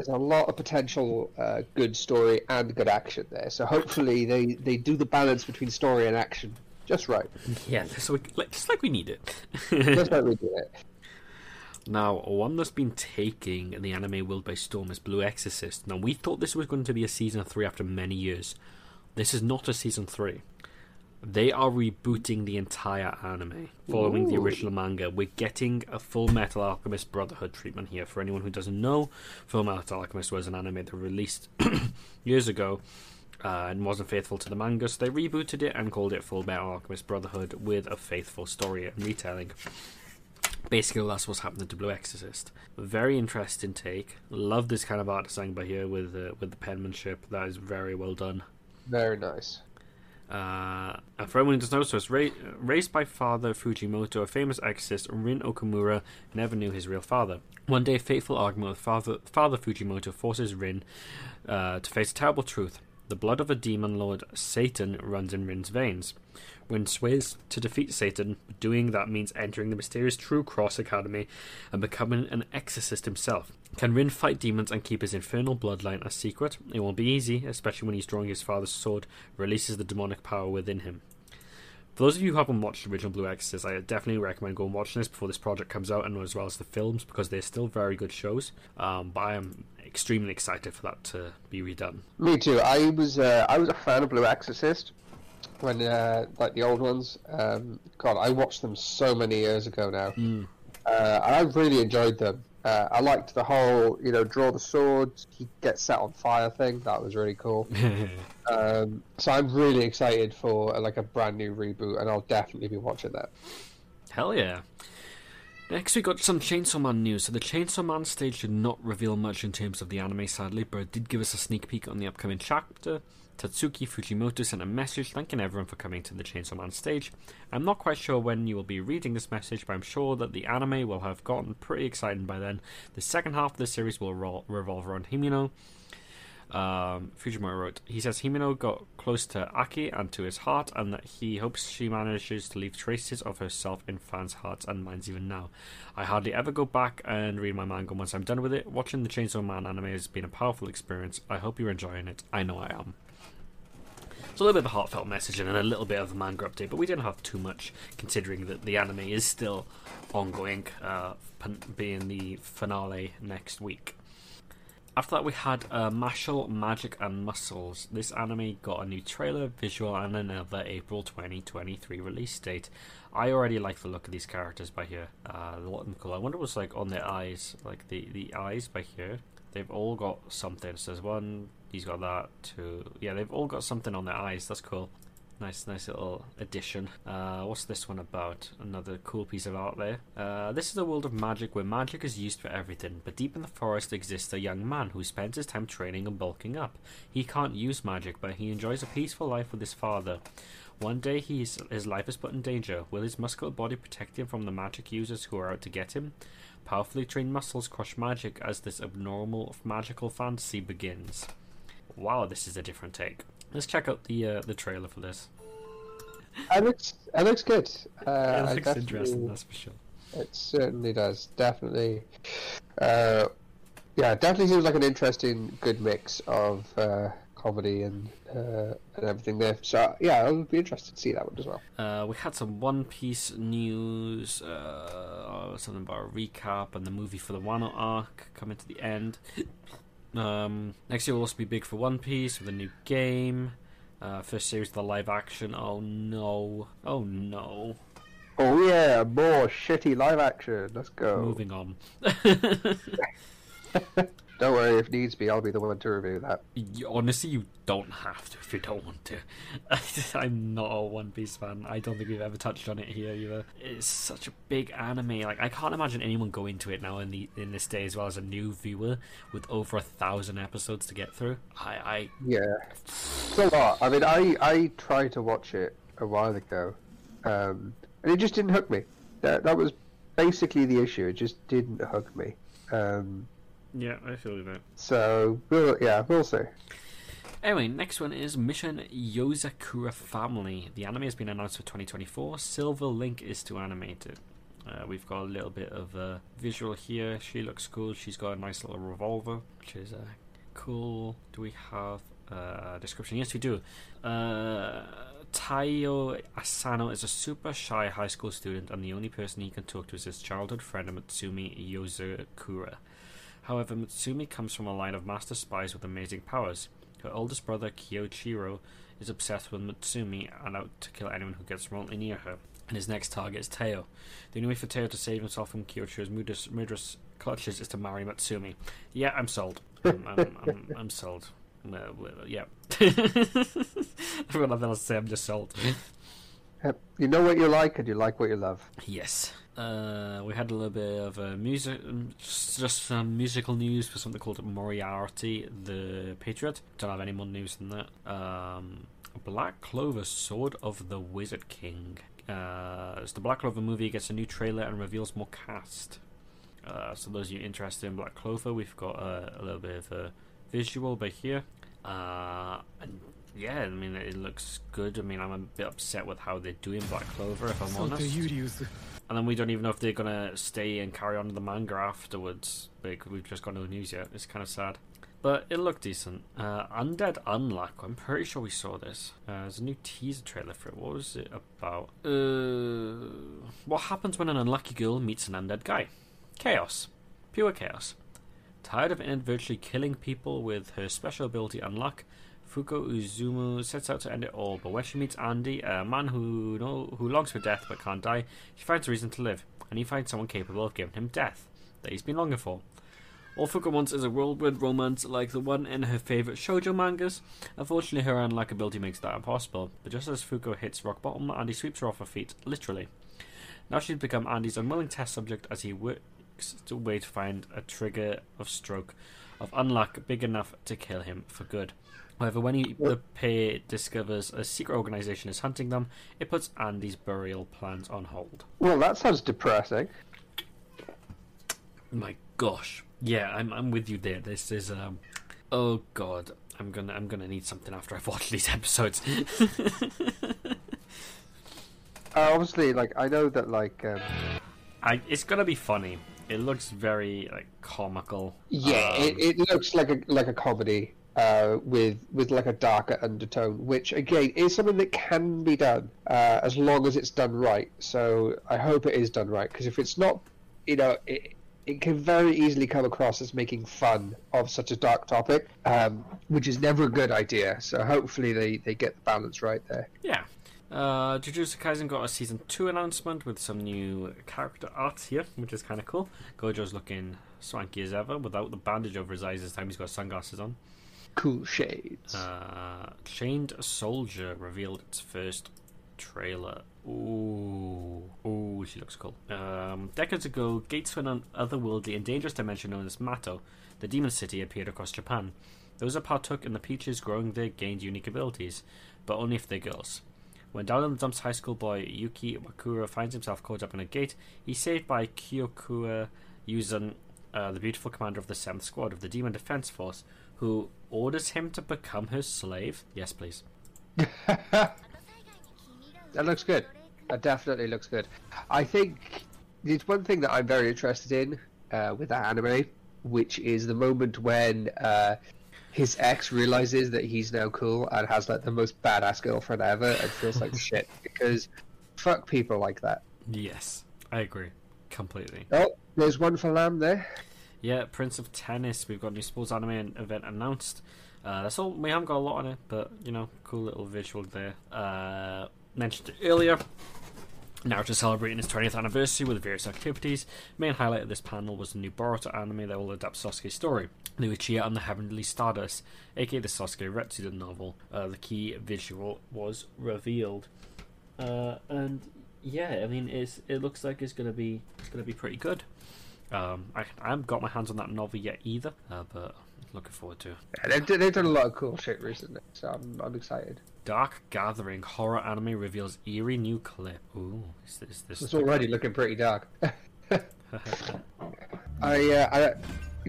There's a lot of potential uh, good story and good action there. So hopefully they, they do the balance between story and action just right, Yeah, just like, like- just like we need it. just like we do it. Now, one that's been taking the anime world by storm is Blue Exorcist. Now, we thought this was going to be a season 3 after many years. This is not a season 3. They are rebooting the entire anime, following the original manga. We're getting a Full Metal Alchemist Brotherhood treatment here. For anyone who doesn't know, Full Metal Alchemist was an anime that released years ago uh, and wasn't faithful to the manga, so they rebooted it and called it Full Metal Alchemist Brotherhood with a faithful story and retelling. Basically, that's what's happening to Blue Exorcist. Very interesting take. Love this kind of art design by here with uh, with the penmanship. That is very well done. Very nice. Uh, for everyone who doesn't know, so it's ra- raised by Father Fujimoto, a famous exorcist, Rin Okumura never knew his real father. One day, a fateful argument with Father, Father Fujimoto forces Rin uh, to face a terrible truth. The blood of a demon lord, Satan, runs in Rin's veins. Rin swears to defeat Satan, but doing that means entering the mysterious True Cross Academy and becoming an exorcist himself. Can Rin fight demons and keep his infernal bloodline a secret? It won't be easy, especially when he's drawing his father's sword, releases the demonic power within him. For those of you who haven't watched the original Blue Exorcist, I definitely recommend going watching this before this project comes out, and as well as the films, because they're still very good shows. Um, but I am extremely excited for that to be redone. Me too. I was uh, I was a fan of Blue Exorcist when uh, like the old ones. Um, God, I watched them so many years ago now, uh, and I really enjoyed them. Uh, I liked the whole, you know, draw the sword, he gets set on fire thing. That was really cool. Um, so I'm really excited for uh, like a brand new reboot, and I'll definitely be watching that. Hell yeah. Next, we got some Chainsaw Man news. So, the Chainsaw Man stage did not reveal much in terms of the anime, sadly, but it did give us a sneak peek on the upcoming chapter. Tatsuki Fujimoto sent a message thanking everyone for coming to the Chainsaw Man stage. I'm not quite sure when you will be reading this message, but I'm sure that the anime will have gotten pretty exciting by then. The second half of the series will ro- revolve around Himeno. Um, Fujimoto wrote, he says Himeno got close to Aki and to his heart, and that he hopes she manages to leave traces of herself in fans' hearts and minds even now. I hardly ever go back and read my manga once I'm done with it. Watching the Chainsaw Man anime has been a powerful experience. I hope you're enjoying it. I know I am. A little bit of a heartfelt message and a little bit of a manga update, but we didn't have too much considering that the anime is still ongoing, uh, being the finale next week. After that, we had uh, Magic and Muscles. This anime got a new trailer, visual, and another April 2023 release date. I already like the look of these characters by here. Uh, they look them cool. I wonder what's like on their eyes, like the, the eyes by here. They've all got something. So there's one, he's got that, two. Yeah, they've all got something on their eyes. That's cool. Nice, nice little addition. Uh, what's this one about? Another cool piece of art there. Uh, this is a world of magic where magic is used for everything, but deep in the forest exists a young man who spends his time training and bulking up. He can't use magic, but he enjoys a peaceful life with his father. One day his life is put in danger. Will his muscular body protect him from the magic users who are out to get him? Powerfully trained muscles crush magic as this abnormal magical fantasy begins. Wow, this is a different take. Let's check out the uh, the trailer for this. It looks it looks good. Uh, it looks interesting, that's for sure. It certainly does. Definitely. Uh, yeah, definitely seems like an interesting, good mix of uh, comedy and uh, and everything there. So yeah, I would be interested to see that one as well. Uh, we had some One Piece news, uh, something about a recap and the movie for the Wano arc coming to the end. Um, next year will also be big for One Piece with a new game. Uh, first series of the live action. Oh no! Oh no! Oh yeah, more shitty live action. Let's go. Moving on. Don't worry, if needs be, I'll be the one to review that. You- honestly, you don't have to if you don't want to. I'm not a One Piece fan. I don't think we've ever touched on it here either. It's such a big anime. Like I can't imagine anyone going to it now in the in this day as well as a new viewer with over a thousand episodes to get through. I, I Yeah, it's a lot. I mean, I I tried to watch it a while ago, um, and it just didn't hook me. That that was basically the issue. It just didn't hook me. Um, yeah, I feel you that. so we'll yeah, we'll see. Anyway, next one is Mission Yozakura Family. The anime has been announced for 2024. Silver Link is to animate it. Uh, we've got a little bit of uh, visual here. She looks cool. She's got a nice little revolver, which is uh, cool. Do we have uh, a description? Yes, we do. Uh, Taiyo Asano is a super shy high school student, and the only person he can talk to is his childhood friend Mutsumi Yozakura. However, Mutsumi comes from a line of master spies with amazing powers. Her oldest brother, Kyoichiro, is obsessed with Mutsumi and out to kill anyone who gets remotely near her. And his next target is Teo. The only way for Teo to save himself from Kyoichiro's murderous, murderous clutches is to marry Mutsumi. Yeah, I'm sold. I'm, I'm, I'm, I'm sold. Uh, well, yeah. I've got nothing else to say. I'm just sold. You know what you like, and you like what you love. Yes. Uh, we had a little bit of music, just, some musical news for something called Moriarty the Patriot. Don't have any more news than that. Um, Black Clover Sword of the Wizard King. Uh, so the Black Clover movie gets a new trailer and reveals more cast. Uh, so those of you interested in Black Clover, we've got uh, a little bit of a visual by here. Uh, and yeah, I mean it looks good. I mean I'm a bit upset with how they're doing Black Clover, if I'm honest. And then we don't even know if they're gonna stay and carry on the manga afterwards. Like we've just got no news yet. It's kind of sad. But it looked decent. Uh, Undead Unluck. I'm pretty sure we saw this. Uh, there's a new teaser trailer for it. What was it about? Uh, what happens when an unlucky girl meets an undead guy? Chaos. Pure chaos. Tired of inadvertently killing people with her special ability Unluck, Fuko Izumo sets out to end it all, but when she meets Andy, a man who know, who longs for death but can't die, she finds a reason to live, and he finds someone capable of giving him death that he's been longing for. All Fuko wants is a whirlwind romance like the one in her favourite shoujo mangas. Unfortunately, her unlikability makes that impossible, but just as Fuko hits rock bottom, Andy sweeps her off her feet, literally. Now she's become Andy's unwilling test subject as he works to way to find a trigger of stroke of unluck big enough to kill him for good. However, when he, the pair discovers a secret organization is hunting them, it puts Andy's burial plans on hold. Well, that sounds depressing. My gosh, yeah, I'm I'm with you there. This is um, oh god, I'm gonna I'm gonna need something after I've watched these episodes. Uh, obviously, like I know that, like um, I it's gonna be funny. It looks very like comical. yeah, Um, it, it looks like a like a comedy uh, with with like a darker undertone, which again is something that can be done uh, as long as it's done right. So I hope it is done right because if it's not, you know, it it can very easily come across as making fun of such a dark topic, um, which is never a good idea. So hopefully they they get the balance right there. Yeah. Uh, Jujutsu Kaisen got a season two announcement with some new character art here, which is kind of cool. Gojo's looking swanky as ever without the bandage over his eyes this time. He's got sunglasses on. Cool shades. Uh, Chained Soldier revealed its first trailer. Ooh, ooh, she looks cool. Um, decades ago, gates to an otherworldly and dangerous dimension known as Mato, the demon city, appeared across Japan. Those that partook in the peaches growing there gained unique abilities, but only if they're girls. When down the dumps, high school boy Yuki Wakura finds himself caught up in a gate, he's saved by Kyokura Yuzan, uh, the beautiful commander of the 7th Squad of the Demon Defense Force, who orders him to become her slave. Yes, please. that looks good. That definitely looks good. I think there's one thing that I'm very interested in uh, with that anime, which is the moment when uh, his ex realizes that he's now cool and has like the most badass girlfriend ever and feels like shit because fuck people like that. Yes, I agree. Completely. Oh, there's one for Lamb there. Yeah, Prince of Tennis. We've got a new sports anime event announced. Uh, that's all. We haven't got a lot on it, but you know, cool little visual there. Uh, mentioned earlier. Naruto celebrating its 20th anniversary with various activities. Main highlight of this panel was the new Boruto anime that will adapt Sasuke's story. The Uchiha and the Heavenly Stardust, aka the Sasuke Retsuden novel. Uh, the key visual was revealed, uh, and yeah, I mean, it's it looks like it's gonna be it's gonna be pretty good. Um, I, I haven't got my hands on that novel yet either, uh, but looking forward to it. Yeah, they've, they've done a lot of cool shit recently, so I'm, I'm excited. Dark Gathering horror anime reveals eerie new clip. Ooh, is this this? It's already looking pretty dark. I, uh, I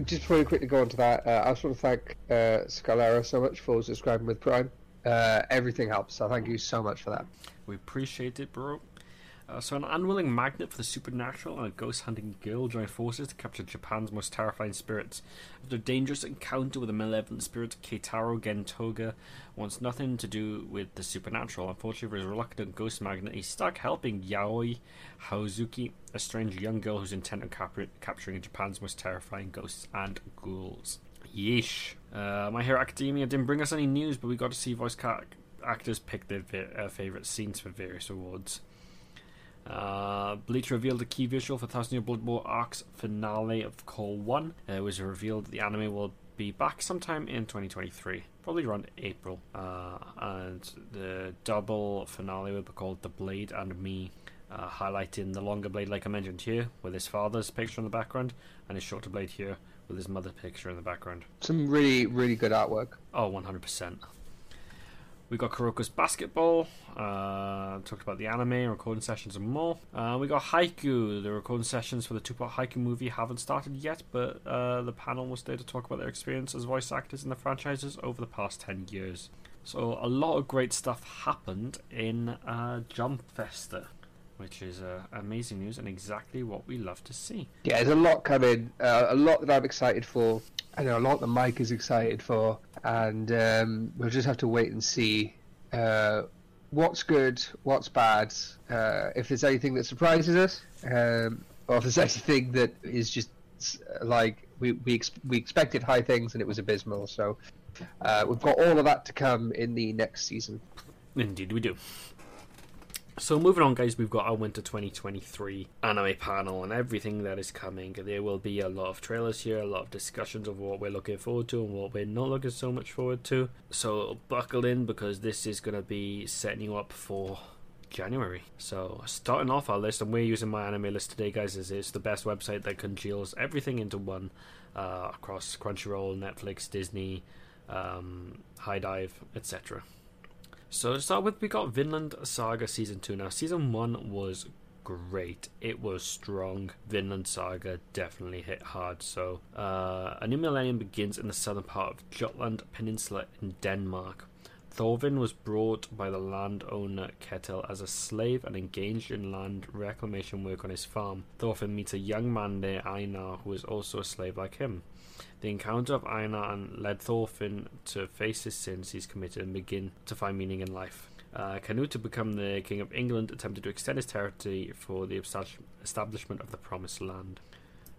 just before we quickly go on to that, uh, I just want to thank uh, Scalera so much for subscribing with Prime. Uh, everything helps, so thank you so much for that. we appreciate it, bro. Uh, so, an unwilling magnet for the supernatural and a ghost hunting girl join forces to capture Japan's most terrifying spirits. After a dangerous encounter with a malevolent spirit, Keitaro Gentoga wants nothing to do with the supernatural. Unfortunately for his reluctant ghost magnet, he's stuck helping Yaoi Haozuki, a strange young girl who's intent on cap- capturing Japan's most terrifying ghosts and ghouls. Yeesh. Uh, My Hero Academia didn't bring us any news, but we got to see voice actors pick their vi- uh, favorite scenes for various awards. Uh, Bleach revealed a key visual for Thousand Year Blood War Arc's finale of Cour 1. Uh, it was revealed that the anime will be back sometime in 2023, probably around April. Uh, and the double finale will be called The Blade and Me, uh, highlighting the longer blade, like I mentioned here, with his father's picture in the background, and his shorter blade here with his mother's picture in the background. Some really, really good artwork. Oh, 100%. We got Kuroko's basketball. Uh, talked about the anime, recording sessions, and more. Uh, we got Haikyu. The recording sessions for the two-part Haikyu movie haven't started yet, but uh, the panel was there to talk about their experience as voice actors in the franchises over the past ten years. So a lot of great stuff happened in uh, Jump Festa, which is uh, amazing news and exactly what we love to see. Yeah, there's a lot coming. Uh, a lot that I'm excited for. I know a lot that Mike is excited for, and um, we'll just have to wait and see uh, what's good, what's bad, uh, if there's anything that surprises us, um, or if there's anything that is just uh, like we we, ex- we expected high things and it was abysmal. So uh, we've got all of that to come in the next season. Indeed, we do. So moving on, guys, we've got our winter 2023 anime panel and everything that is coming. There will be a lot of trailers here, a lot of discussions of what we're looking forward to and what we're not looking so much forward to. So buckle in because this is going to be setting you up for January. So starting off our list, and we're using my anime list today, guys. Is it's the best website that congeals everything into one uh, across Crunchyroll, Netflix, Disney, um, HIDIVE, etc. So to start with, we got Vinland Saga Season 2. Now, Season 1 was great. It was strong. Vinland Saga definitely hit hard. So, uh, a new millennium begins in the southern part of Jutland Peninsula in Denmark. Thorfinn was brought by the landowner Ketil as a slave and engaged in land reclamation work on his farm. Thorfinn meets a young man there, Einar, who is also a slave like him. The encounter of Einar led Thorfinn to face his sins he's committed and begin to find meaning in life. Uh, Canute, to become the King of England, attempted to extend his territory for the establishment of the Promised Land.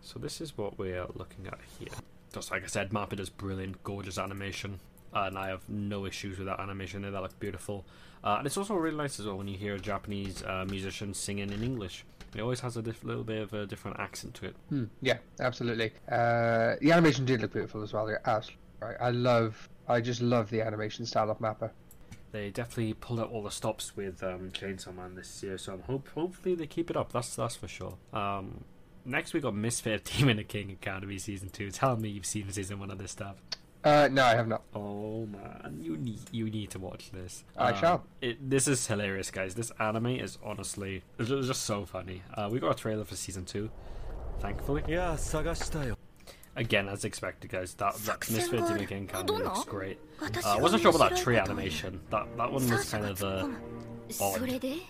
So this is what we're looking at here. Just like I said, Mappa does brilliant, gorgeous animation, and I have no issues with that animation. There, that looks beautiful, uh, and it's also really nice as well when you hear a Japanese uh, musician singing in English. It always has a diff- little bit of a different accent to it. Hmm, yeah, absolutely. Uh, the animation did look beautiful as well. You're absolutely right. I love, I just love the animation style of Mappa. They definitely pulled out all the stops with um, Chainsaw Man this year, so I'm hope hopefully they keep it up. That's that's for sure. Um, next we got Misfit Demon the King Academy season two. Tell me you've seen season one of this stuff. Uh, no, I have not. Oh man, you need you need to watch this. I um, shall. It, this is hilarious, guys. This anime is honestly it's just so funny. Uh, we got a trailer for season two, thankfully. Yeah, sagashitayo. Again, as expected, guys. That, that Misfit Demon King kind of looks great. Uh, I uh, wasn't sure about that tree animation. That that one was kind of uh, the. odd.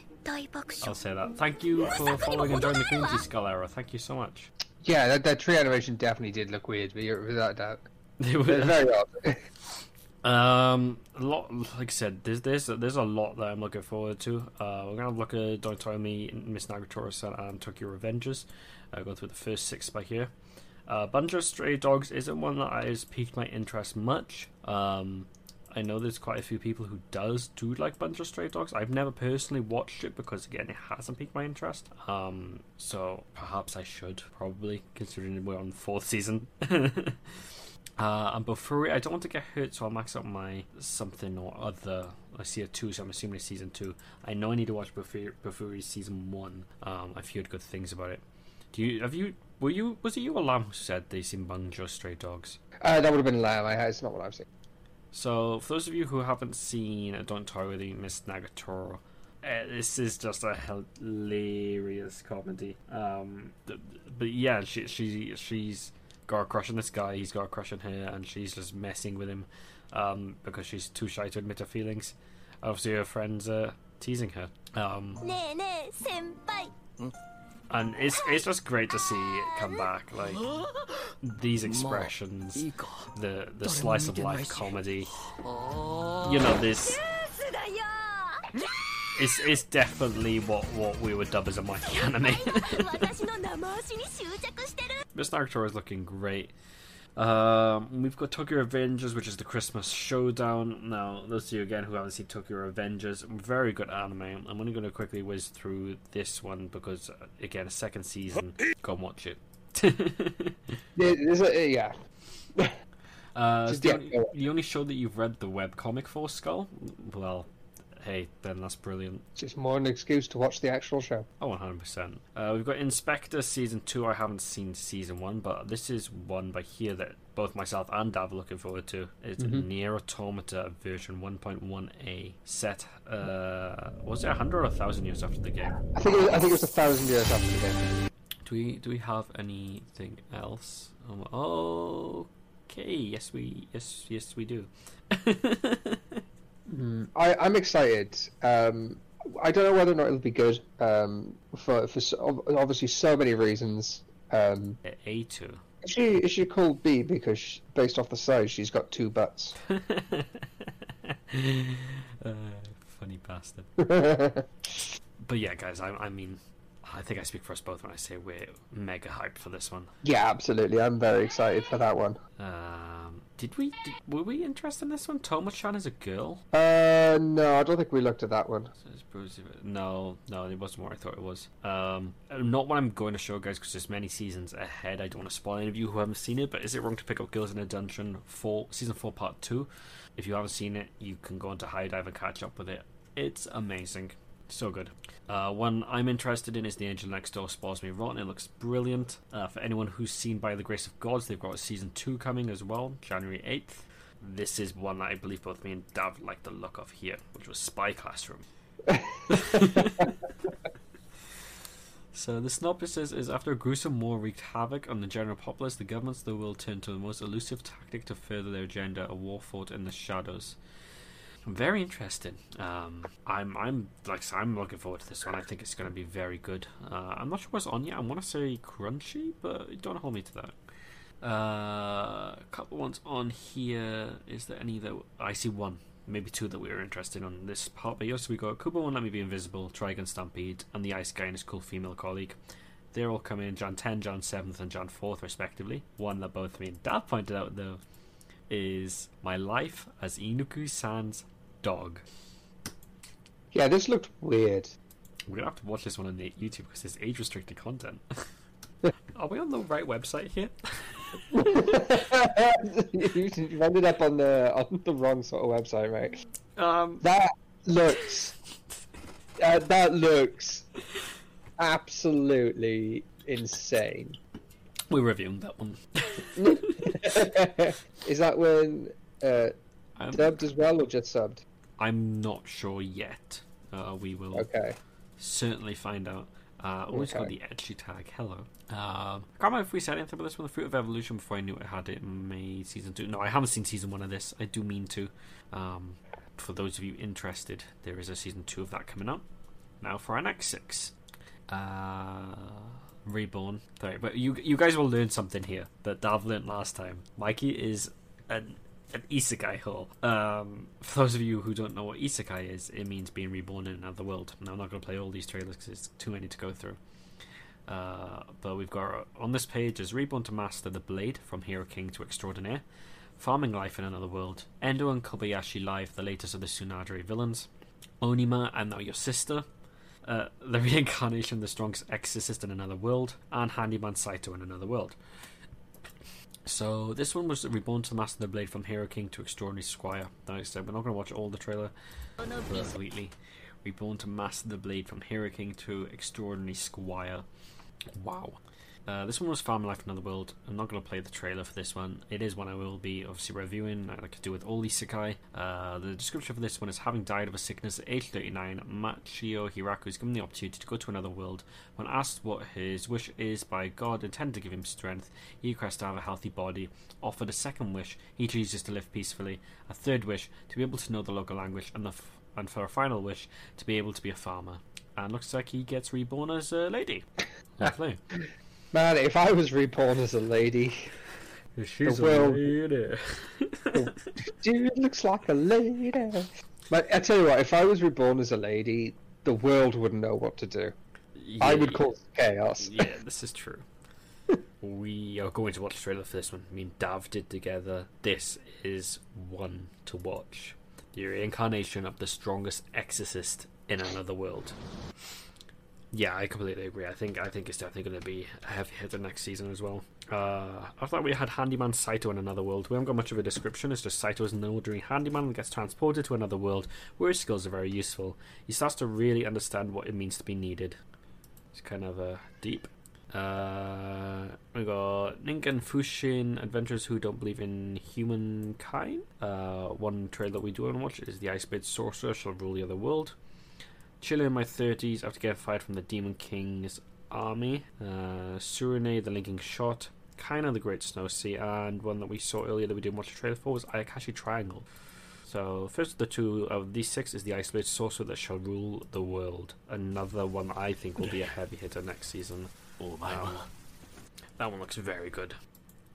I'll say that. Thank you for following and joining the community, Skull era. Thank you so much. Yeah, that, that tree animation definitely did look weird, without doubt. They were- very odd. Um, a lot. Like I said, there's there's there's a lot that I'm looking forward to. Uh, we're gonna look at Don't Tell Me, Miss Nagatoro-san, and Tokyo Revengers. Uh, going through the first six by here. Uh, Bungo Stray Dogs isn't one that has piqued my interest much. Um, I know there's quite a few people who does do like Bungo Stray Dogs. I've never personally watched it because again it hasn't piqued my interest. Um, so perhaps I should probably considering we're on fourth season. Uh, and Bofuri, I don't want to get hurt, so I'll max out my something or other. I see a two, so I'm assuming it's season two. I know I need to watch Bofuri season one. Um, I've heard good things about it. Do you have you? Were you? Was it you or Lam who said they seen Bungo Stray Dogs? Uh, that would have been Lamb. I, it's not what I've seen. So, for those of you who haven't seen Don't Toy with the Miss Nagatoro, uh, this is just a hilarious comedy. Um, th- but yeah, she she she's got a crush on this guy, he's got a crush on her, and she's just messing with him um, because she's too shy to admit her feelings. Obviously, her friends are teasing her. Um, and it's it's just great to see it come back. Like these expressions, the the slice of life comedy. You know this it's it's definitely what what we would dub as a mighty anime. this Naruto is looking great. Um, we've got Tokyo Revengers, which is the Christmas showdown. Now, those of you again who haven't seen Tokyo Revengers, very good anime. I'm only going to quickly whiz through this one because, uh, again, second season. Go and watch it. yeah, a, yeah. Uh, the, only, the, only, show that you've read the web comic for, Skull? Well, hey, then that's brilliant. It's just more an excuse to watch the actual show. Oh, 100%. Uh, we've got Inspector Season 2. I haven't seen Season 1, but this is one by here that both myself and Dav are looking forward to. It's Mhm. NieR:Automata version 1.1a. Set, uh, was it 100 or 1,000 years after the game? I think it was, I think it was a thousand years after the game. Do we do we have anything else? Um, okay, yes we yes yes we do. I, I'm excited. Um, I don't know whether or not it'll be good. Um, for for so, obviously so many reasons. Um, A two. is she is she called B because she, based off the size she's got two butts. uh, funny bastard. But yeah, guys, I, I mean, I think I speak for us both when I say we're mega hyped for this one. yeah, absolutely. I'm very excited for that one. Um, did we? Did, were we interested in this one? Tomo-chan is a girl. Uh, no, I don't think we looked at that one. No, no, it wasn't what I thought it was. Um, not what I'm going to show, guys, because there's many seasons ahead. I don't want to spoil any of you who haven't seen it. But is it wrong to pick up Girls in a Dungeon for season four, part two? If you haven't seen it, you can go onto HIDIVE and catch up with it. It's amazing, so good. Uh, one I'm interested in is The Angel Next Door Spoils Me Rotten. It looks brilliant. Uh, for anyone who's seen By the Grace of Gods, they've got a season two coming as well, January 8th. This is one that I believe both me and Dav like the look of here, which was Spy Classroom. So the synopsis is after a gruesome war wreaked havoc on the general populace, the governments of the world turned to the most elusive tactic to further their agenda, a war fought in the shadows. Very interesting. Um, I'm I'm like I'm looking forward to this one. I think it's going to be very good. Uh, I'm not sure what's on yet. I want to say Crunchy, but don't hold me to that. Uh, a couple ones on here. Is there any that I see one, maybe two that we are interested in on this part? But yes, we got Kubo won't let me be invisible, Trigun Stampede, and the Ice Guy and his cool female colleague. They're all coming in Jan 10, Jan 7th, and Jan 4th, respectively. One that both me and Dad pointed out, though, is My Life as Inukai San's Dog. Yeah, this looked weird. We're gonna have to watch this one on the YouTube because it's age restricted content. Are we on the right website here? you you ended up on the on the wrong sort of website, right? Um, That looks. Uh, that looks absolutely insane. we're reviewing that one. Is that when uh, Um, dubbed as well or just subbed? I'm not sure yet. Uh, we will Okay. certainly find out. Uh, always got Okay. the edgy tag. Hello. Um, I can't remember if we said anything about this one, the Fruit of Evolution, before I knew I had it in May season two. No, I haven't seen season one of this. I do mean to. Um, for those of you interested, there is a season two of that coming up. Now for our next six. Uh, Reborn. Sorry, but you you guys will learn something here that Dav learned last time. Mikey is an an isekai whore. Um, for those of you who don't know what isekai is, it means being reborn in another world. Now, I'm not going to play all these trailers because it's too many to go through. Uh, but we've got on this page is Reborn to Master the Blade from Hero King to Extraordinaire, Farming Life in Another World, Endo and Kobayashi Live, the latest of the Tsunadori villains, Onimai and Now Your Sister, uh, the reincarnation of the strongest exorcist in another world, and Handyman Saito in another world. So this one was reborn to the Master of the Blade from Hero King to Extraordinary Squire. Like I said, we're not going to watch all the trailer oh, completely. Reborn to Master the Blade from Hero King to Extraordinary Squire. Wow. Uh, this one was Farm Life in Another World. I'm not going to play the trailer for this one. It is one I will be obviously reviewing, like I could do with all isekai. Uh, the description for this one is having died of a sickness at age 39, Machio Hiraku is given the opportunity to go to another world. When asked what his wish is by God intended to give him strength, he requests to have a healthy body. Offered a second wish, he chooses to live peacefully. A third wish, to be able to know the local language. And the f- and for a final wish to be able to be a farmer. And looks like he gets reborn as a lady. Lovely. Man, if I was reborn as a lady, She's a world- lady. dude looks like a lady. But I tell you what, if I was reborn as a lady, the world wouldn't know what to do. I would cause chaos. Yeah, this is true. we are going to watch the trailer for this one. Me and Dav did together. This is one to watch. The reincarnation of the strongest exorcist in another world. Yeah, I completely agree. I think I think it's definitely going to be a heavy hitter next season as well. Uh, I thought we had Handyman Saito in another world. We haven't got much of a description. It's just Saito is an ordinary handyman that gets transported to another world where his skills are very useful. He starts to really understand what it means to be needed. It's kind of uh, deep. Uh, we got Ningen Fushin Adventures Who Don't Believe in Humankind. Uh, one trailer that we do want to watch is The Ice Blade Sorcerer Shall Rule the Other World. Chilling in my 30s after getting fired from the Demon King's army. Uh, Tsurune the Linking Shot. Kaina of the Great Snow Sea. And one that we saw earlier that we didn't watch the trailer for was Ayakashi Triangle. So, first of the two of these six is the Ice Blade Sorcerer that shall rule the world. Another one that I think will be a heavy hitter next season. Oh my Um, that one looks very good.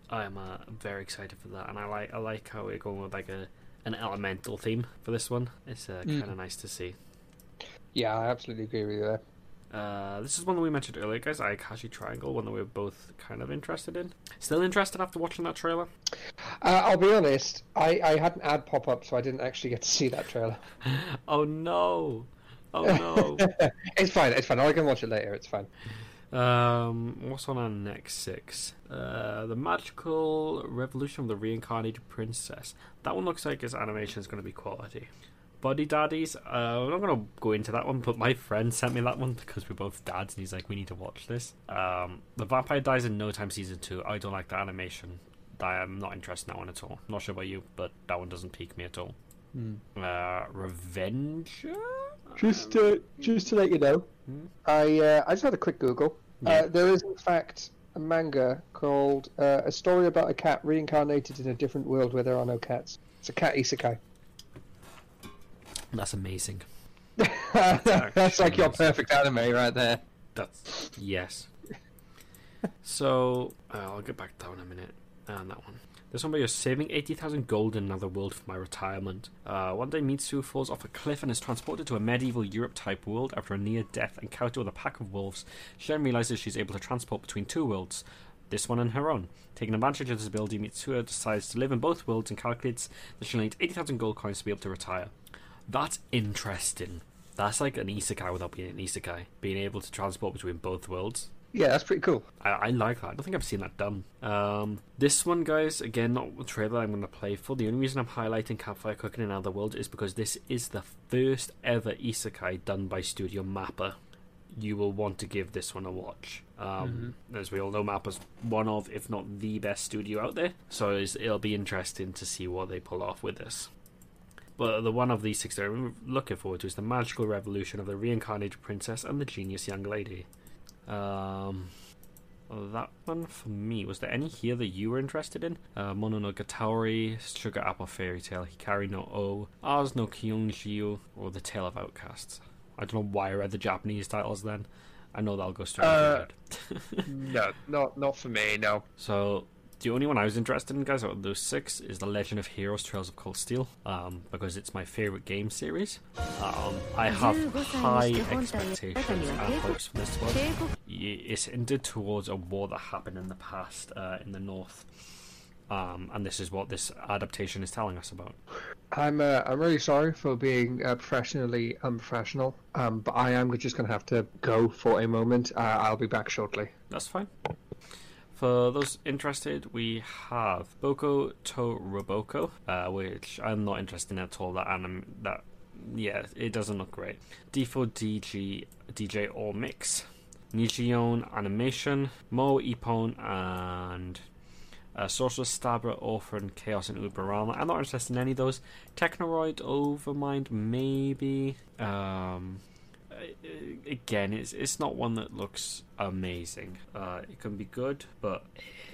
I am uh, very excited for that, and I like I like how we're going with like a an elemental theme for this one. It's uh, Mm. kind of nice to see. Yeah, I absolutely agree with you there. Uh, this is one that we mentioned earlier, guys. Ayakashi Triangle, one that we are both kind of interested in. Still interested after watching that trailer? Uh, I'll be honest, I, I had an ad pop up, so I didn't actually get to see that trailer. Oh no! Oh no! it's fine, it's fine. I can watch it later. It's fine. Um, what's on our next six? Uh, the Magical Revolution of the Reincarnated Princess. That one looks like its animation is going to be quality. Buddy Daddies. Uh, I'm not going to go into that one, but my friend sent me that one because we're both dads, and he's like, "We need to watch this." Um, the Vampire Dies in No Time season two. I don't like the animation. I am not interested in that one at all. Not sure about you, but that one doesn't pique me at all. Uh, Revenge. Just to just to let you know, I uh, I just had a quick Google. Yeah. Uh, there is in fact a manga called uh, "A Story About a Cat Reincarnated in a Different World Where There Are No Cats." It's a cat isekai. That's amazing. That's like your perfect anime right there. That's yes. so uh, I'll get back to that one in a minute. And that one. This one where you're saving 80,000 gold in another world for my retirement. Uh, one day Mitsu falls off a cliff and is transported to a medieval Europe type world after a near death encounter with a pack of wolves. She then realizes she's able to transport between two worlds, this one and her own. Taking advantage of this ability, Mitsuha decides to live in both worlds and calculates that she'll need 80,000 gold coins to be able to retire. That's interesting. That's like an isekai without being an isekai. Being able to transport between both worlds. Yeah, that's pretty cool. I, I like that. I don't think I've seen that done. Um, this one, guys, again, not the trailer I'm going to play for. The only reason I'm highlighting Campfire Cooking in Another World is because this is the first ever isekai done by Studio Mappa. You will want to give this one a watch. Um, As we all know, Mappa's one of, if not the best studio out there. So it's, it'll be interesting to see what they pull off with this. But the one of these six that I'm looking forward to is the magical revolution of the reincarnated princess and the genius young lady. Um, that one for me. Was there any here that you were interested in? Uh, Mononogatari, Sugar Apple Fairy Tale, Hikari no O, Oz no Kyonjiu, or The Tale of Outcasts? I don't know why I read the Japanese titles then. I know that'll go straight Uh, to your head. No, not not for me. No. So the only one I was interested in, guys, out of those six is The Legend of Heroes: Trails of Cold Steel, um, because it's my favorite game series. Um, I have high expectations and hopes for this one. It's hinted towards a war that happened in the past uh, in the north, um, and this is what this adaptation is telling us about. I'm uh, I'm really sorry for being uh, professionally unprofessional, um, but I am just going to have to go for a moment. Uh, I'll be back shortly. That's fine. For those interested, we have Boko to Roboko, uh, which I'm not interested in at all. That anim, that yeah, it doesn't look great. D4 DG DJ All Mix, Nijiyon Animation, Mo Ipon, and uh, Sorceress Stabber, Orphen, Chaos, and Urbanrama. I'm not interested in any of those. Technoroid, Overmind, maybe. Um, again, it's it's not one that looks amazing. Uh, it can be good, but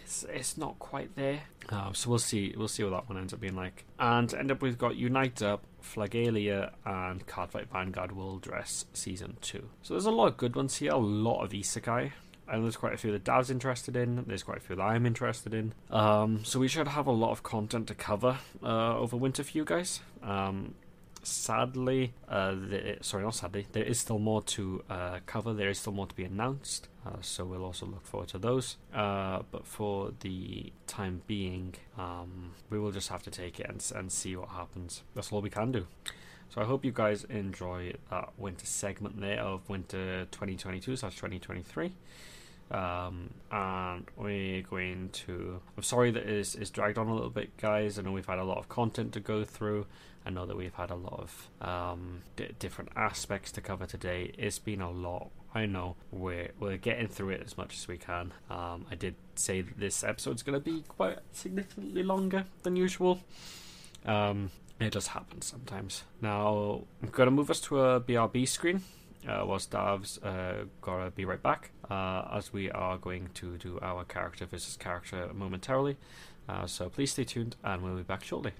it's it's not quite there. Uh, so we'll see we'll see what that one ends up being like. And end up we've got Unite Up, Flagalia and Cardfight Vanguard World Dress Season 2. So there's a lot of good ones here, a lot of isekai. Know there's quite a few that Dav's interested in, there's quite a few that I'm interested in. Um, so we should have a lot of content to cover uh, over winter for you guys. Um, sadly, uh, the, sorry, not sadly, there is still more to uh, cover. There is still more to be announced. Uh, so we'll also look forward to those. Uh, but for the time being, um, we will just have to take it and, and see what happens. That's all we can do. So I hope you guys enjoy that winter segment there of winter 2022 slash 2023. Um, and we're going to. I'm sorry that it's, it's dragged on a little bit, guys. I know we've had a lot of content to go through. I know that we've had a lot of um, d- different aspects to cover today. It's been a lot. I know we're we're getting through it as much as we can. Um, I did say that this episode's going to be quite significantly longer than usual. Um, it just happens sometimes. Now I'm going to move us to a BRB screen. Uh, whilst Dav's uh, gotta be right back, uh, as we are going to do our character versus character momentarily. Uh, so please stay tuned, and we'll be back shortly.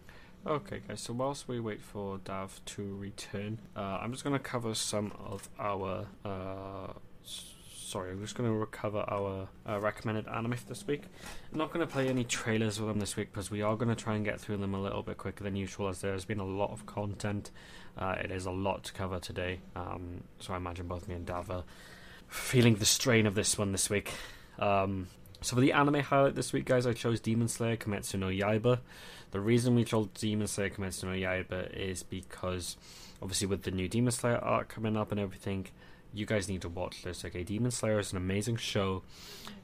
Okay, guys. So whilst we wait for Dav to return, uh, I'm just going to cover some of our. Uh, sorry, I'm just going to recover our uh, recommended anime for this week. I'm not going to play any trailers with them this week because we are going to try and get through them a little bit quicker than usual, as there's been a lot of content. Uh, it is a lot to cover today, um, so I imagine both me and Dav are feeling the strain of this one this week. Um, so for the anime highlight this week, guys, I chose Demon Slayer Kimetsu no Yaiba. The reason we told Demon Slayer Kimetsu no Yaiba is because, obviously, with the new Demon Slayer arc coming up and everything, you guys need to watch this. Okay, Demon Slayer is an amazing show.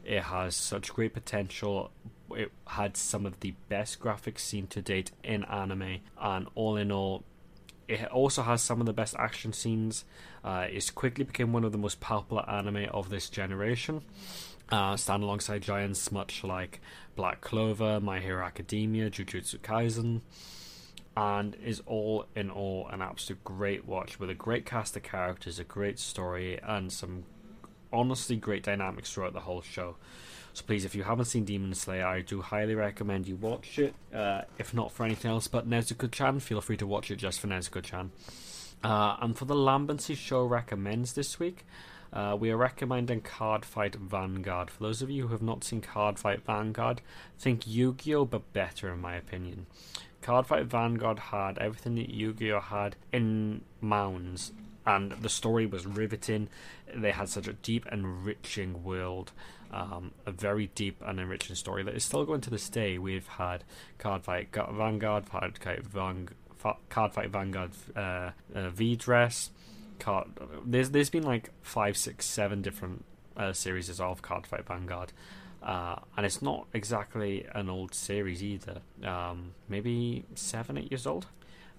It has such great potential. It had some of the best graphics seen to date in anime, and all in all, it also has some of the best action scenes. Uh, it's quickly became one of the most popular anime of this generation. Uh, stand alongside giants much like Black Clover, My Hero Academia, Jujutsu Kaisen, and is all in all an absolute great watch with a great cast of characters, a great story, and some honestly great dynamics throughout the whole show. So please, if you haven't seen Demon Slayer, I do highly recommend you watch it. Uh, if not for anything else, but Nezuko-chan, feel free to watch it just for Nezuko-chan. Uh, and for the Lambency Show recommends this week, uh, we are recommending Card Fight Vanguard. For those of you who have not seen Card Fight Vanguard, think Yu-Gi-Oh, but better in my opinion. Card Fight Vanguard had everything that Yu-Gi-Oh had in Mounds, and the story was riveting. They had such a deep, enriching world, um, a very deep and enriching story that is still going to this day. We've had Card Fight Vanguard, Card Fight, Vang- Card Fight Vanguard uh, uh, V Dress. Card. There's there's been like five, six, seven different uh, series of Card Fight Vanguard. Uh, and it's not exactly an old series either. Um, maybe seven, eight years old.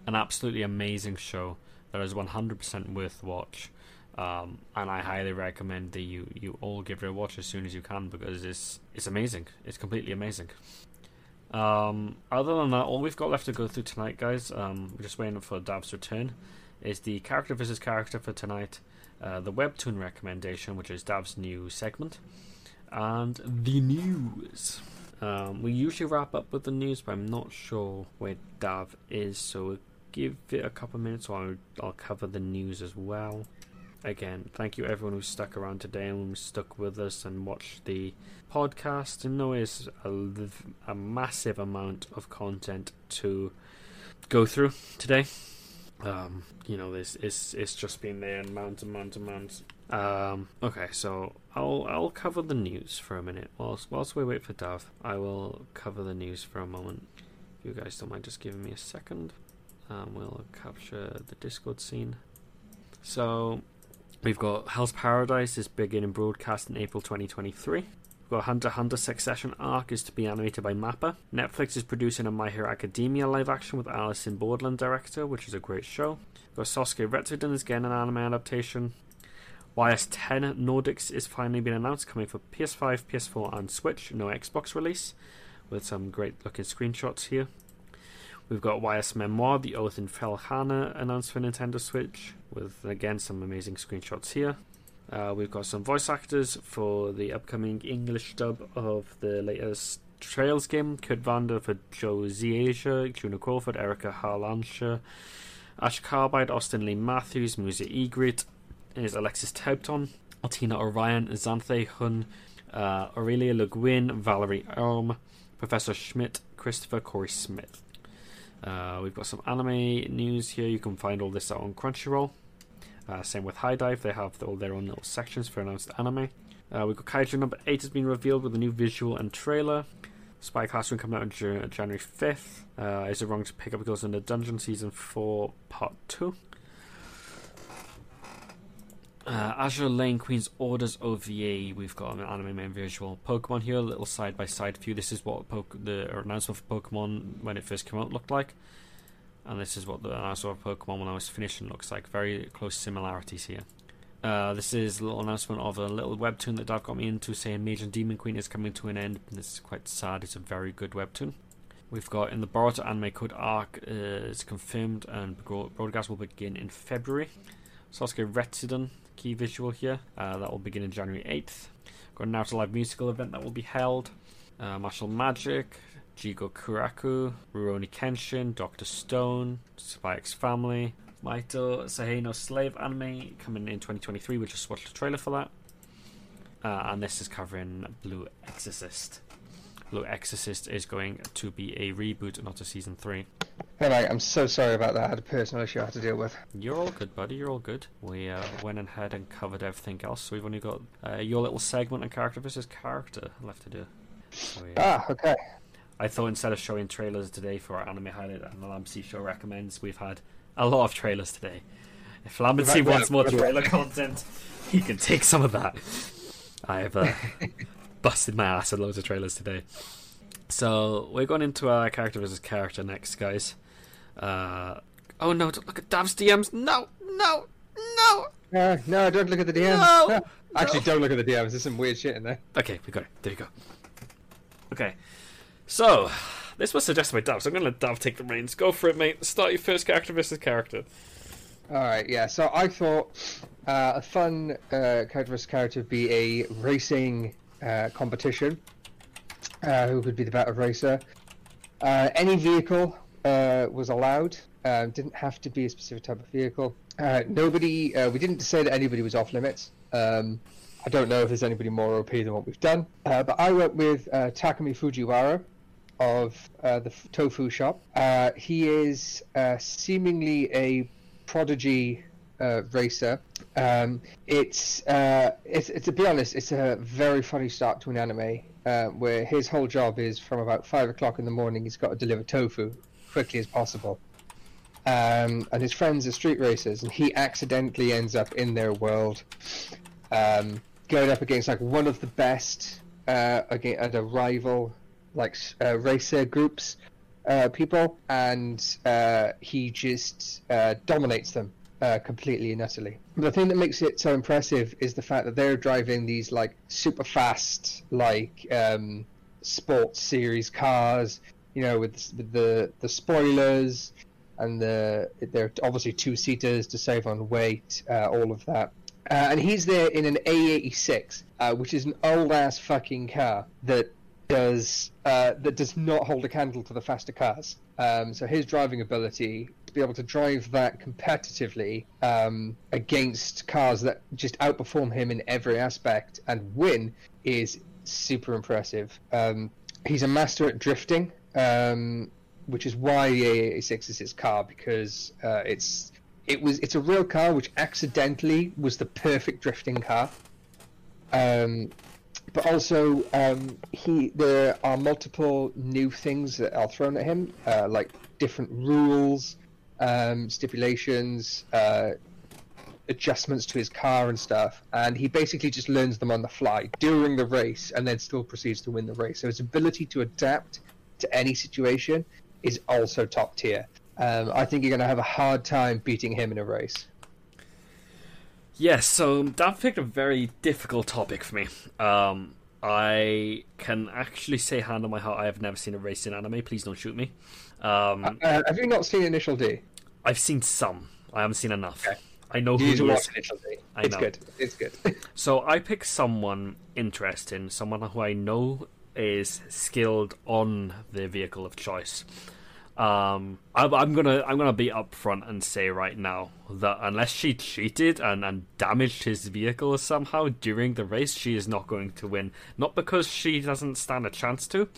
An absolutely amazing show that is 100% worth watch. Um, and I highly recommend that you, you all give it a watch as soon as you can because it's it's amazing. It's completely amazing. Um, other than that, all we've got left to go through tonight, guys, um, we're just waiting for Dav's return, is the character versus character for tonight, uh, the webtoon recommendation, which is Dav's new segment, and the news. Um, we usually wrap up with the news, but I'm not sure where Dav is, so give it a couple of minutes, or I'll, I'll cover the news as well. Again, thank you everyone who stuck around today and stuck with us and watched the podcast. And know it's a, a massive amount of content to go through today. Um, you know, this it's it's just been there and mounds and mounds and mounds. Um, okay, so I'll I'll cover the news for a minute whilst whilst we wait for Dav. I will cover the news for a moment. If you guys don't mind just giving me a second, um, we'll capture the Discord scene. So we've got Hell's Paradise is beginning broadcast in April 2023. Got Hunter Hunter Succession arc is to be animated by Mappa. Netflix is producing a My Hero Academia live action with Alice in Borderland director, which is a great show. Got Sasuke Retsuden is getting an anime adaptation. YS10 Nordics is finally been announced, coming for PS5, PS4, and Switch. No Xbox release, with some great looking screenshots here. We've got YS Memoir, The Oath in Felghana announced for Nintendo Switch, with again some amazing screenshots here. Uh, we've got some voice actors for the upcoming English dub of the latest Trails game. Kurt Vander for Joe Zieja, Juno Crawford, Erika Harlacher, Ash Carbide, Austin Lee Matthews, Musa Egrid, is Alexis Tipton, Altina Orion, Xanthe Huynh, uh, Aurelia Le Guin, Valerie Elm, Professor Schmidt, Christopher Corey Smith. Uh, we've got some anime news here. You can find all this out on Crunchyroll. Uh, same with HIDIVE, they have all their own little sections for announced anime. Uh, we've got Kaiju number 8 has been revealed with a new visual and trailer. Spy Classroom coming out on Jan- January 5th. Uh, is it wrong to pick up Girls in the Dungeon Season 4 Part 2? Uh, Azur Lane Queen's Orders OVA. We've got an anime main visual. Pokemon here, a little side by side view. This is what the announcement for Pokemon when it first came out looked like. And this is what the announcement of Pokemon when I was finishing looks like. Very close similarities here. Uh, this is a little announcement of a little webtoon that Dave got me into saying Mage and Demon Queen is coming to an end. This is quite sad. It's a very good webtoon. We've got in the Boruto anime code arc uh, is confirmed and broadcast will begin in February. Sasuke Retsuden key visual here uh, that will begin in January 8th. Got an Naruto live musical event that will be held. Uh, Martial Magic, Jigokuraku, Rurouni Kenshin, Doctor Stone, Spy X Family, Mato Seihei no Slave anime coming in 2023. We just watched the trailer for that. Uh, and this is covering Blue Exorcist. Blue Exorcist is going to be a reboot, not a season 3. Hey, mate, I'm so sorry about that. I had a personal issue I had to deal with. You're all good, buddy. You're all good. We uh, went ahead and covered everything else, so we've only got uh, your little segment on character versus character left to do. Ah, okay. I thought instead of showing trailers today for our anime highlight and the Lamb show recommends, we've had a lot of trailers today. If Lambency Right, wants more trailer content, he can take some of that. I've uh, busted my ass with loads of trailers today. So we're going into our character versus character next, guys. Uh, oh no! Don't look at Dav's DMs. No, no, no. No, no, don't look at the DMs. No, Actually, no. don't look at the DMs. There's some weird shit in there. Okay, we got it. There you go. Okay, so this was suggested by Dav, so I'm going to let Dav take the reins. Go for it, mate. Start your first character versus character. All right, yeah. So I thought uh, a fun uh, character versus character would be a racing uh, competition. Uh, who would be the better racer? Uh, any vehicle uh, was allowed. Didn't have to be a specific type of vehicle. Nobody. We didn't say that anybody was off limits. Um, I don't know if there's anybody more OP than what we've done. But I went with Takumi Fujiwara of uh, the Tofu Shop. Uh, he is uh, seemingly a prodigy uh, racer. Um, it's, uh, it's, it's to be honest, it's a very funny start to an anime uh, where his whole job is from about five o'clock in the morning. He's got to deliver tofu quickly as possible. Um, and his friends are street racers, and he accidentally ends up in their world, um, going up against like one of the best uh, against a rival like uh, racer groups uh, people, and uh, he just uh, dominates them uh, completely and utterly. The thing that makes it so impressive is the fact that they're driving these like super fast, like um, sports series cars, you know, with, with the the spoilers and the they're obviously two seaters to save on weight, uh, all of that. Uh, and he's there in an A86, uh, which is an old ass fucking car that does uh, that does not hold a candle to the faster cars. Um, so his driving ability to be able to drive that competitively um, against cars that just outperform him in every aspect and win is super impressive. Um, he's a master at drifting, um, which is why the A86 is his car because uh, it's it was it's a real car which accidentally was the perfect drifting car. Um, but also, um, he there are multiple new things that are thrown at him, uh, like different rules, um, stipulations, uh, adjustments to his car and stuff, and he basically just learns them on the fly during the race, and then still proceeds to win the race. So his ability to adapt to any situation is also top tier. Um, I think you're going to have a hard time beating him in a race. Yes, so Dav picked a very difficult topic for me. Um, I can actually say hand on my heart, I have never seen a racing anime. Please don't shoot me. Um, Uh, have you not seen Initial D? I've seen some. I haven't seen enough. Okay. I know You who is. Initial D. I it's know. good. It's good. So I pick someone interesting, someone who I know is skilled on their vehicle of choice. Um, I, I'm gonna I'm gonna be upfront and say right now that unless she cheated and, and damaged his vehicle somehow during the race, she is not going to win. Not because she doesn't stand a chance to,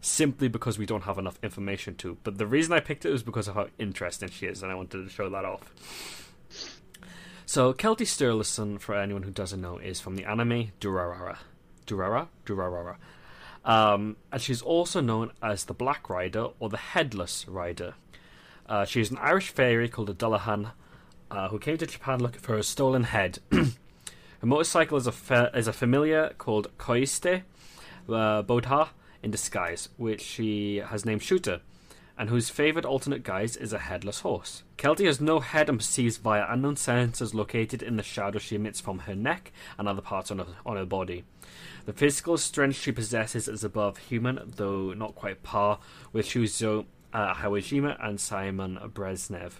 simply because we don't have enough information to. But the reason I picked it was because of how interesting she is, and I wanted to show that off. So Celty Sturluson, for anyone who doesn't know, is from the anime Durarara. Durara? Durarara. Um, and she's also known as the Black Rider or the Headless Rider. Uh, she's an Irish fairy called a Dullahan uh, who came to Japan looking for her stolen head. Her motorcycle is a, fa- is a familiar called Koiste uh, Bodha in disguise, which she has named Shooter, and whose favourite alternate guise is a headless horse. Celty has no head and perceives via unknown sensors located in the shadow she emits from her neck and other parts on her, on her body. The physical strength she possesses is above human, though not quite par, with Shizuo uh, Heiwajima and Simon Brezhnev.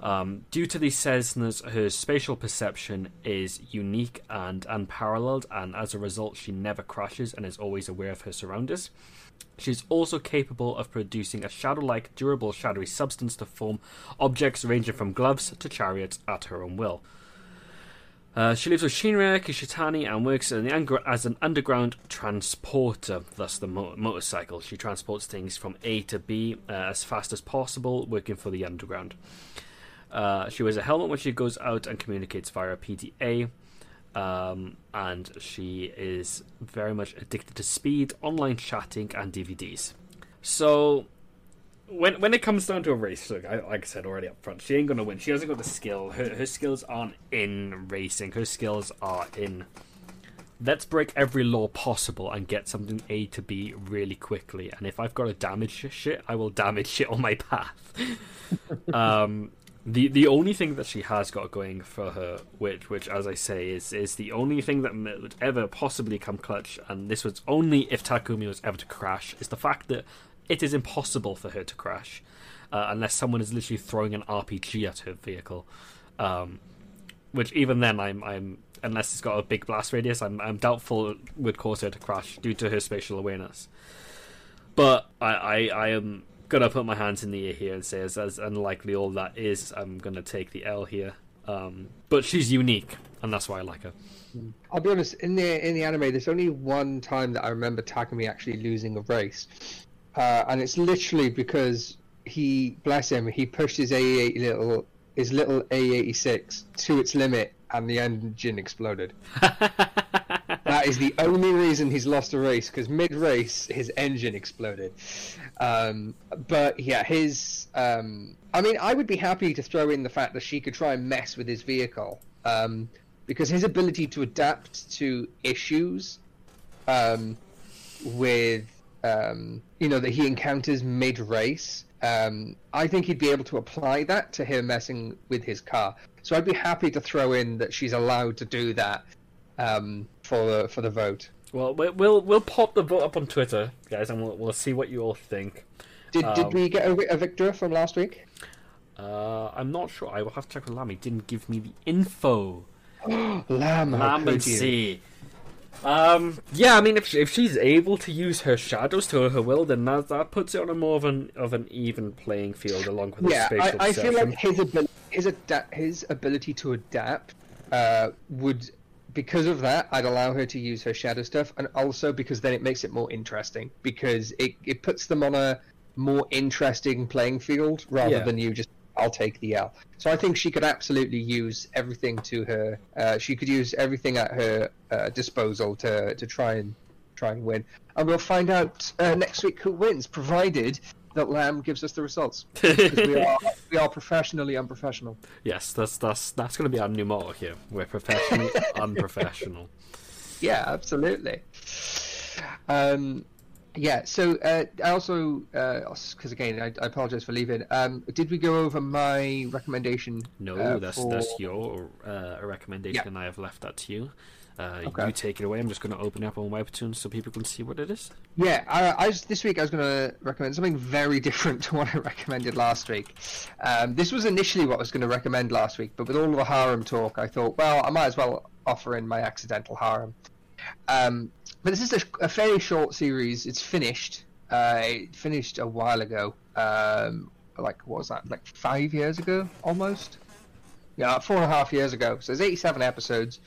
Um, due to these Cessnas, her spatial perception is unique and unparalleled, and as a result, she never crashes and is always aware of her surroundings. She's also capable of producing a shadow like, durable, shadowy substance to form objects ranging from gloves to chariots at her own will. Uh, she lives with Shinra Kishitani and works the as an underground transporter, thus the mo- motorcycle. She transports things from A to B uh, as fast as possible, working for the underground. Uh, she wears a helmet when she goes out and communicates via PDA. Um, and she is very much addicted to speed, online chatting, and DVDs. So, when when it comes down to a race, look, I, like I said already up front, she ain't gonna win. She hasn't got the skill. Her her skills aren't in racing. Her skills are in let's break every law possible and get something A to B really quickly. And if I've got to damage shit, I will damage shit on my path. um, the the only thing that she has got going for her, which which as I say is is the only thing that would ever possibly come clutch, and this was only if Takumi was ever to crash, is the fact that it is impossible for her to crash uh, unless someone is literally throwing an RPG at her vehicle. Um, which even then, I'm I'm unless it's got a big blast radius, I'm I'm doubtful it would cause her to crash due to her spatial awareness. But I I, I am gonna put my hands in the air here and say as, as unlikely all that is, I'm gonna take the L here. Um, but she's unique, and that's why I like her. I'll be honest. In the in the anime, there's only one time that I remember Takumi actually losing a race, uh, and it's literally because he, bless him, he pushed his A little his little A86 to its limit, and the engine exploded. that is the only reason he's lost a race because mid race his engine exploded. Um, but yeah, his. Um, I mean, I would be happy to throw in the fact that she could try and mess with his vehicle um, because his ability to adapt to issues um, with um, you know that he encounters mid race. Um, I think he'd be able to apply that to him messing with his car. So I'd be happy to throw in that she's allowed to do that um, for the for the vote. Well, we- we'll we'll pop the vote up on Twitter, guys, and we'll we'll see what you all think. Did Um, did we get a, a victor from last week? Uh, I'm not sure. I will have to check with Lamb. He didn't give me the info. Lamb, Lamb and see. Um, yeah, I mean, if if she's able to use her shadows to her will, then that that puts it on a more of an of an even playing field, along with Yeah, the I, spatial I feel like his ability, his his ability to adapt uh, would, because of that, I'd allow her to use her shadow stuff, and also because then it makes it more interesting because it it puts them on a more interesting playing field rather Yeah. than you just I'll take the L. So I think she could absolutely use everything to her. Uh, she could use everything at her uh, disposal to to try and try and win. And we'll find out uh, next week who wins, provided that Lamb gives us the results. Because we are we are professionally unprofessional. Yes, that's that's that's going to be our new motto here. We're professionally unprofessional. Yeah, absolutely. Um, yeah. So uh, I also because again I, I apologize for leaving. Um, did we go over my recommendation? No, uh, that's for- that's your uh, recommendation, Yeah. and I have left that to you. Uh, Okay. You take it away. I'm just going to open it up on Webtoon so people can see what it is. Yeah, I, I just, this week I was going to recommend something very different to what I recommended last week. Um, this was initially what I was going to recommend last week, but with all the harem talk, I thought, well, I might as well offer in my accidental harem. Um, but this is a, a fairly short series. It's finished. Uh, it finished a while ago. Um, like what was that? Like five years ago, almost. Yeah, four and a half years ago. So there's 87 episodes,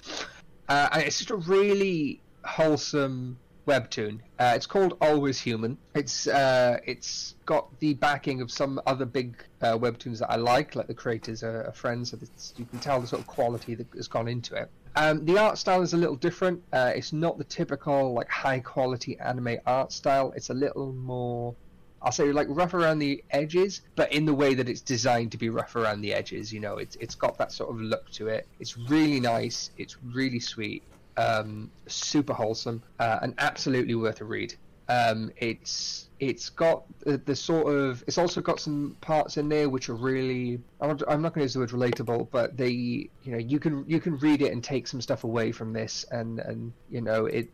uh, and it's just a really wholesome webtoon. Uh, it's called Always Human. It's uh, it's got the backing of some other big uh, webtoons that I like, like the creators are, are friends, so you can tell the sort of quality that has gone into it. Um, the art style is a little different. Uh, it's not the typical like high quality anime art style. It's a little more, I'll say like rough around the edges, but in the way that it's designed to be rough around the edges. You know, it's it's got that sort of look to it. It's really nice. It's really sweet. Um, super wholesome uh, and absolutely worth a read. Um, it's it's got the, the sort of it's also got some parts in there which are really I'm not, going to use the word relatable, but they you know you can you can read it and take some stuff away from this, and and you know it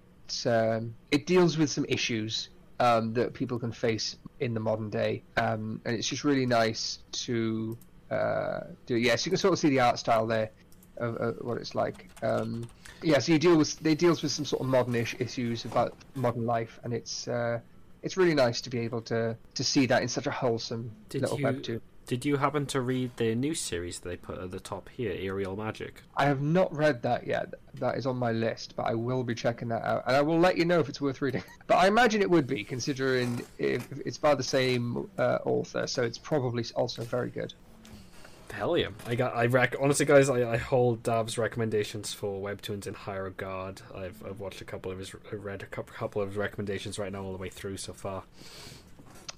um, it deals with some issues um, that people can face in the modern day, um, and it's just really nice to uh, do. Yes, yeah, so you can sort of see the art style there of, of what it's like. Um, yeah, so you deal with they deals with some sort of modernish issues about modern life, and it's uh, it's really nice to be able to to see that in such a wholesome Did little you- webtoon. Did you happen to read the new series they put at the top here, Aerial Magic? I have not read that yet. That is on my list, but I will be checking that out, and I will let you know if it's worth reading. But I imagine it would be, considering if it's by the same uh, author, so it's probably also very good. Hell yeah! I got. I rec- honestly, guys, I, I hold Dav's recommendations for webtoons in high regard. I've, I've watched a couple of his, I've read a couple, couple of his recommendations right now, all the way through so far.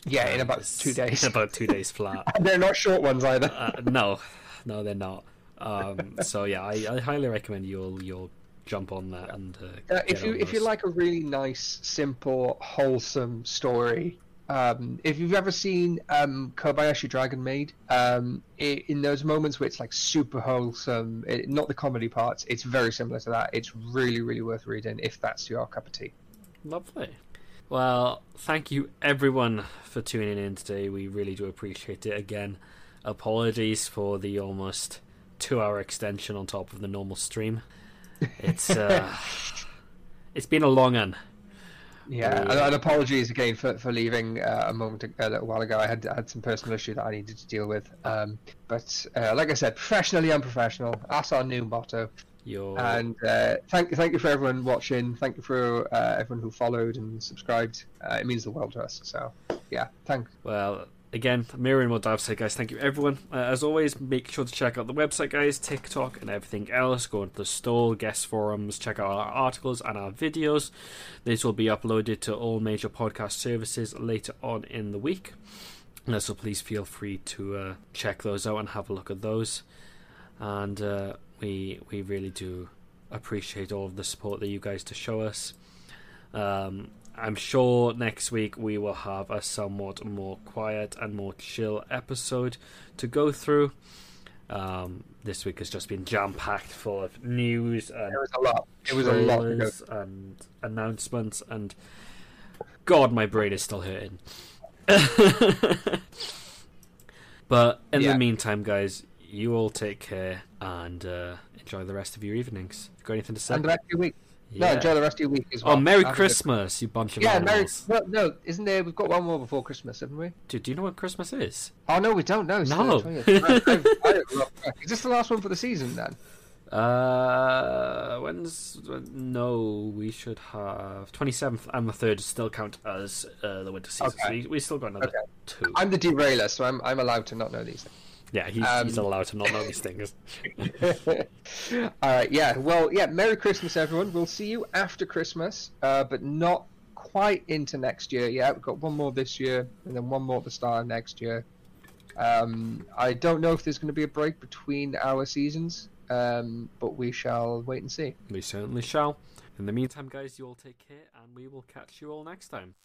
Yeah, in about two days. about two days flat. They're not short ones either. uh, no, no, they're not. Um, so yeah, I, I highly recommend you'll you'll jump on that and uh, Uh, if you if you like a really nice, simple, wholesome story, um, if you've ever seen um, Kobayashi Dragon Maid, um, i in those moments where it's like super wholesome, it, not the comedy parts, it's very similar to that. It's really really worth reading if that's your cup of tea. Lovely. Well, thank you everyone for tuning in today. We really do appreciate it. Again, apologies for the almost two-hour extension on top of the normal stream. It's uh, it's been a long one. Yeah, and, and apologies again for, for leaving uh, a moment a little while ago. I had I had some personal issue that I needed to deal with. Um, but uh, like I said, professionally unprofessional. That's our new motto. Your And uh, thank thank you for everyone watching. Thank you for uh, everyone who followed and subscribed. Uh, it means the world to us. So yeah, thanks. Well, again, mirroring what Dav said, guys, thank you everyone. Uh, as always, make sure to check out the website, guys, TikTok, and everything else. Go into the store, guest forums, check out our articles and our videos. These will be uploaded to all major podcast services later on in the week. Uh, so please feel free to uh, check those out and have a look at those. And uh, we we really do appreciate all of the support that you guys to show us. Um, I'm sure next week we will have a somewhat more quiet and more chill episode to go through. Um, this week has just been jam packed full of news and It was a lot. It was a lot. To go. trailers and announcements, and God, my brain is still hurting. but in Yeah. the meantime, guys, you all take care and uh, enjoy the rest of your evenings. you've Got anything to say? And the rest of your week. No, enjoy the rest of your week as well. Oh. Merry Have a good- Christmas, you bunch of Yeah, Merry. animals. No, no, isn't there? We've got one more before Christmas, haven't we? Dude, do you know what Christmas is? Oh no, we don't. No, it's No. the 20th. I- I- I- Is this the last one for the season then? Uh, when's no? We should have twenty seventh and the third still count as uh, the winter season. So Okay. we, we still got another Okay. two. I'm the derailer, so I'm I'm allowed to not know these yeah, he's, um, he's allowed to not know these things. All right, yeah. Well, yeah. Merry Christmas, everyone. We'll see you after Christmas, uh, but not quite into next year. Yeah, we've got one more this year, and then one more at the start of next year. Um, I don't know if there's going to be a break between our seasons, um, but we shall wait and see. We certainly shall. In the meantime, guys, you all take care, and we will catch you all next time.